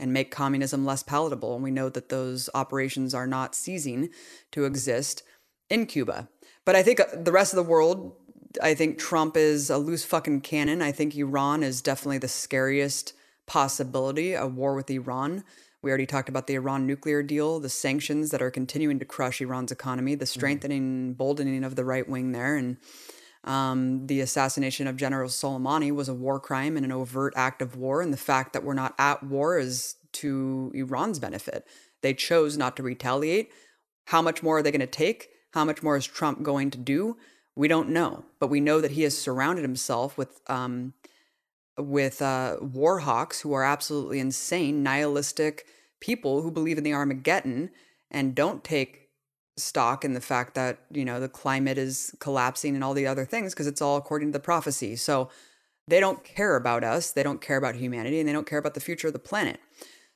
and make communism less palatable. And we know that those operations are not ceasing to exist in Cuba. But I think uh, the rest of the world, I think Trump is a loose fucking cannon. I think Iran is definitely the scariest possibility, a war with Iran. We already talked about the Iran nuclear deal, the sanctions that are continuing to crush Iran's economy, the mm-hmm. strengthening, boldening of the right wing there, and um, the assassination of General Soleimani was a war crime and an overt act of war. And the fact that we're not at war is to Iran's benefit. They chose not to retaliate. How much more are they going to take? How much more is Trump going to do? We don't know, but we know that he has surrounded himself with um, with uh, war hawks who are absolutely insane, nihilistic people who believe in the Armageddon and don't take stock in the fact that you know the climate is collapsing and all the other things because it's all according to the prophecy. So they don't care about us they don't care about humanity and they don't care about the future of the planet.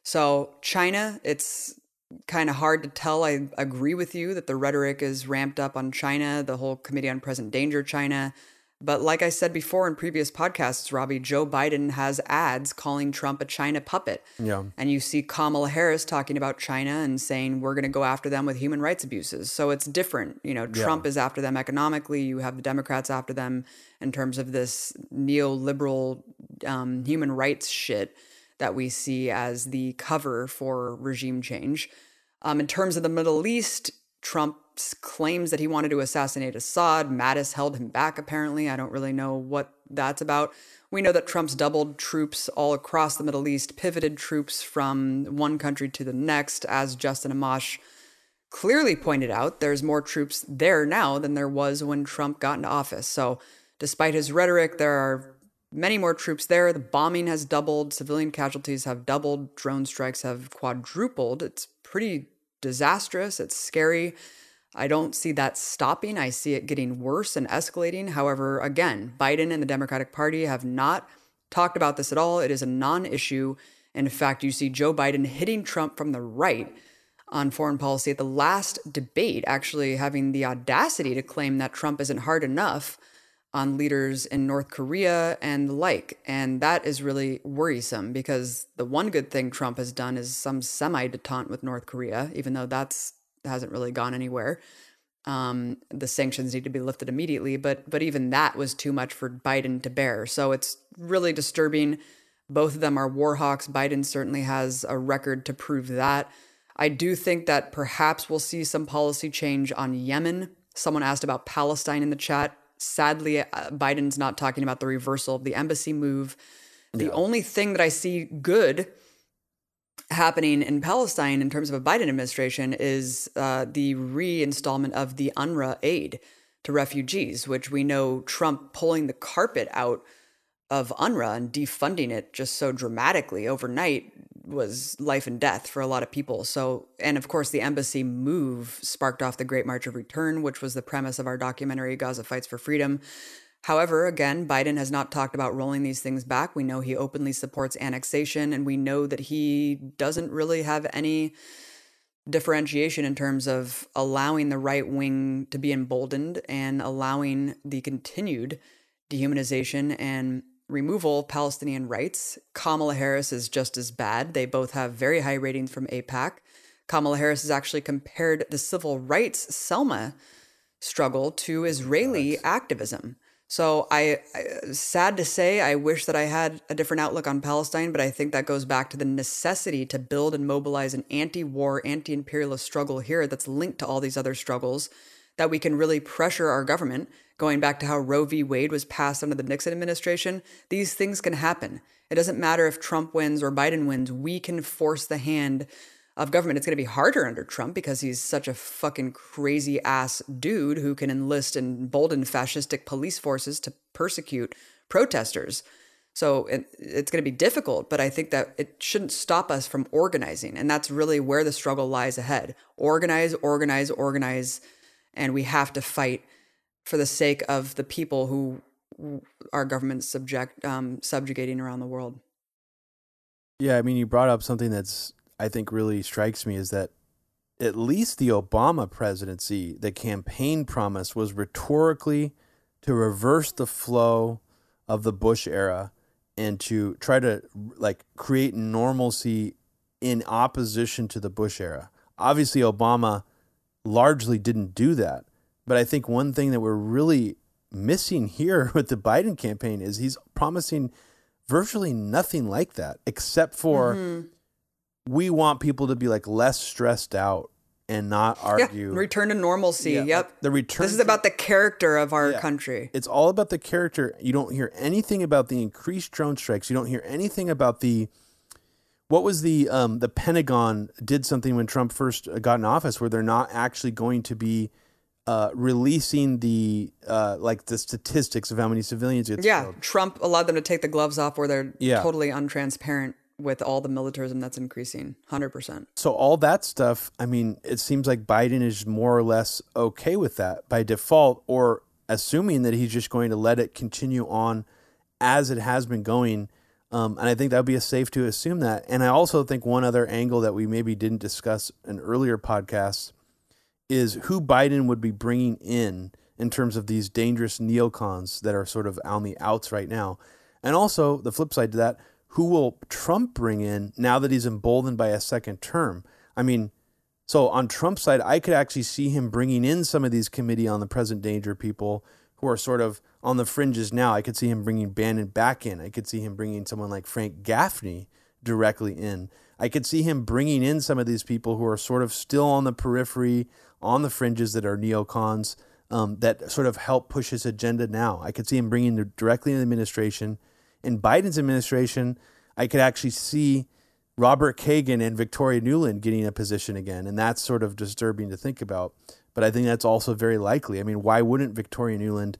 So china it's kind of hard to tell. I agree with you that the rhetoric is ramped up on china the whole committee on present danger china but like I said before in previous podcasts, Robbie, Joe Biden has ads calling Trump a China puppet. Yeah. And you see Kamala Harris talking about China and saying we're going to go after them with human rights abuses. So it's different. You know, Trump yeah. is after them economically. You have the Democrats after them in terms of this neoliberal um, human rights shit that we see as the cover for regime change. Um, in terms of the Middle East, Trump claims that he wanted to assassinate Assad. Mattis held him back, apparently. I don't really know what that's about. We know that Trump's doubled troops all across the Middle East, pivoted troops from one country to the next, as Justin Amash clearly pointed out. There's more troops there now than there was when Trump got into office. So, despite his rhetoric, there are many more troops there. The bombing has doubled, civilian casualties have doubled, drone strikes have quadrupled. It's pretty disastrous, it's scary. I don't see that stopping. I see it getting worse and escalating. However, again, Biden and the Democratic Party have not talked about this at all. It is a non issue. In fact, you see Joe Biden hitting Trump from the right on foreign policy at the last debate, actually having the audacity to claim that Trump isn't hard enough on leaders in North Korea and the like. And that is really worrisome because the one good thing Trump has done is some semi detente with North Korea, even though that's hasn't really gone anywhere. Um, the sanctions need to be lifted immediately, but but even that was too much for Biden to bear. So it's really disturbing. Both of them are war hawks. Biden certainly has a record to prove that. I do think that perhaps we'll see some policy change on Yemen. Someone asked about Palestine in the chat. Sadly, uh, Biden's not talking about the reversal of the embassy move. The yeah. only thing that I see good happening in Palestine in terms of a Biden administration is uh, the reinstallment of the UNRWA aid to refugees, which we know Trump pulling the carpet out of UNRWA and defunding it just so dramatically overnight was life and death for a lot of people. So, and of course, the embassy move sparked off the Great March of Return, which was the premise of our documentary, Gaza Fights for Freedom. However, again, Biden has not talked about rolling these things back. We know he openly supports annexation, and we know that he doesn't really have any differentiation in terms of allowing the right wing to be emboldened and allowing the continued dehumanization and removal of Palestinian rights. Kamala Harris is just as bad. They both have very high ratings from AIPAC. Kamala Harris has actually compared the civil rights Selma struggle to oh Israeli right. activism. So I, I, sad to say, I wish that I had a different outlook on Palestine, but I think that goes back to the necessity to build and mobilize an anti-war, anti-imperialist struggle here that's linked to all these other struggles that we can really pressure our government. Going back to how Roe v. Wade was passed under the Nixon administration, these things can happen. It doesn't matter if Trump wins or Biden wins. We can force the hand of government. It's going to be harder under Trump because he's such a fucking crazy ass dude who can enlist and embolden fascistic police forces to persecute protesters. So it, it's going to be difficult, but I think that it shouldn't stop us from organizing. And that's really where the struggle lies ahead. Organize, organize, organize. And we have to fight for the sake of the people who our government's subject um, subjugating around the world. Yeah, I mean, you brought up something that's I think really strikes me is that at least the Obama presidency, the campaign promise was rhetorically to reverse the flow of the Bush era and to try to like create normalcy in opposition to the Bush era. Obviously, Obama largely didn't do that. But I think one thing that we're really missing here with the Biden campaign is he's promising virtually nothing like that, except for mm-hmm we want people to be like less stressed out and not argue. Yeah, return to normalcy. Yeah, yep. The return. This is about the character of our yeah, country. It's all about the character. You don't hear anything about the increased drone strikes. You don't hear anything about the what was the um, the Pentagon did something when Trump first got in office where they're not actually going to be uh, releasing the uh, like the statistics of how many civilians get. Yeah, killed. Trump allowed them to take the gloves off where they're yeah. totally untransparent with all the militarism that's increasing 100%. So all that stuff, I mean, it seems like Biden is more or less okay with that by default or assuming that he's just going to let it continue on as it has been going. Um, and I think that would be a safe to assume that. And I also think one other angle that we maybe didn't discuss in earlier podcasts is who Biden would be bringing in in terms of these dangerous neocons that are sort of on the outs right now. And also the flip side to that, who will Trump bring in now that he's emboldened by a second term? I mean, so on Trump's side, I could actually see him bringing in some of these committee on the present danger people who are sort of on the fringes now. I could see him bringing Bannon back in. I could see him bringing someone like Frank Gaffney directly in. I could see him bringing in some of these people who are sort of still on the periphery, on the fringes that are neocons, um, that sort of help push his agenda now. I could see him bringing them directly in the administration in Biden's administration, I could actually see Robert Kagan and Victoria Nuland getting a position again. And that's sort of disturbing to think about. But I think that's also very likely. I mean, why wouldn't Victoria Nuland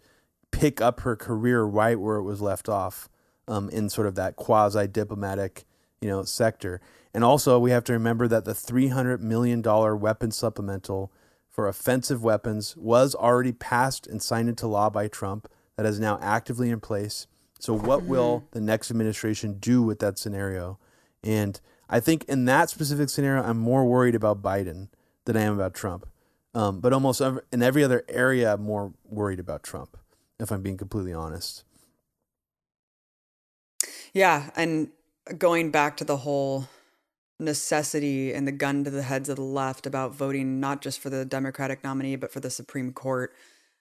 pick up her career right where it was left off um, in sort of that quasi diplomatic, you know, sector? And also, we have to remember that the $300 million weapon supplemental for offensive weapons was already passed and signed into law by Trump, that is now actively in place. So, what will mm-hmm. the next administration do with that scenario? And I think in that specific scenario, I'm more worried about Biden than I am about Trump. Um, but almost in every other area, I'm more worried about Trump, if I'm being completely honest. Yeah. And going back to the whole necessity and the gun to the heads of the left about voting not just for the Democratic nominee, but for the Supreme Court.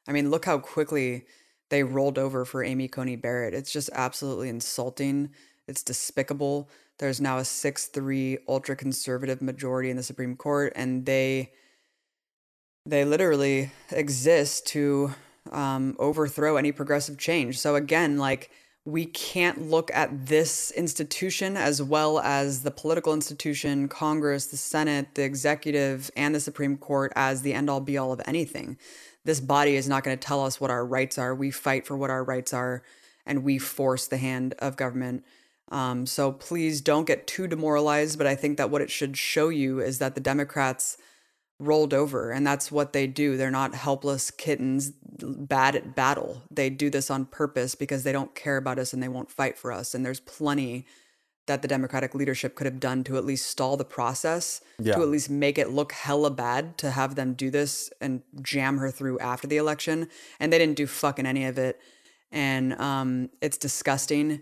I mean, look how quickly they rolled over for Amy Coney Barrett. It's just absolutely insulting. It's despicable. There's now a 6 3 ultra conservative majority in the Supreme Court, and they they literally exist to um, overthrow any progressive change. So again, like we can't look at this institution as well as the political institution, Congress, the Senate, the executive, and the Supreme Court as the end all be all of anything this body is not going to tell us what our rights are. We fight for what our rights are and we force the hand of government. Um, so please don't get too demoralized. But I think that what it should show you is that the Democrats rolled over and that's what they do. They're not helpless kittens bad at battle. They do this on purpose because they don't care about us and they won't fight for us. And there's plenty that the Democratic leadership could have done to at least stall the process, yeah. to at least make it look hella bad to have them do this and jam her through after the election. And they didn't do fucking any of it. and um, it's disgusting.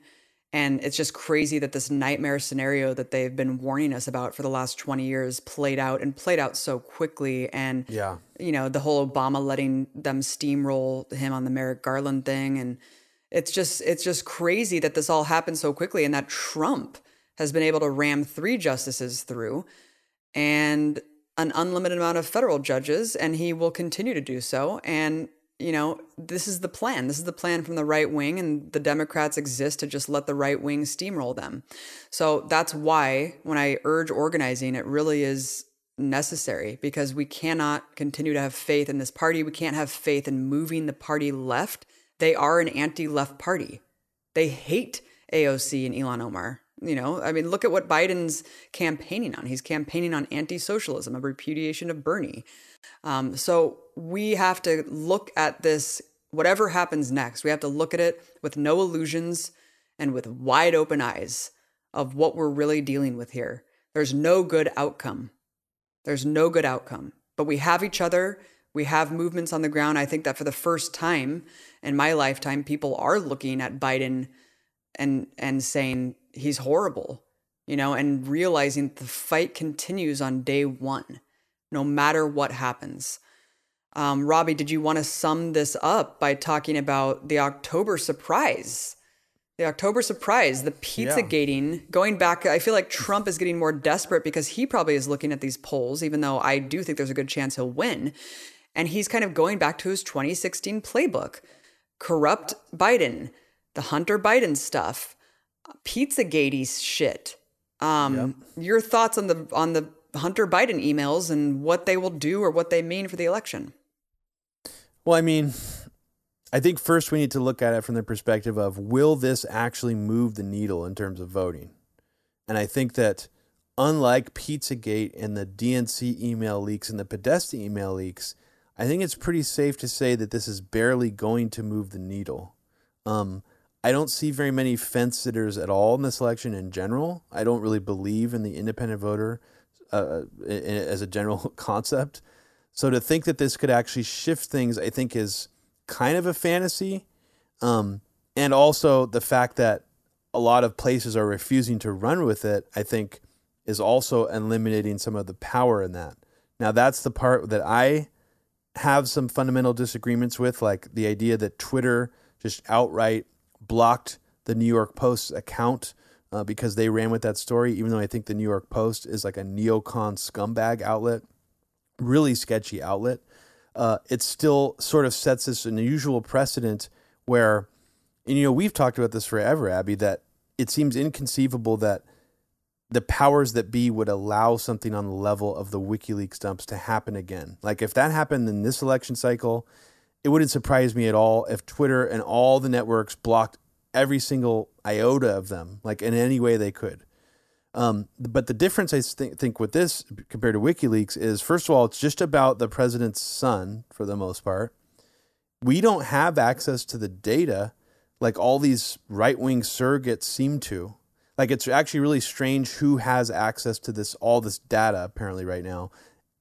And it's just crazy that this nightmare scenario that they've been warning us about for the last 20 years played out and played out so quickly. And, yeah. you know, the whole Obama letting them steamroll him on the Merrick Garland thing. And it's just, it's just crazy that this all happened so quickly and that Trump has been able to ram three justices through and an unlimited amount of federal judges. And he will continue to do so. And you know, this is the plan. This is the plan from the right wing, and the Democrats exist to just let the right wing steamroll them. So that's why when I urge organizing, it really is necessary because we cannot continue to have faith in this party. We can't have faith in moving the party left. They are an anti left party. They hate AOC and Ilhan Omar. You know, I mean, look at what Biden's campaigning on. He's campaigning on anti socialism, a repudiation of Bernie. Um, so we have to look at this, whatever happens next, we have to look at it with no illusions and with wide open eyes of what we're really dealing with here. There's no good outcome. There's no good outcome. But we have each other. We have movements on the ground. I think that for the first time in my lifetime, people are looking at Biden and and saying he's horrible, you know, and realizing the fight continues on day one no matter what happens. Um, Robbie, did you want to sum this up by talking about the October surprise? The October surprise, the pizza yeah. gating, going back, I feel like Trump is getting more desperate because he probably is looking at these polls, even though I do think there's a good chance he'll win. And he's kind of going back to his 2016 playbook corrupt Biden, the Hunter Biden stuff, pizza gatey shit. Um, yep. Your thoughts on the on the Hunter Biden emails and what they will do or what they mean for the election? Well, I mean, I think first we need to look at it from the perspective of will this actually move the needle in terms of voting? And I think that unlike Pizzagate and the DNC email leaks and the Podesta email leaks, I think it's pretty safe to say that this is barely going to move the needle. Um, I don't see very many fence sitters at all in this election in general. I don't really believe in the independent voter uh, as a general concept. So to think that this could actually shift things, I think, is kind of a fantasy. Um, and also the fact that a lot of places are refusing to run with it, I think, is also eliminating some of the power in that. Now, that's the part that I have some fundamental disagreements with, like the idea that Twitter just outright blocked the New York Post's account uh, because they ran with that story, even though I think the New York Post is like a neocon scumbag outlet, really sketchy outlet. Uh, it still sort of sets this unusual precedent where, and you know, we've talked about this forever, Abby, that it seems inconceivable that the powers that be would allow something on the level of the WikiLeaks dumps to happen again. Like if that happened in this election cycle, it wouldn't surprise me at all if Twitter and all the networks blocked every single iota of them, like in any way they could. Um, but the difference I th- think with this compared to WikiLeaks is, first of all, it's just about the president's son for the most part. We don't have access to the data like all these right wing surrogates seem to. Like it's actually really strange who has access to this all this data apparently right now.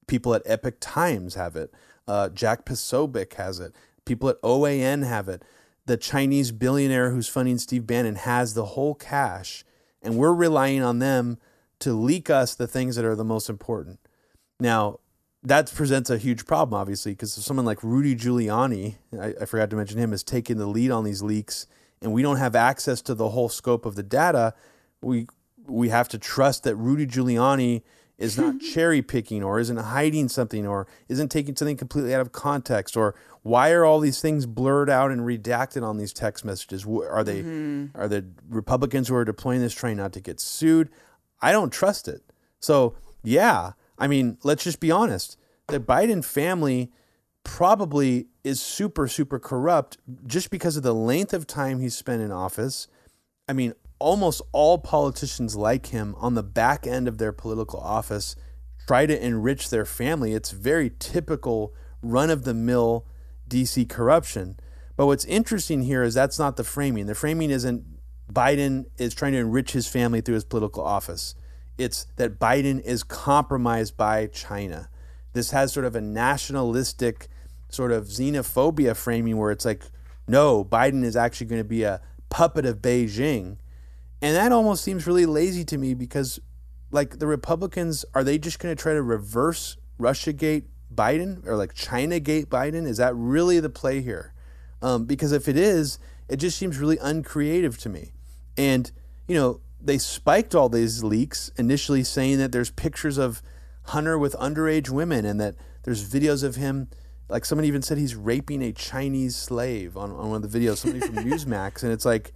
People at Epoch Times have it. Uh, Jack Posobiec has it. People at OAN have it the Chinese billionaire who's funding Steve Bannon has the whole cache, and we're relying on them to leak us the things that are the most important. Now, that presents a huge problem, obviously, because someone like Rudy Giuliani, I, I, forgot to mention him, is taking the lead on these leaks, and we don't have access to the whole scope of the data. We we have to trust that Rudy Giuliani is not cherry picking or isn't hiding something or isn't taking something completely out of context or why are all these things blurred out and redacted on these text messages? Are they mm-hmm. are the Republicans who are deploying this trying not to get sued? I don't trust it. So yeah, I mean, let's just be honest. The Biden family probably is super super corrupt just because of the length of time he's spent in office. I mean, almost all politicians like him on the back end of their political office try to enrich their family. It's very typical run of the mill DC corruption. But what's interesting here is that's not the framing. The framing isn't Biden is trying to enrich his family through his political office. It's that Biden is compromised by China. This has sort of a nationalistic, sort of xenophobia framing where it's like, no, Biden is actually going to be a puppet of Beijing. And that almost seems really lazy to me because, like, the Republicans, are they just going to try to reverse Russiagate Biden or like Chinagate Biden? Is that really the play here? Um, because if it is, it just seems really uncreative to me. And, you know, they spiked all these leaks initially saying that there's pictures of Hunter with underage women and that there's videos of him. Like someone even said he's raping a Chinese slave on, on one of the videos, somebody from Newsmax. And it's like,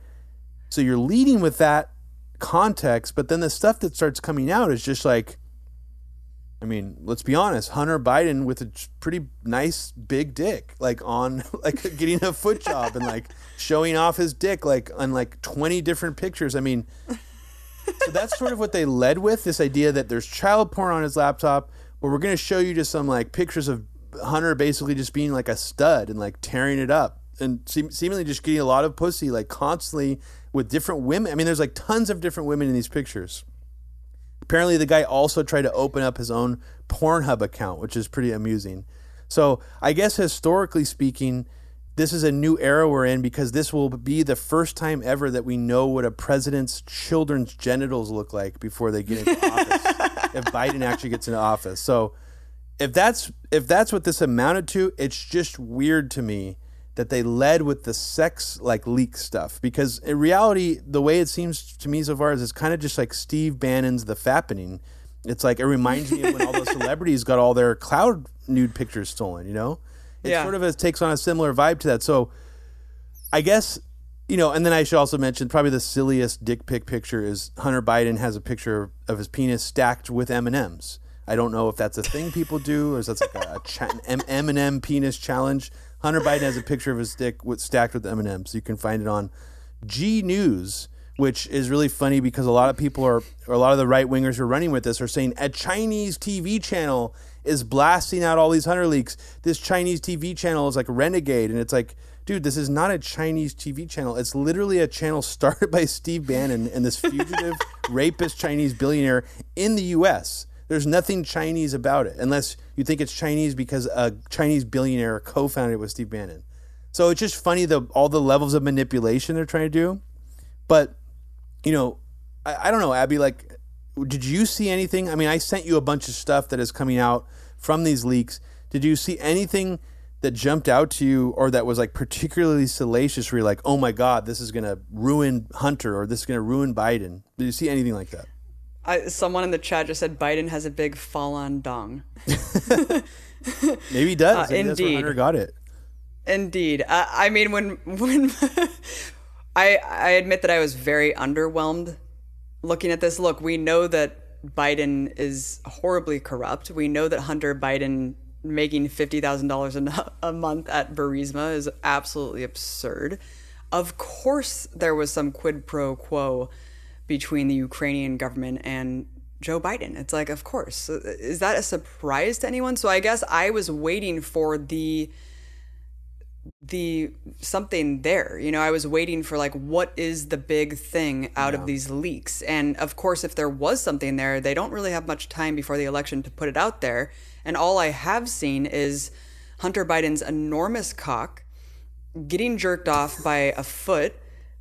so you're leading with that context, but then the stuff that starts coming out is just like, I mean, let's be honest, Hunter Biden with a pretty nice big dick, like on like getting a foot job and like showing off his dick like on like 20 different pictures. I mean, so that's sort of what they led with this idea that there's child porn on his laptop, but we're going to show you just some like pictures of Hunter basically just being like a stud and like tearing it up and seemingly just getting a lot of pussy like constantly with different women. I mean, there's like tons of different women in these pictures. Apparently, the guy also tried to open up his own Pornhub account, which is pretty amusing. So, I guess historically speaking, this is a new era we're in because this will be the first time ever that we know what a president's children's genitals look like before they get into office. If Biden actually gets into office, so if that's if that's what this amounted to, it's just weird to me that they led with the sex like leak stuff. Because in reality the way it seems to me so far is it's kind of just like steve bannon's the fappening. It's like it reminds me of when all those celebrities got all their cloud nude pictures stolen you know? It yeah. sort of has, takes on a similar vibe to that. So i guess you know and then i should also mention probably the silliest dick pic picture is hunter biden has a picture of his penis stacked with m&ms I don't know if that's a thing people do, or is that like a, a cha- M&M penis challenge. Hunter Biden has a picture of his dick with, stacked with M&Ms. You can find it on G News, which is really funny because a lot of people are, or a lot of the right wingers who are running with this are saying a Chinese TV channel is blasting out all these Hunter leaks. This Chinese TV channel is like renegade, and it's like, dude, this is not a Chinese TV channel. It's literally a channel started by Steve Bannon and this fugitive rapist Chinese billionaire in the U.S. There's nothing Chinese about it, unless you think it's Chinese because a Chinese billionaire co-founded it with Steve Bannon. So it's just funny the all the levels of manipulation they're trying to do. But you know, I, I don't know, Abby. Like, did you see anything? I mean, I sent you a bunch of stuff that is coming out from these leaks. Did you see anything that jumped out to you or that was like particularly salacious where you're like, oh my God, this is going to ruin Hunter or this is going to ruin Biden? Did you see anything like that? I, someone in the chat just said Biden has a big fall on dong. Maybe he does. Uh, Maybe indeed, Hunter got it. Indeed. Uh, I mean, when when I I admit that I was very underwhelmed looking at this. Look, we know that Biden is horribly corrupt. We know that Hunter Biden making fifty thousand dollars a month at Burisma is absolutely absurd. Of course, there was some quid pro quo between the Ukrainian government and Joe Biden. It's like, of course. Uh, is that a surprise to anyone? So I guess I was waiting for the the something there. You know, I was waiting for like what is the big thing out yeah. of these leaks? And of course, if there was something there, they don't really have much time before the election to put it out there. And all I have seen is Hunter Biden's enormous cock getting jerked off by a foot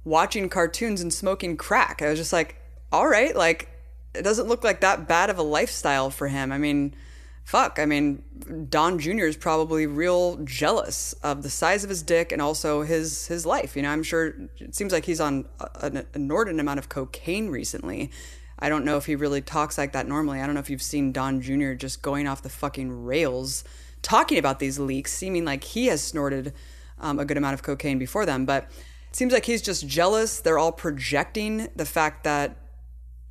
watching cartoons and smoking crack. I was just like, all right, like it doesn't look like that bad of a lifestyle for him. I mean, fuck. I mean, Don Jr. is probably real jealous of the size of his dick and also his his life. You know, I'm sure it seems like he's on an inordinate amount of cocaine recently. I don't know if he really talks like that normally. I don't know if you've seen Don Jr. just going off the fucking rails talking about these leaks, seeming like he has snorted um, a good amount of cocaine before them, but seems like he's just jealous. They're all projecting the fact that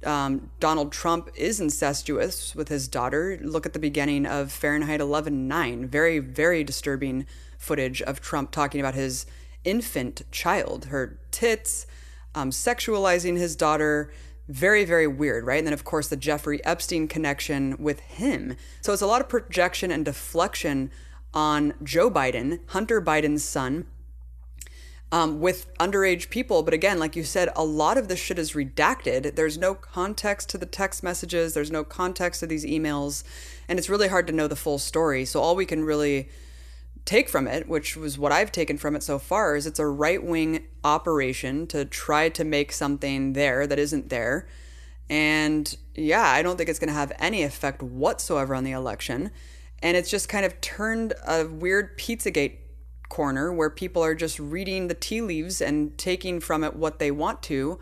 um, Donald Trump is incestuous with his daughter. Look at the beginning of Fahrenheit 11.9. Very, very disturbing footage of Trump talking about his infant child, her tits, um, sexualizing his daughter. Very, very weird, right? And then, of course, the Jeffrey Epstein connection with him. So it's a lot of projection and deflection on Joe Biden, Hunter Biden's son, um, with underage people. But again, like you said, a lot of this shit is redacted. There's no context to the text messages, there's no context to these emails, and it's really hard to know the full story. So all we can really take from it, which was what I've taken from it so far, is it's a right wing operation to try to make something there that isn't there. And yeah, I don't think it's going to have any effect whatsoever on the election. And it's just kind of turned a weird Pizzagate corner where people are just reading the tea leaves and taking from it what they want to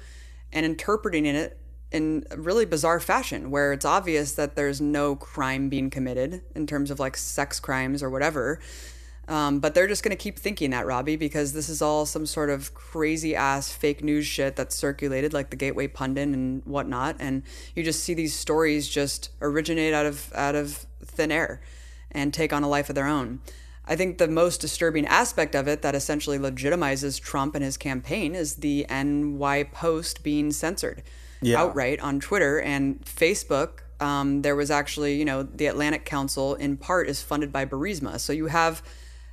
and interpreting it in really bizarre fashion where it's obvious that there's no crime being committed in terms of like sex crimes or whatever um, but they're just going to keep thinking that, Robbie, because this is all some sort of crazy ass fake news shit that's circulated, like the Gateway Pundit and whatnot. And you just see these stories just originate out of out of thin air and take on a life of their own. I think the most disturbing aspect of it that essentially legitimizes Trump and his campaign is the NY Post being censored yeah. outright on Twitter and Facebook. Um, there was actually, you know, the Atlantic Council in part is funded by Burisma. So you have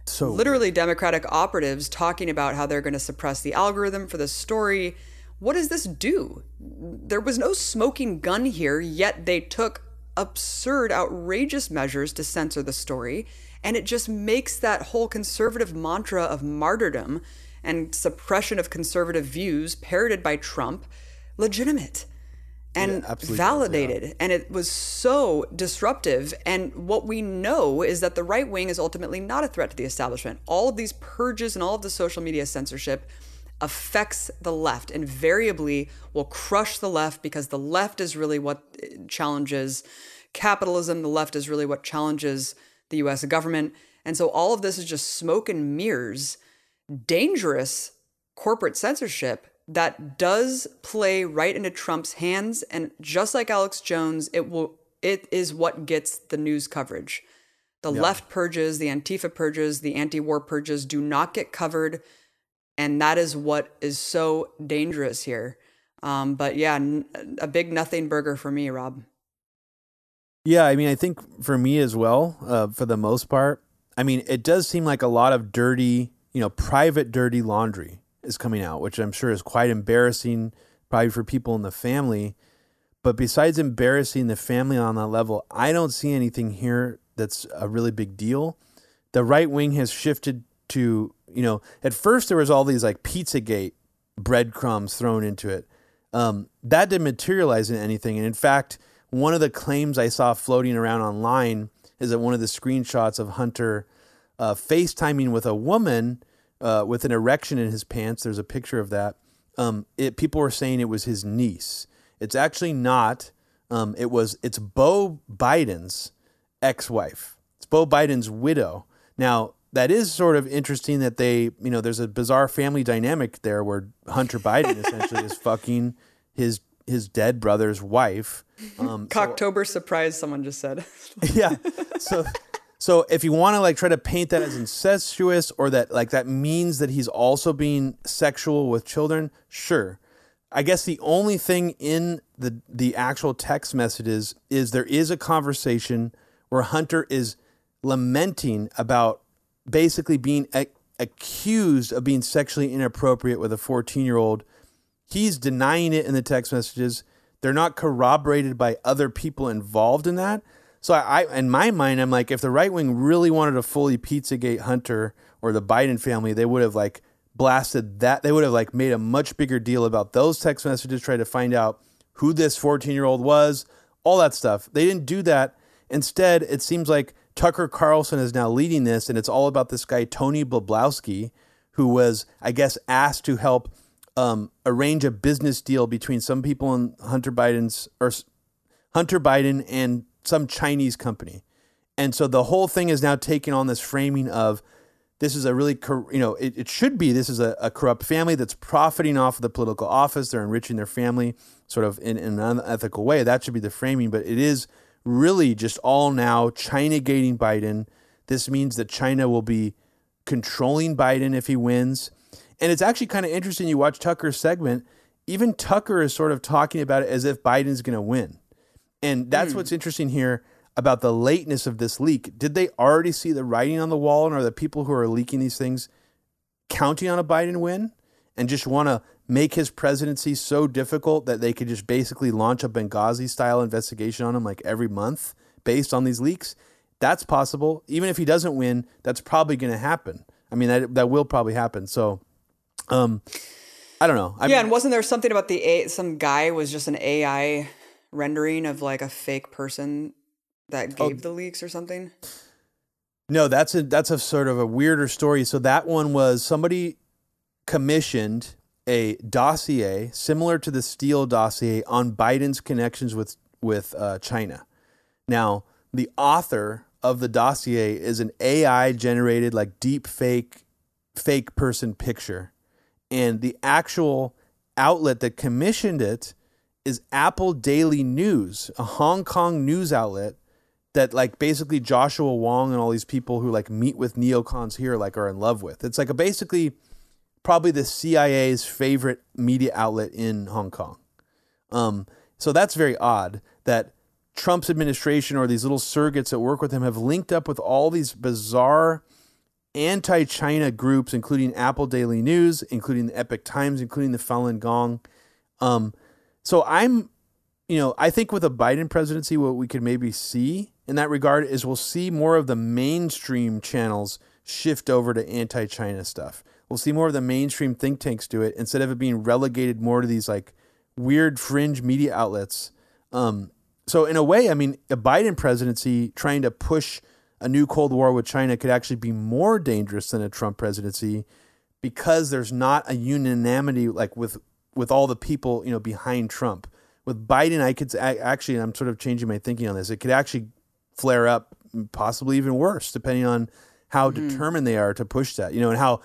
so literally Democratic operatives talking about how they're going to suppress the algorithm for this story. What does this do? There was no smoking gun here, yet they took absurd, outrageous measures to censor the story. And it just makes that whole conservative mantra of martyrdom and suppression of conservative views parroted by Trump legitimate and yeah, validated. Yeah. And it was so disruptive. And what we know is that the right wing is ultimately not a threat to the establishment. All of these purges and all of the social media censorship affects the left, invariably will crush the left because the left is really what challenges capitalism. The left is really what challenges the US government. And so all of this is just smoke and mirrors, dangerous corporate censorship that does play right into Trump's hands and just like Alex Jones it will it is what gets the news coverage. The yeah. left purges, the Antifa purges, the anti-war purges do not get covered and that is what is so dangerous here. Um, but yeah, n- a big nothing burger for me, Rob. Yeah, I mean, I think for me as well, uh, for the most part, I mean, it does seem like a lot of dirty, you know, private dirty laundry is coming out, which I'm sure is quite embarrassing, probably for people in the family. But besides embarrassing the family on that level, I don't see anything here that's a really big deal. The right wing has shifted to, you know, at first there was all these like Pizzagate breadcrumbs thrown into it. Um, that didn't materialize in anything. And in fact, one of the claims I saw floating around online is that one of the screenshots of Hunter uh, FaceTiming with a woman uh, with an erection in his pants. There's a picture of that. Um, it, people were saying it was his niece. It's actually not. Um, it was. It's Beau Biden's ex-wife. It's Beau Biden's widow. Now that is sort of interesting that they, you know, there's a bizarre family dynamic there where Hunter Biden essentially is fucking his his dead brother's wife. Um, Cocktober so, surprise, someone just said. yeah. So so if you want to like try to paint that as incestuous or that like that means that he's also being sexual with children, sure. I guess the only thing in the the actual text messages is there is a conversation where Hunter is lamenting about basically being a- accused of being sexually inappropriate with a 14-year-old. He's denying it in the text messages. They're not corroborated by other people involved in that. So I, I, in my mind, I'm like, if the right wing really wanted to fully Pizzagate Hunter or the Biden family, they would have like blasted that. They would have like made a much bigger deal about those text messages, try to find out who this 14 year old was, all that stuff. They didn't do that. Instead, it seems like Tucker Carlson is now leading this, and it's all about this guy Tony Bobulinski, who was, I guess, asked to help um, arrange a business deal between some people in Hunter Biden's or Hunter Biden and some Chinese company. And so the whole thing is now taking on this framing of this is a really, you know, it, it should be this is a, a, corrupt family that's profiting off of the political office. They're enriching their family sort of in, in an unethical way. That should be the framing. But it is really just all now China gating Biden. This means that China will be controlling Biden if he wins. And it's actually kind of interesting. You watch Tucker's segment, even Tucker is sort of talking about it as if Biden's going to win. And that's mm. what's interesting here about the lateness of this leak. Did they already see the writing on the wall, and are the people who are leaking these things counting on a Biden win and just want to make his presidency so difficult that they could just basically launch a Benghazi style investigation on him like every month based on these leaks? that's possible. Even if he doesn't win, that's probably going to happen. I mean, that that will probably happen. So, um, I don't know. I yeah, and wasn't there something about the A? Some guy was just an AI rendering of like a fake person that oh. gave oh, the leaks or something. No, that's a that's a sort of a weirder story. So that one was somebody commissioned a dossier similar to the Steele dossier on Biden's connections with with uh, China. Now, the author of the dossier is an AI generated like deep fake fake person picture. And the actual outlet that commissioned it is Apple Daily News, a Hong Kong news outlet that like basically Joshua Wong and all these people who like meet with neocons here like are in love with. It's like a basically probably the CIA's favorite media outlet in Hong Kong. Um, so that's very odd that Trump's administration or these little surrogates that work with him have linked up with all these bizarre anti China groups, including Apple Daily News, including the Epoch Times, including the Falun Gong. Um, so I'm, you know, I think with a Biden presidency, what we could maybe see in that regard is we'll see more of the mainstream channels shift over to anti China stuff. We'll see more of the mainstream think tanks do it instead of it being relegated more to these like weird fringe media outlets. Um, so in a way, I mean, a Biden presidency trying to push a new Cold War with China could actually be more dangerous than a Trump presidency because there's not a unanimity like with with all the people you know behind Trump. With Biden, I could actually, I'm sort of changing my thinking on this. It could actually flare up, possibly even worse, depending on how mm-hmm. determined they are to push that. You know, and how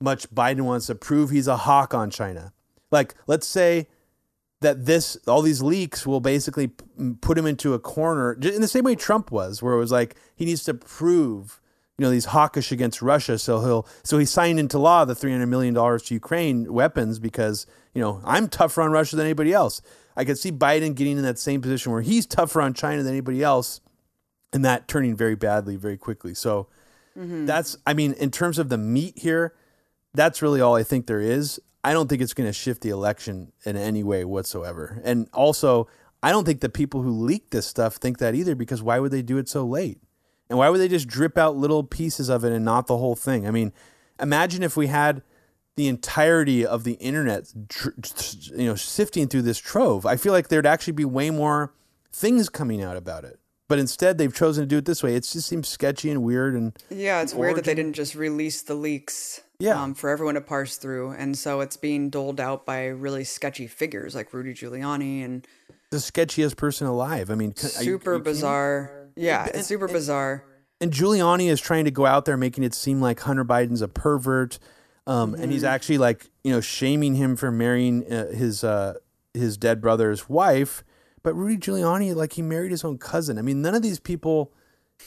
much Biden wants to prove he's a hawk on China. Like, let's say that this all these leaks will basically put him into a corner in the same way Trump was, where it was like he needs to prove, you know, these hawkish against Russia. So he'll so he signed into law the three hundred million dollars to Ukraine weapons because you know I'm tougher on Russia than anybody else. I could see Biden getting in that same position where he's tougher on China than anybody else, and that turning very badly very quickly. So mm-hmm. that's I mean, in terms of the meat here, that's really all I think there is. I don't think it's going to shift the election in any way whatsoever. And also, I don't think the people who leaked this stuff think that either because why would they do it so late? And why would they just drip out little pieces of it and not the whole thing? I mean, imagine if we had the entirety of the internet you know sifting through this trove. I feel like there'd actually be way more things coming out about it. But instead, they've chosen to do it this way. It just seems sketchy and weird. And yeah, it's weird that they didn't just release the leaks yeah. Um, for everyone to parse through. And so it's being doled out by really sketchy figures like Rudy Giuliani and the sketchiest person alive. I mean, super you, you bizarre. Yeah, it's super bizarre. And Giuliani is trying to go out there making it seem like Hunter Biden's a pervert. Um, mm-hmm. and he's mm-hmm. actually like, you know, shaming him for marrying uh, his uh, his dead brother's wife. But Rudy Giuliani, like, he married his own cousin. I mean, none of these people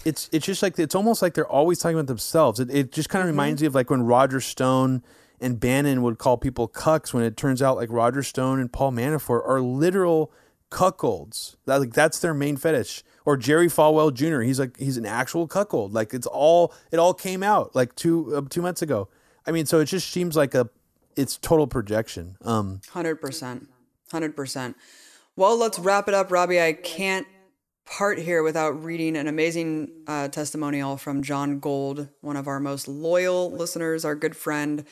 it's it's just like it's almost like they're always talking about themselves. It, it just kind of mm-hmm. reminds me of like when Roger Stone and Bannon would call people cucks when it turns out like Roger Stone and Paul Manafort are literal cuckolds. That, like that's their main fetish. Or Jerry Falwell Jr. He's like he's an actual cuckold. Like it's all it all came out like two uh, two months ago. I mean, so it just seems like a it's total projection. Um, hundred percent, hundred percent. Well, let's wrap it up, Robbie. I can't part here without reading an amazing uh, testimonial from John Gold, one of our most loyal listeners, our good friend.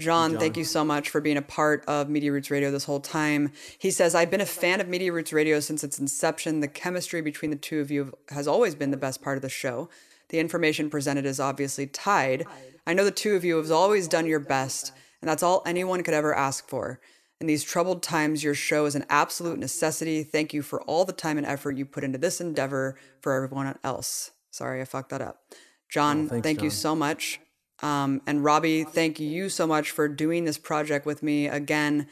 John, John, thank you so much for being a part of Media Roots Radio this whole time. He says, I've been a fan of Media Roots Radio since its inception. The chemistry between the two of you has always been the best part of the show. The information presented is obviously tied. I know the two of you have always done your best, and that's all anyone could ever ask for. In these troubled times, your show is an absolute necessity. Thank you for all the time and effort you put into this endeavor for everyone else. Sorry, I fucked that up. John, oh, thanks, thank John. you so much. Um, and Robbie, thank you so much for doing this project with me. Again,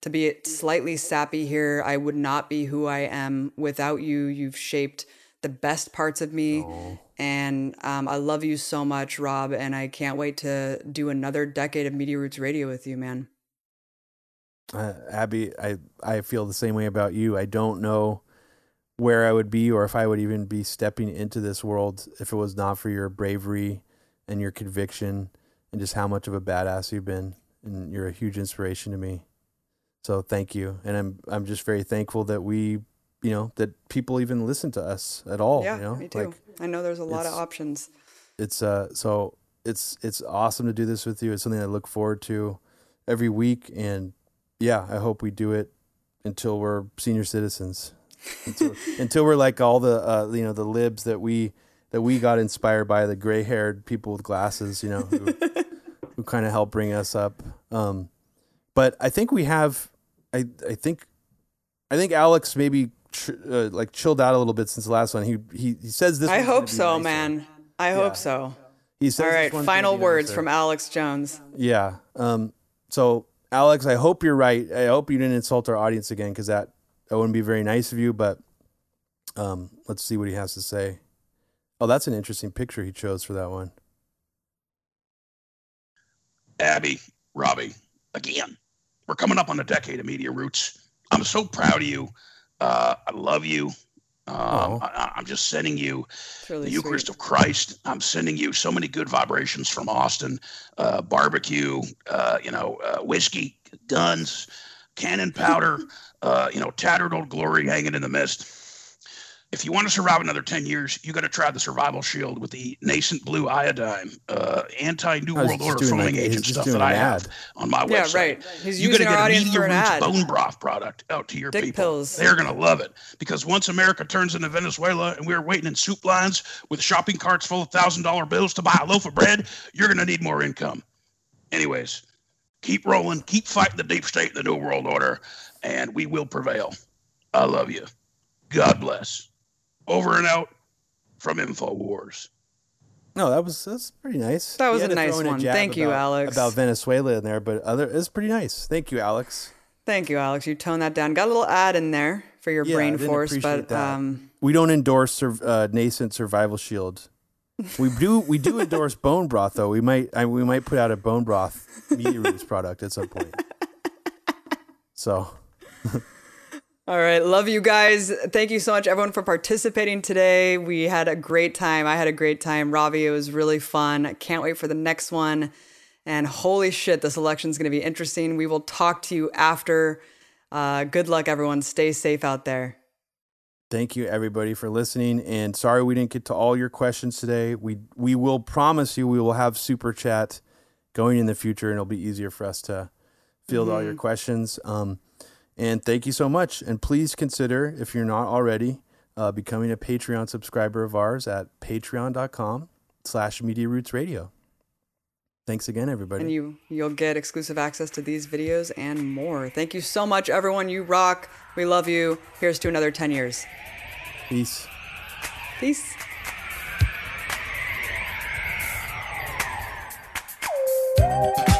to be slightly sappy here, I would not be who I am without you. You've shaped the best parts of me. Oh. And um, I love you so much, Rob. And I can't wait to do another decade of Media Roots Radio with you, man. Uh, Abby, I I feel the same way about you. I don't know where I would be or if I would even be stepping into this world if it was not for your bravery and your conviction and just how much of a badass you've been. And you're a huge inspiration to me. So thank you. And I'm I'm just very thankful that we you know that people even listen to us at all. Yeah, you know? me too. Like, I know there's a lot of options. It's uh so it's it's awesome to do this with you. It's something I look forward to every week, and yeah, I hope we do it until we're senior citizens. Until, until we're like all the uh, you know the libs that we that we got inspired by the gray haired people with glasses, you know, who, who kind of help bring us up. Um, but I think we have, I I think, I think Alex maybe ch- uh, like chilled out a little bit since the last one. He he, he says this. I hope so, nicer. man. I yeah. hope so. He says. All right, final words nicer. from Alex Jones. Yeah. Um. So Alex, I hope you're right. I hope you didn't insult our audience again because that that wouldn't be very nice of you. But um, let's see what he has to say. Oh, that's an interesting picture he chose for that one. Abby, Robbie, again, we're coming up on a decade of Media Roots. I'm so proud of you. Uh, I love you. Um, I, am just sending you really the Eucharist sweet. of Christ. I'm sending you so many good vibrations from Austin, uh, barbecue, uh, you know, uh, whiskey, guns, cannon powder, uh, you know, tattered old glory hanging in the mist if you want to survive another 10 years, you got to try the survival shield with the nascent blue iodine, uh, anti New World Order foaming like, agent stuff that I have on my yeah, website. Yeah, right. He's you using our audience for an ad. bone broth product out to your Dick people. Pills. They're going to love it because once America turns into Venezuela and we're waiting in soup lines with shopping carts full of thousand dollar bills to buy a loaf of bread, you're going to need more income. Anyways, keep rolling, keep fighting the deep state, the New World Order, and we will prevail. I love you. God bless. Over and out from InfoWars. No, that was that's pretty nice. That was a nice one. Thank you, about, Alex. About Venezuela in there, but other it's pretty nice. Thank you, Alex. Thank you, Alex. You toned that down. Got a little ad in there for your yeah, brain force, but um, we don't endorse uh, nascent survival shield. We do we do endorse bone broth though. We might I, we might put out a bone broth media roots product at some point. So All right. Love you guys. Thank you so much, everyone, for participating today. We had a great time. I had a great time. Robbie, it was really fun. Can't wait for the next one. And holy shit, this election is going to be interesting. We will talk to you after. Uh, good luck, everyone. Stay safe out there. Thank you, everybody, for listening. And sorry we didn't get to all your questions today. We we will promise you we will have super chat going in the future, and it'll be easier for us to field mm-hmm. all your mm-hmm. questions. Um, and thank you so much. And please consider, if you're not already, uh, becoming a Patreon subscriber of ours at patreon.com slash Media Roots Radio. Thanks again, everybody. And you, you'll get exclusive access to these videos and more. Thank you so much, everyone. You rock. We love you. Here's to another 10 years. Peace. Peace. communicate.